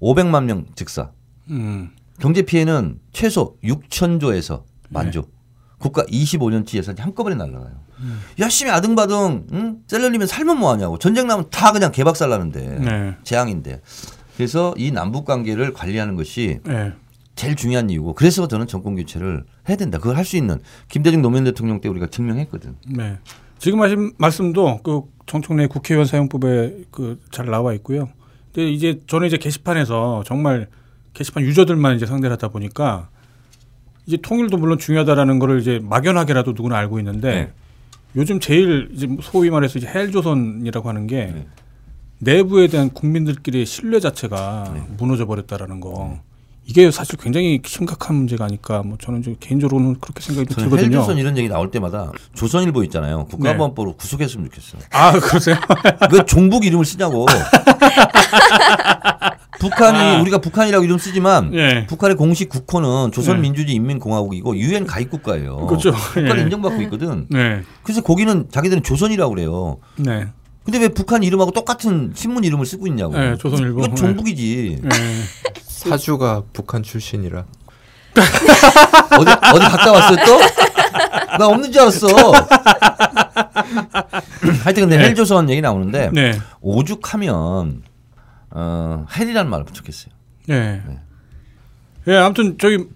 500만 명 즉사. 음. 경제 피해는 최소 6천조에서 만조. 국가 25년치 예산이 한꺼번에 날라가요. 열심히 아등바등 응? 셀러리면 살면 뭐하냐고. 전쟁 나면 다 그냥 개박살 나는데 네. 재앙인데. 그래서 이 남북 관계를 관리하는 것이 네. 제일 중요한 이유고 그래서 저는 정권 교체를 해야 된다. 그걸 할 수 있는 김대중 노무현 대통령 때 우리가 증명했거든. 네. 지금 하신 말씀도 그 정청래 국회의원 사용법에 그 잘 나와 있고요. 근데 이제 저는 이제 게시판에서 정말 게시판 유저들만 이제 상대를 하다 보니까 이제 통일도 물론 중요하다라는 거를 이제 막연하게라도 누구나 알고 있는데 네. 요즘 제일 이제 소위 말해서 이제 헬조선이라고 하는 게 네. 내부에 대한 국민들끼리의 신뢰 자체가 네. 무너져 버렸다라는 거. 이게 사실 굉장히 심각한 문제가 아닐까. 뭐 저는 좀 개인적으로는 그렇게 생각이 들거든요. 헬조선 이런 얘기 나올 때마다 조선일보 있잖아요. 국가보안법으로 구속했으면 좋겠어. 아 그러세요? 왜 종북 이름을 쓰냐고. 북한이 우리가 북한이라고 이름 쓰지만 예. 북한의 공식 국호는 네. 조선민주주의 인민공화국이고 유엔 가입 국가예요. 그렇죠. 국가를 예. 인정받고 있거든. 네. 그래서 거기는 자기들은 조선이라고 그래요. 네. 근데 왜 북한 이름하고 똑같은 신문 이름을 쓰고 있냐고. 네, 조선일보. 이건 종북이지. 네. 사주가 북한 출신이라 어디 어디 갔다 왔어요 또? 나 없는 줄 알았어. 하여튼 근데 네. 헬조선 얘기 나오는데 네. 오죽하면 어, 헬이라는 말을 붙였겠어요. 네. 예, 아무튼 저기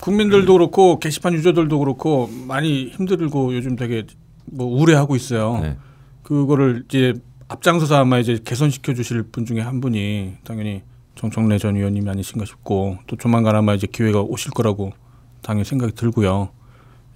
국민들도 그렇고 게시판 유저들도 그렇고 많이 힘들고 요즘 되게 뭐 우울해하고 있어요. 네. 그거를 이제 앞장서서 아마 이제 개선시켜 주실 분 중에 한 분이 당연히 정청래 전 의원님이 아니신가 싶고 또 조만간 아마 이제 기회가 오실 거라고 당연히 생각이 들고요.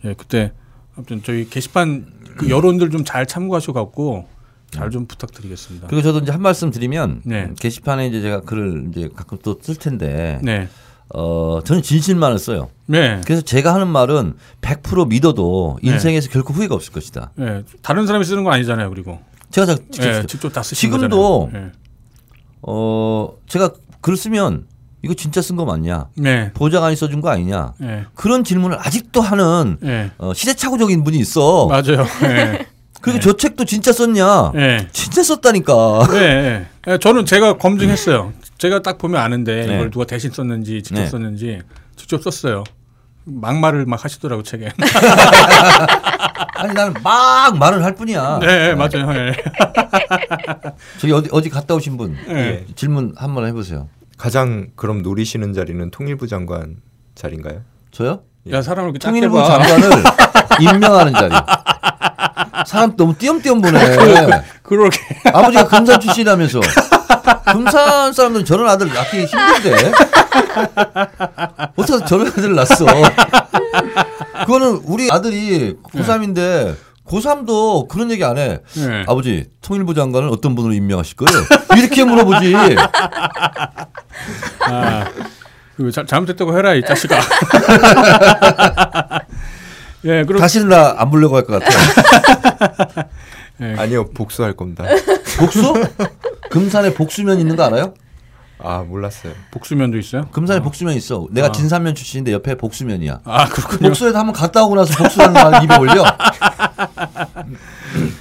예, 그때 아무튼 저희 게시판 그 여론들 좀 잘 참고하셔 갖고 잘 좀 부탁드리겠습니다. 그리고 저도 이제 한 말씀 드리면 네. 음, 게시판에 이제 제가 글을 이제 가끔 또 쓸 텐데 네. 어 저는 진실만을 써요. 네. 그래서 제가 하는 말은 100% 믿어도 인생에서 결코 후회가 없을 것이다. 예. 다른 사람이 쓰는 건 아니잖아요, 그리고. 제가 다 직접 예, 써요. 직접 다 쓰신 지금도 거잖아요. 어 제가 글 쓰면 이거 진짜 쓴 거 맞냐? 예. 네. 보좌관이 써준 거 아니냐? 예. 그런 질문을 아직도 하는 예. 어, 시대착오적인 분이 있어. 맞아요. 예. 그리고 저 책도 진짜 썼냐? 예. 진짜 썼다니까. 예, 예. 예, 저는 제가 검증했어요. 제가 딱 보면 아는데 네. 이걸 누가 대신 썼는지 직접 네. 썼는지 직접 썼어요. 막말을 막 하시더라고 책에. 아니 나는 막 말을 할 뿐이야. 네, 예, 맞아요. 예. 저기 어디 어디 갔다 오신 분 네. 질문 한번 해보세요. 가장 그럼 노리시는 자리는 통일부 장관 자리인가요? 저요? 야 사람을 통일부 봐. 장관을 임명하는 자리. 사람 너무 띄엄띄엄 보네. 그러게. 아버지가 금산 출신이라면서. 금산 사람들은 저런 아들 낳기 힘든데. 어떻게 저런 아들을 낳았어. 그거는 우리 아들이 고3인데 고3도 그런 얘기 안 해. 예. 아버지, 통일부 장관을 어떤 분으로 임명하실 거예요? 이렇게 물어보지. 아, 그 자, 잘못했다고 해라 이 자식아. 예, 그럼 다시는 나안 부르려고 할 것 같아. 예. 아니요 복수할 겁니다. 복수? 금산에 복수면 있는 거 알아요? 아 몰랐어요. 복수면도 있어요? 금산에 복수면 있어. 내가 아. 진산면 출신인데 옆에 복수면이야. 아그 그렇군요. 복수에도 한번 갔다 오고 나서 복수라는 말 입에 올려.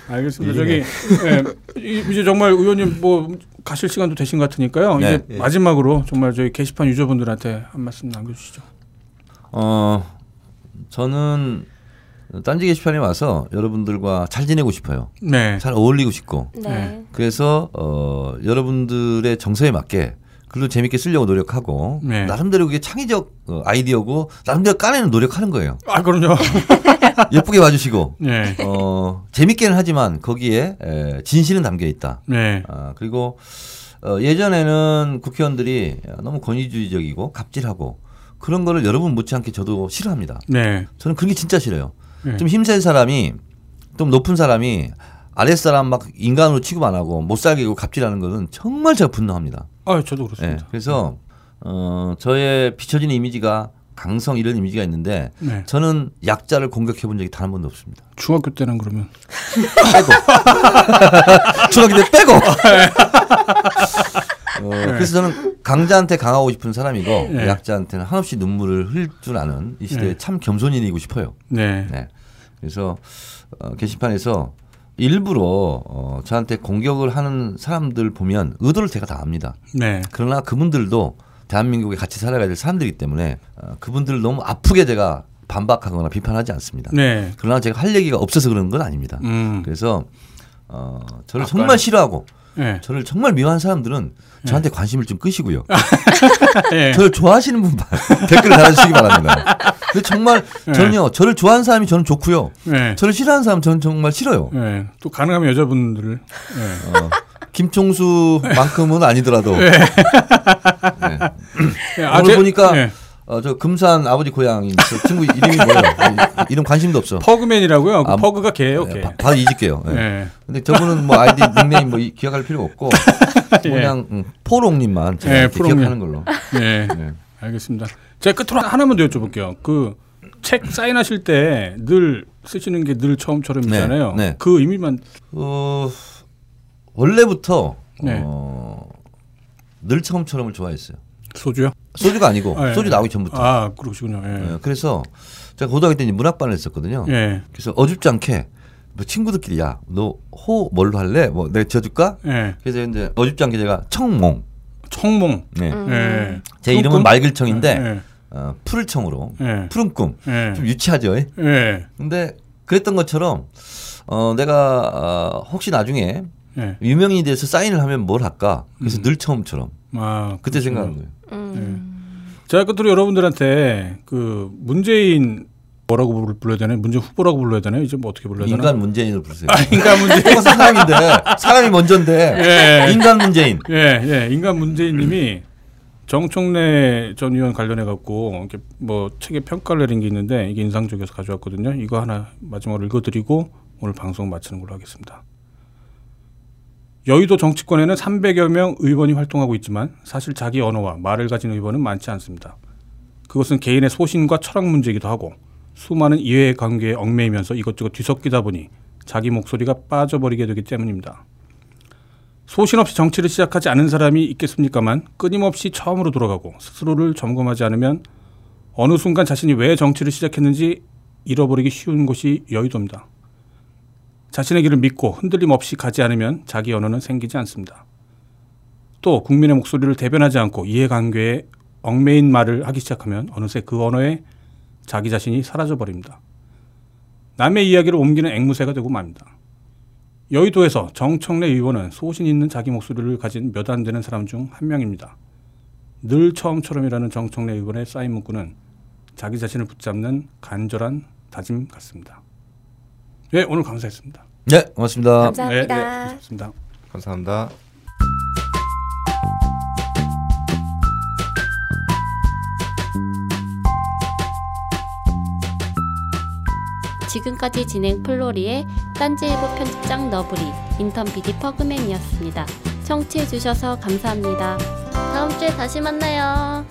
알겠습니다. 저기 예, 이- 이제 정말 의원님 뭐 가실 시간도 되신 것 같으니까요. 네. 이제 마지막으로 정말 저희 게시판 유저분들한테 한 말씀 남겨주시죠. 어, 저는 딴지 게시판에 와서 여러분들과 잘 지내고 싶어요. 네. 잘 어울리고 싶고. 네. 그래서 어, 여러분들의 정서에 맞게 글도 재밌게 쓰려고 노력하고 네. 나름대로 그게 창의적 어, 아이디어고 나름대로 까내는 노력하는 거예요. 아 그럼요. 예쁘게 봐주시고 네. 어, 재밌게는 하지만 거기에 에, 진실은 담겨 있다. 네. 아, 그리고 어, 예전에는 국회의원들이 너무 권위주의적이고 갑질하고 그런 거를 여러분 못지않게 저도 싫어합니다. 네. 저는 그런 게 진짜 싫어요. 네. 좀 힘센 사람이 좀 높은 사람이 아랫사람 막 인간으로 취급 안 하고 못 살게 하고 갑질하는 것은 정말 제가 분노합니다. 아 저도 예, 그렇습니다. 그래서 어, 저의 비춰지는 이미지가 강성 이런 이미지가 있는데 네. 저는 약자를 공격해 본 적이 단 한 번도 없습니다. 중학교 때는 그러면 빼고. 중학교 때 빼고. 어, 그래서 저는 강자한테 강하고 싶은 사람이고 네. 약자한테는 한없이 눈물을 흘릴 줄 아는 이 시대에 네. 참 겸손인이고 싶어요. 네. 네. 그래서 어, 게시판에서 일부러 어, 저한테 공격을 하는 사람들 보면 의도를 제가 다 압니다. 네. 그러나 그분들도 대한민국에 같이 살아가야 될 사람들이기 때문에 어, 그분들을 너무 아프게 제가 반박하거나 비판하지 않습니다. 네. 그러나 제가 할 얘기가 없어서 그러는 건 아닙니다. 음. 그래서 어, 저를 아까- 정말 싫어하고 네. 저를 정말 미워하는 사람들은 저한테 관심을 좀 끄시고요. 예. 저를 좋아하시는 분만 댓글 달아주시기 바랍니다. 근데 정말 네. 저는요, 저를 좋아하는 사람이 저는 좋고요. 네. 저를 싫어하는 사람 저는 정말 싫어요. 네. 또 가능하면 여자분들을. 네. 어, 김총수만큼은 아니더라도 네. 예, 오늘 제- 보니까 예. 어, 저 금산 아버지 고향인 저 친구 이름이 뭐예요? 이- 이름 관심도 없어. 퍼그맨이라고요. 그 아, 퍼그가 개예요, 네, 개. 바, 바로 잊을게요. 네. 예. 근데 저분은 뭐 아이디 닉네임 뭐 이- 기억할 필요가 없고 예. 그냥 음, 포롱님만 제가 예, 이렇게 포롱님. 기억하는 걸로. 예. 네. 알겠습니다. 제가 끝으로 하나만 더 여쭤볼게요. 그 책 사인하실 때 늘 쓰시는 게 늘 처음처럼이잖아요. 네, 네. 그 의미만 어, 원래부터 네. 어, 늘 처음처럼을 좋아했어요. 소주요? 소주가 아니고 아, 예. 소주 나오기 전부터. 아 그러시군요. 예. 예, 그래서 제가 고등학교 때 이제 문학반을 했었거든요. 예. 그래서 어줍지 않게 뭐 친구들끼리 야너 호 뭘로 할래? 뭐 내가 지어줄까? 예. 그래서 이제 어줍지 않게 제가 청몽. 청몽. 네. 음. 예. 제 푸른 이름은 예. 어, 푸를 청으로 예. 푸른 꿈. 예. 좀 유치하죠. 예? 예. 근데 그랬던 것처럼 어, 내가 어, 혹시 나중에 예. 유명인이 돼서 사인을 하면 뭘 할까? 그래서 음. 늘 처음처럼 아 그때. 생각한 거예요. 음. 제가 끝으로 여러분들한테 그 문재인 뭐라고 불- 불러야 되나요? 문재인 후보라고 불러야 되나요? 이제 뭐 어떻게 불러야 되나? 인간 문재인을 부르세요. 아, 인간 문재인. 사람인데 사람이 먼저인데 예. 인간 문재인. 예, 예. 인간 문재인님이 정청래 전 의원 관련해 갖고 이렇게 뭐 책에 평가를 내린 게 있는데 이게 인상적이어서 가져왔거든요. 이거 하나 마지막으로 읽어드리고 오늘 방송 마치는 걸로 하겠습니다. 여의도 정치권에는 300여 명 의원이 활동하고 있지만 사실 자기 언어와 말을 가진 의원은 많지 않습니다. 그것은 개인의 소신과 철학 문제이기도 하고 수많은 이해 관계에 얽매이면서 이것저것 뒤섞이다 보니 자기 목소리가 빠져버리게 되기 때문입니다. 소신 없이 정치를 시작하지 않은 사람이 있겠습니까만 끊임없이 처음으로 돌아가고 스스로를 점검하지 않으면 어느 순간 자신이 왜 정치를 시작했는지 잃어버리기 쉬운 곳이 여의도입니다. 자신의 길을 믿고 흔들림 없이 가지 않으면 자기 언어는 생기지 않습니다. 또 국민의 목소리를 대변하지 않고 이해관계에 얽매인 말을 하기 시작하면 어느새 그 언어에 자기 자신이 사라져 버립니다. 남의 이야기를 옮기는 앵무새가 되고 맙니다. 여의도에서 정청래 의원은 소신 있는 자기 목소리를 가진 몇 안 되는 사람 중 한 명입니다. 늘 처음처럼이라는 정청래 의원의 쌓인 문구는 자기 자신을 붙잡는 간절한 다짐 같습니다. 네, 오늘 감사했습니다. 네, 고맙습니다. 감사합니다. 네, 네, 고맙습니다. 감사합니다. 지금까지 진행 플로리의 딴지일보 편집장 너브리, 인턴 PD 퍼그맨이었습니다. 청취해주셔서 감사합니다. 다음 주에 다시 만나요.